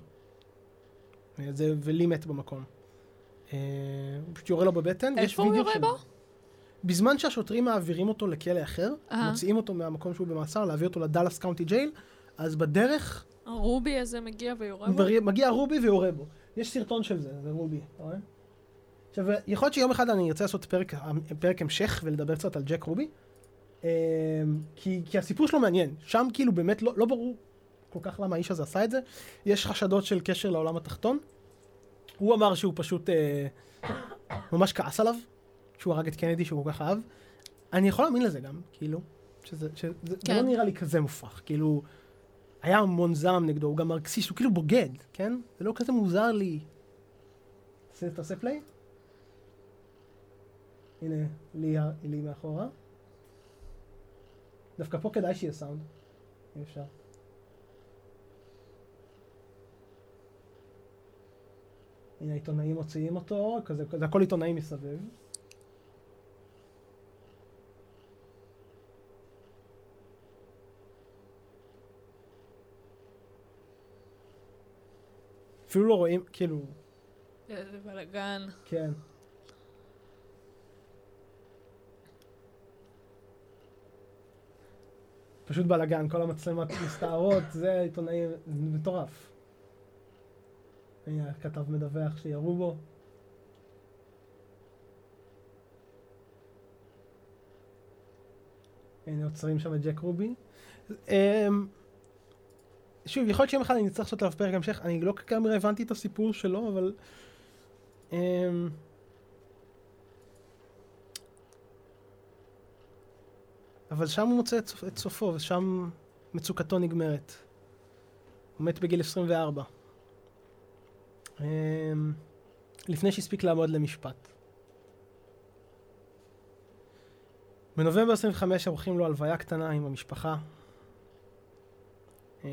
וזה, ולי מת במקום. אה, הוא פשוט יורה לו בבטן. איפה הוא יורה בו? בזמן שהשוטרים מעבירים אותו לכלא אחר, אהה. מוציאים אותו מהמקום שהוא במאסר, להביא אותו לדאלאס קאונטי ג'ייל, אז בדרך הרובי הזה מגיע ויורה בו? מגיע- מגיע רובי ויורה בו. יש סרטון של זה, זה רובי, אתה רואה? עכשיו, יכול להיות שיום אחד אני ארצה לעשות פרק, פרק המשך ולדבר קצת על ג'ק רובי, אמ, כי, כי הסיפור שלו מעניין. שם כאילו באמת לא, לא ברור כל כך למה האיש הזה עשה את זה. יש חשדות של קשר לעולם התחתון. הוא אמר שהוא פשוט אה, ממש כעס עליו, שהוא הרג את קנדי שהוא כל כך אהב. אני יכול להאמין לזה גם, כאילו, שזה, שזה זה כן. לא נראה לי כזה מופרך, כאילו, היה המון זעם נגדו, הוא גם מרקסיסט, הוא כאילו בוגד, כן? זה לא כזה מוזר לי. תעשה פליי? הנה, לי, לי מאחורה. דווקא פה כדאי שיהיה סאונד, אם אפשר. הנה העיתונאים מוציאים אותו, כזה, זה הכל עיתונאים מסביב. אפילו לא רואים, כאילו, איזה בלאגן. כן. פשוט בלאגן, כל המצלמות מסתערות, זה עיתונאים, מטורף. הנה הכתב מדווח שירו בו. הנה עוצרים שם את ג'ק רובי. אמ, שוב, יכול להיות שיום אחד אני אצטרך לעשות עליו פרק המשך, אני לא כך הבנתי את הסיפור שלו, אבל... אמ, אבל שם הוא מוצא את סופו, ושם מצוקתו נגמרת. הוא מת בגיל 24. אמ, לפני שהספיק לעמוד למשפט. בנובמבר 25 עורכים לו הלוויה קטנה עם המשפחה. אמ,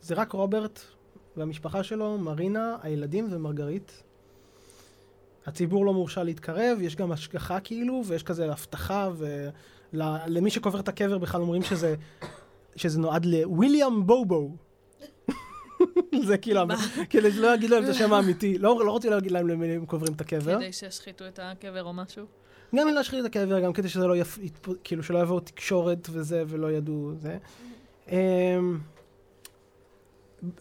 זה רק רוברט והמשפחה שלו, מרינה, הילדים ומרגרית. הציבור לא מורשה להתקרב, יש גם השגחה כאילו, ויש כזה הבטחה, ולמי שקובר את הקבר בכלל אומרים שזה, שזה נועד לוויליאם בובו. זה כאילו, כדי שלא יגיד להם את השם האמיתי. לא, לא רוצים להגיד להם למי הם קוברים את הקבר. כדי שישחיתו את הקבר או משהו. גם אם להשחית את הקבר, גם כדי שזה לא יפ... כאילו שלא יבואו תקשורת וזה, ולא ידעו זה.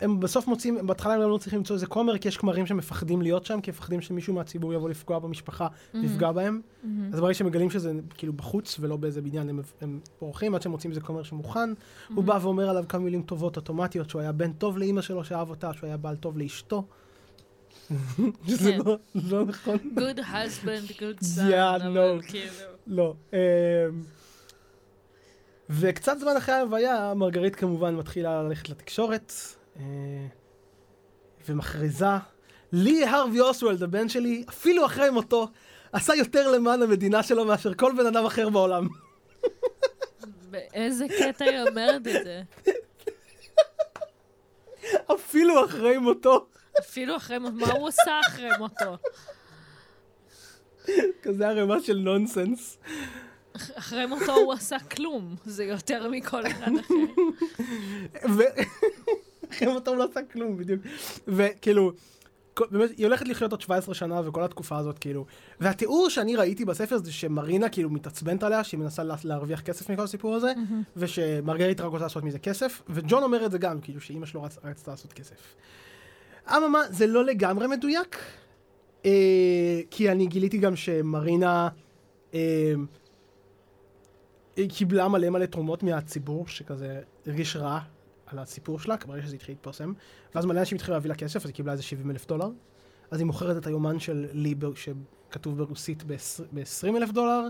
הם, בסוף מוצאים, בהתחלה הם גם לא צריכים למצוא איזה כומר, כי יש כמרים שמפחדים להיות שם, כי מפחדים שמישהו מהציבור יבוא לפגוע במשפחה, ויפגע בהם. אז ברגע שהם מגלים שזה כאילו בחוץ ולא באיזה בניין, הם, הם בורחים עד שהם מוצאים איזה כומר שמוכן. הוא בא ואומר עליו כמה מילים טובות אוטומטיות, שהוא היה בן טוב לאימא שלו שאהב אותה, שהוא היה בעל טוב לאשתו. שזה כן. לא, לא נכון. Good husband, good son, Yeah, אבל no. כאילו... לא. אמ, וקצת זמן אחרי ההלוויה, מרגרית כמובן מתחילה ללכת לתקשורת, ומכריזה, לי הרווי אוסוולד, הבן שלי, אפילו אחרי מותו, עשה יותר למען המדינה שלו מאשר כל בן אדם אחר בעולם. באיזה קטע היא אומרת את זה? אפילו אחרי מותו. אפילו אחרי מותו, מה הוא עושה אחרי מותו? כזה ערימה של נונסנס. אחרי מותו הוא עשה כלום. זה יותר מכל אחד אחר. ו- אחרי מותו הוא לא עשה כלום, בדיוק. וכאילו, באמת, היא הולכת לחיות עוד 17 שנה וכל התקופה הזאת, כאילו. והתיאור שאני ראיתי בספר זה שמרינה כאילו מתעצבנת עליה, שהיא מנסה לה- להרוויח כסף מכל הסיפור הזה, ושמרגרית רק רוצה לעשות מזה כסף, וג'ון אומר את זה גם, כאילו שאימא שלו רצ- רצתה לעשות כסף. אממה, זה לא לגמרי מדויק, אה, כי אני גיליתי גם שמרינה אה, היא קיבלה מלא מלא תרומות מהציבור, שכזה הרגיש רע על הסיפור שלה, ברגע שזה התחיל להתפרסם, ואז מלא אנשים התחילו להביא לה כסף, אז היא קיבלה איזה 70 אלף דולר. אז היא מוכרת את היומן של לי, ב- שכתוב ברוסית ב-20 אלף דולר,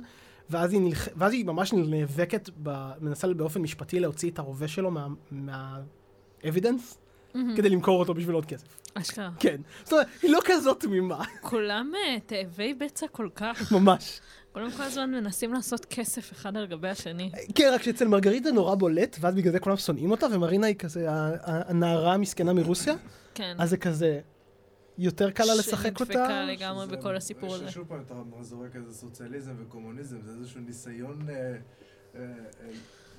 ואז היא, נלח... ואז היא ממש נאבקת, ב... מנסה באופן משפטי להוציא את הרובה שלו מה... מה... evidence, כדי למכור אותו בשביל עוד כסף. אשכרה. כן. זאת אומרת, היא לא כזאת תמימה, כולם אה, תאבי בצע כל כך. ממש. כולם כל הזמן מנסים לעשות כסף אחד על גבי השני. כן, רק שאצל מרגריט זה נורא בולט, ואז בגלל זה כולם שונאים אותה, ומרינה היא כזה הנערה המסכנה מרוסיה, כן. אז זה כזה יותר קל לה לשחק אותה. שנדפקה לגמרי בכל הסיפור הזה. ששוב פעם אתה זורק איזה סוציאליזם וקומוניזם, זה איזשהו ניסיון אה, אה, אה,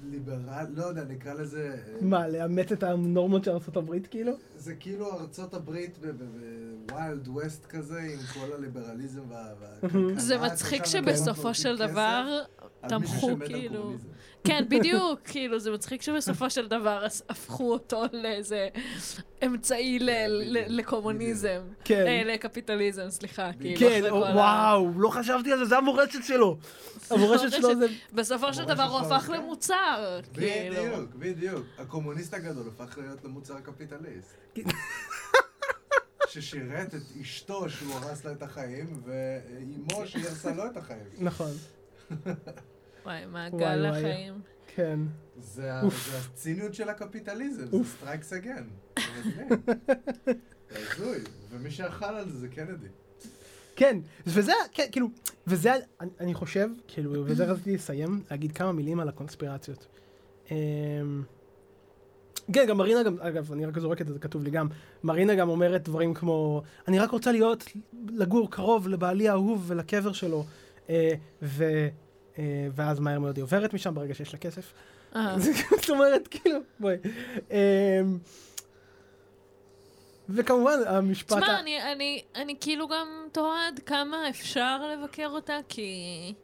ליברל, לא יודע, נקרא לזה... אה, מה, לאמץ את הנורמות של ארה"ב כאילו? זה כאילו ארצות הברית בווילד ווסט כזה, עם כל הליברליזם וה... והכלכלה, זה מצחיק אתה שבסופו של דבר תמכו כאילו... כן, בדיוק, כאילו, זה מצחיק שבסופו של דבר אז הפכו אותו לאיזה אמצעי ל- ל- לקומוניזם. כן. אה, לקפיטליזם, סליחה. כאילו, כן, אחרי או- כל ה- וואו, לא חשבתי על זה, זה המורשת שלו. המורשת שלו זה... בסופו של דבר הוא הפך כן. למוצר, כאילו. בדיוק, בדיוק. הקומוניסט הגדול הפך להיות למוצר קפיטליסט. ששירת את אשתו שהוא הרס לה את החיים, ואימו שהרסה לו את החיים. נכון, וואי, מעגל. החיים. כן. זה הציניות של הקפיטליזם, זה. strikes again. זה הזוי, ומי שאכל על זה זה קנדי. כן, וזה, כן, כאילו, וזה, אני, אני חושב, כאילו, וזה רציתי לסיים, להגיד כמה מילים על הקונספירציות. אמ, כן, גם מרינה גם, אגב, אני רק זורק את זה, זה כתוב לי גם, מרינה גם אומרת דברים כמו, אני רק רוצה להיות, לגור קרוב לבעלי האהוב ולקבר שלו, אה, ו, ואז מהר מאוד היא עוברת משם ברגע שיש לה כסף. אה. זאת אומרת, כאילו, בואי. אמ, וכמובן, המשפט... ה- תשמע, אני, אני, אני כאילו גם תוהה עד כמה אפשר לבקר אותה, כי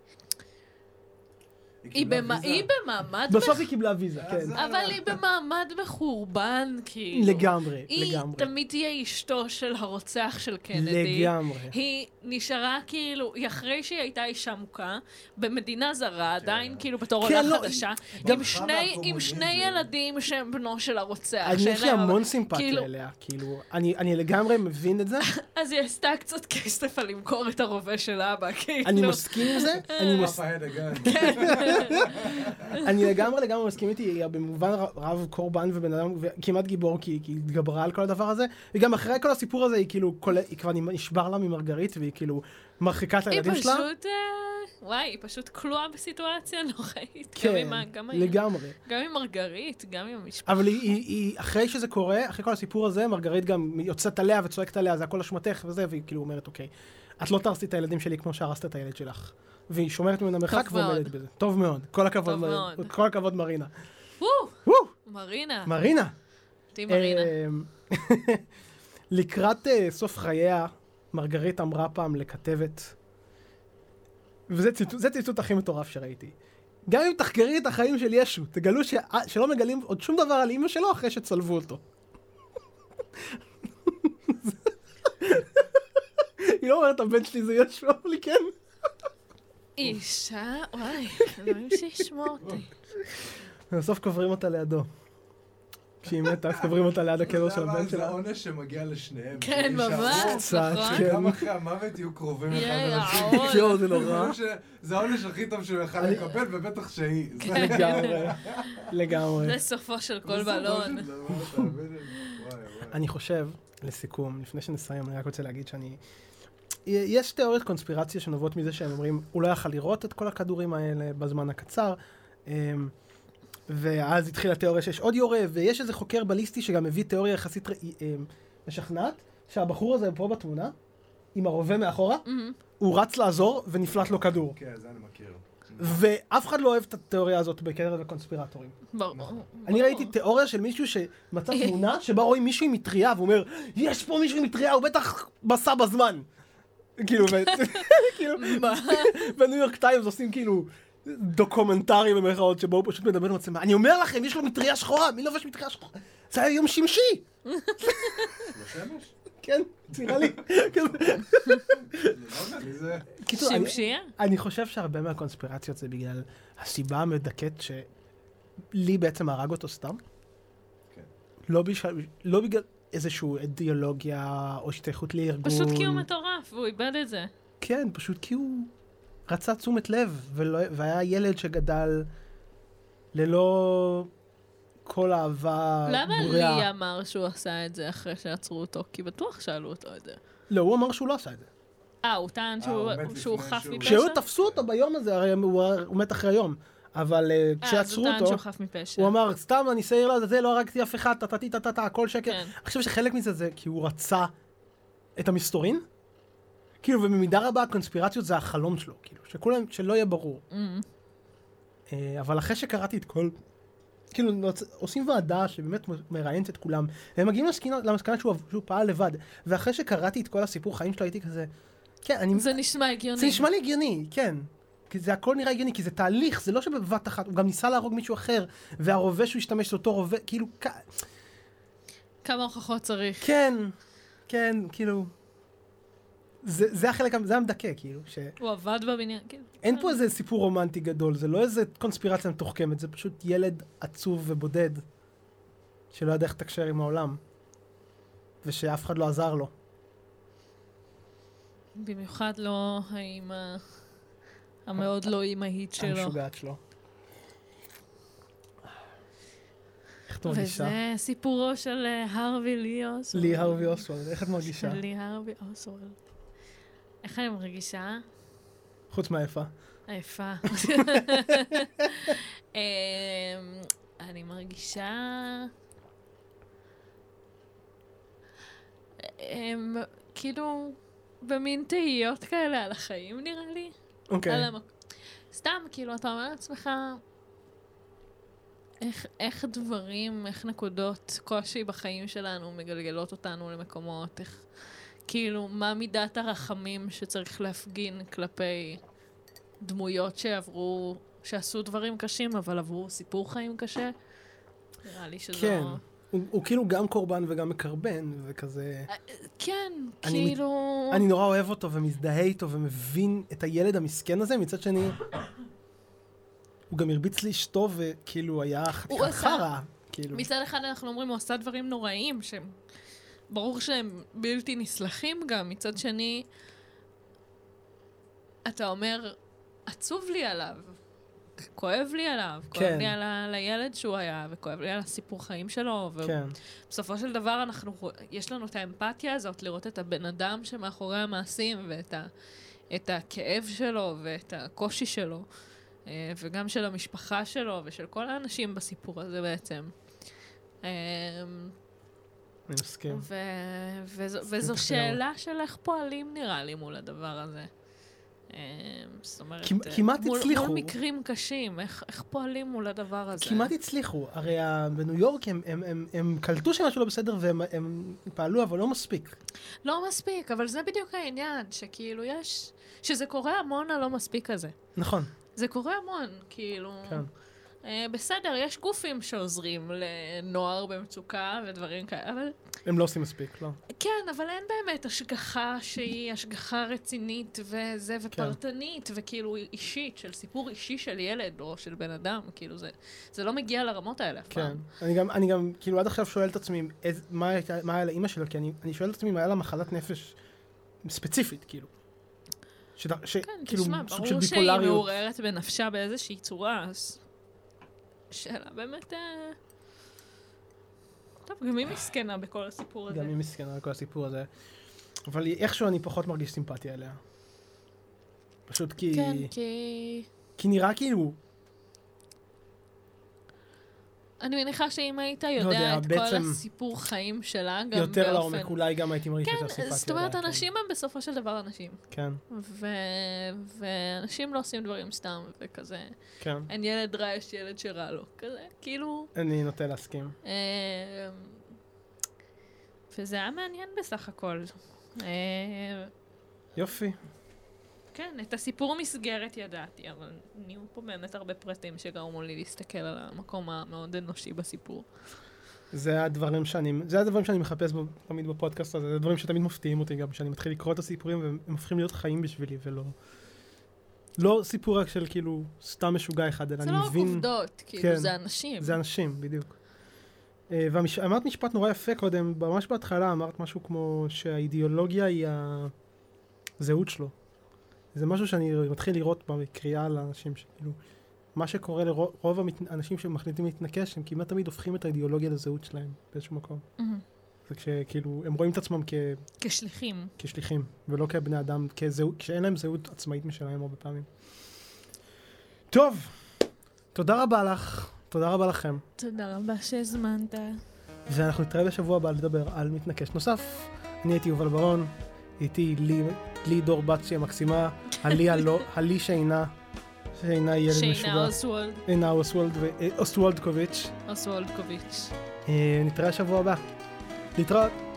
היא, ויזה. היא במעמד... בסוף מח- היא קיבלה ויזה, כן. אבל היא במעמד מחורבן, כאילו. לגמרי, היא לגמרי. תמיד תהיה אשתו של הרוצח של קנדי. לגמרי. היא נשארה כאילו, היא אחרי שהיא הייתה אישה מוכה, במדינה זרה, עדיין כאילו בתור כן, עולה לא, חדשה, גם עם שני, עם. שני ילדים שהם בנו של הרוצח. אני יש לי המון סימפתיה כאילו- אליה, כאילו, אני אני לגמרי מבין את זה, אז היא עשתה קצת כסף על למכור את הרובה של אבא, כאילו. אני מסכים עם זה, אני מס- אני לגמרי לגמרי מסכים איתי, היא במובן רב קורבן ובן אדם כמעט גיבור, כי היא התגברה על כל הדבר הזה, וגם אחרי כל הסיפור הזה היא כאילו, היא כבר נשבר לה ממרגרית, והיא כאילו מרחיקה את היא הילדים שלה. פשוט, אה, וואי, היא פשוט כלואה בסיטואציה נוראית. כן, גם עם- לגמרי. גם עם מרגרית, גם עם המשפחה. אבל היא, היא, היא, אחרי שזה קורה, אחרי כל הסיפור הזה, מרגרית גם יוצאת עליה וצועקת עליה, זה הכל אשמתך וזה, והיא כאילו אומרת, אוקיי, את לא תרסי את הילדים שלי כמו שהרסת את הילד שלך. והיא שומרת ממנה מרחק. ועומדת בזה. טוב מאוד. כל הכבוד, טוב מר- מאוד. כל הכבוד מרינה. וואו, מרינה. מרינה. אותי מרינה. אמ, לקראת אה, סוף חייה, מרגרית אמרה פעם לכתבת, וזה ציטוט, ציטוט הכי מטורף שראיתי. גם אם תחקרי את החיים של ישו, תגלו ש... שלא מגלים עוד שום דבר על אימא שלו אחרי שצלבו אותו. היא לא אומרת, הבן שלי זה ישו, אבל היא כן. אישה, וואי, אלוהים שישמור אותי. ובסוף קוברים אותה לידו. כשהיא מתה, אז קוברים אותה ליד הקבר של הבן זה שלה. עונש שמגיע לשניהם. כן, שיישארו, ממש, קצת, נכון? כן. גם אחרי המוות יהיו קרובים אחד לשני. יואו, זה נורא. זה העונש הכי טוב שהוא יכל לקבל, ובטח שהיא. זה- לגמרי, לגמרי. זה סופו של כל זה בלון. לי. אני חושב, לסיכום, לפני שנסיים, אני רק רוצה להגיד שאני... יש תיאוריות קונספירציה שנובעות מזה שהם אומרים, הוא לא יכל לראות את כל הכדורים האלה בזמן הקצר, אמ, ואז התחילה תיאוריה שיש עוד יורה, ויש איזה חוקר בליסטי שגם מביא תיאוריה יחסית אמ, משכנעת, שהבחור הזה פה בתמונה, עם הרובה מאחורה, מהמם. הוא רץ לעזור ונפלט לו כדור. כן, זה אני מכיר. ואף אחד לא אוהב את התיאוריה הזאת בקרב הקונספירטורים. ברור. אני ברור. ראיתי תיאוריה של מישהו שמצא תמונה שבה רואים מישהו עם מטריה והוא אומר, יש פה מישהו עם מטריה, הוא בטח מסע בזמן. כאילו, כאילו, בניו יורק טיימס עושים כאילו דוקומנטרי במרכאות שבו הוא פשוט מדבר עם עצמו. אני אומר לכם, יש לו מטריה שחורה, מי לובש מטריה שחורה? זה היה יום שמשי! כן, נראה לי. זה? קיצור, אני- חושב שהרבה מהקונספירציות זה בגלל הסיבה המדכאת שלי בעצם הרג אותו סתם. כן. לא, לא בגלל איזושהי אידיאולוגיה או השתייכות לארגון. פשוט כי הוא מטורף, והוא איבד את זה. כן, פשוט כי הוא רצה תשומת לב, ולא, והיה ילד שגדל ללא כל אהבה למה בריאה. לי אמר שהוא עשה את זה אחרי שעצרו אותו? כי בטוח שאלו אותו את זה. לא, הוא אמר שהוא לא עשה את זה. אה, הוא טען שהוא- לפני חף מפשע? כשהיו תפסו אותו ביום הזה, הרי הוא, הוא מת אחרי יום. אבל אה, אה, כשעצרו אותו. הוא אמר, סתם, אני שעיר לעזאזל, לא הרגתי אף אחד, טטטי טטטה, הכל שקר. כן. אני חושב שחלק מזה זה כי הוא רצה את המסתורין. כאילו, ובמידה רבה הקונספירציות זה החלום שלו, כאילו, שכולם, שלא יהיה ברור. אמ, אה, אבל אחרי שקראתי את כל... כאילו, עושים ועדה שבאמת מראיינת את כולם, והם מגיעים למסקנה, למסקנה שהוא, שהוא פעל לבד. ואחרי שקראתי את כל הסיפור חיים שלו, הייתי כזה... כן, אני... זה נשמע הגיוני. זה נשמע לי הגיוני, כן. כי זה הכל נראה הגיוני, כי זה תהליך, זה לא שבבת אחת, הוא גם ניסה להרוג מישהו אחר, והרובה שהוא השתמש אותו רובה, כאילו, כ- כמה הוכחות צריך. כן, כן, כאילו... זה, זה החלק, זה המדכא, כאילו, שאין הוא עבד בבניין, כאילו. פה איזה סיפור רומנטי גדול, זה לא איזה קונספירציה מתוחכמת, זה פשוט ילד עצוב ובודד, שלא יודע איך לתקשר עם העולם, ושאף אחד לא עזר לו. במיוחד לא האימא המאוד לא אימהית שלו. המשוגעת שלו. איך את מרגישה? וזה סיפורו של אה, הרווי לי אוסוולד. לי הרווי אוסוולד, איך את מרגישה? של לי הרווי אוסוולד. איך אני מרגישה? חוץ מהיפה. עייפה. אמ, אני מרגישה... אמ, כאילו, במין תהיות כאלה על החיים, נראה לי. אוקיי. המק... סתם, כאילו, אתה אומר לעצמך, איך, איך דברים, איך נקודות קושי בחיים שלנו מגלגלות אותנו למקומות, איך, כאילו, מה מידת הרחמים שצריך להפגין כלפי דמויות שעברו, שעשו דברים קשים, אבל עברו סיפור חיים קשה? נראה לי שזו... כן. הוא, הוא כאילו גם קורבן וגם מקרבן, וכזה... כן, אני כאילו... אני נורא אוהב אותו ומזדהה איתו ומבין את הילד המסכן הזה, מצד שני, הוא גם הרביץ לאשתו וכאילו היה חתיכת חרא. כאילו. מצד אחד אנחנו אומרים, הוא עשה דברים נוראים, שהם... ברור שהם בלתי נסלחים גם. מצד שני, אתה אומר, עצוב לי עליו. כואב לי עליו. כן. כואב לי על. על הילד שהוא היה, וכואב לי על הסיפור חיים שלו. כן. ובסופו של דבר, אנחנו... יש לנו את האמפתיה הזאת לראות את הבן אדם שמאחורי המעשים, ואת ה... את הכאב שלו, ואת הקושי שלו. אה, וגם של המשפחה שלו, ושל כל האנשים בסיפור הזה בעצם. אה, אני מסכים. ו- וזו, שאלה של איך פועלים נראה לי מול הדבר הזה. אה, זאת אומרת, כמעט- מול, הצליחו. מול מקרים קשים, איך, איך פועלים מול הדבר הזה. כמעט הצליחו, הרי בניו יורק הם, הם, הם, הם קלטו שמשהו לא בסדר והם הם פעלו, אבל לא מספיק. לא מספיק, אבל זה בדיוק העניין, שכאילו יש... שזה קורה המון הלא מספיק הזה. נכון, זה קורה המון, כאילו... כן. אה, בסדר, יש גופים שעוזרים לנוער במצוקה ודברים כאלה, אבל הם לא עושים מספיק, לא. כן, אבל אין באמת השגחה שהיא השגחה רצינית וזה, ופרטנית, וכאילו אישית, של סיפור אישי של ילד או של בן אדם, כאילו זה, זה לא מגיע לרמות האלה אף כן. פעם. אני גם, אני גם, כאילו, עד עכשיו שואל את עצמי איז, מה, הייתה, מה היה לאימא שלה, כי אני, אני שואל את עצמי אם היה לה מחלת נפש ספציפית, כאילו. ש, כן, כאילו, תשמע, סוג של ברור שהיא. מעוררת בנפשה באיזושהי צורה, אז... שאלה באמת... אה, טוב, גם היא מסכנה בכל הסיפור הזה. גם היא מסכנה על כל הסיפור הזה. אבל איכשהו אני פחות מרגיש סימפתיה אליה. פשוט כי... כן, כי... כי נראה כאילו, אני מניחה שאם היית יודע, יודע את כל הסיפור חיים שלה, גם יותר באופן... לעומק, אולי גם הייתי מרגיש יותר כן, סימפתיה. זאת אומרת, כן. אנשים הם בסופו של דבר אנשים. כן, ו... ואנשים לא עושים דברים סתם, וכזה, כן. אין ילד רע, יש ילד שרע לו. כזה, כאילו... אני נוטה להסכים. אה, וזה היה מעניין בסך הכל. אה, יופי. כן, את הסיפור מסגרת ידעתי, אבל נהיו פה באמת הרבה פרטים שגרמו לי להסתכל על המקום המאוד אנושי בסיפור. זה הדברים שאני, זה הדברים שאני מחפש תמיד בפודקאסט הזה, זה הדברים שתמיד מפתיעים אותי גם, שאני מתחיל לקרוא את הסיפורים והם הם הופכים להיות חיים בשבילי ולא... לא סיפור רק של כאילו סתם משוגע אחד, אלא זה אני לא רק מבין... עובדות, כאילו, כן, זה אנשים. זה אנשים, בדיוק. אה, ואמרת משפט נורא יפה קודם, ממש בהתחלה אמרת משהו כמו שהאידיאולוגיה היא הזהות שלו. זה משהו שאני מתחיל לראות בקריאה לאנשים שכאילו, מה שקורה לרוב האנשים שמחליטים להתנקש, הם כמעט תמיד הופכים את האידיאולוגיה לזהות שלהם באיזשהו מקום. מהמם. וכשכאילו, הם רואים את עצמם כ, כשליחים. כשליחים, ולא כבני אדם, כזהות, כשאין להם זהות עצמאית משלהם הרבה פעמים. טוב, תודה רבה לך, תודה רבה לכם. תודה רבה שהזמנת. ואנחנו נתראה בשבוע הבא לדבר על מתנקש נוסף. אני הייתי יובל ברון, איתי לי, לי דור בצ'י המקסימה, הלי הלא, הלי שינה, שינה ילד משוגע. אוסוולד, עינה אוסוולד אה, אוסוולדקוביץ'. אוסוולדקוביץ'. אה, נתראה בשבוע הבא. להתראות.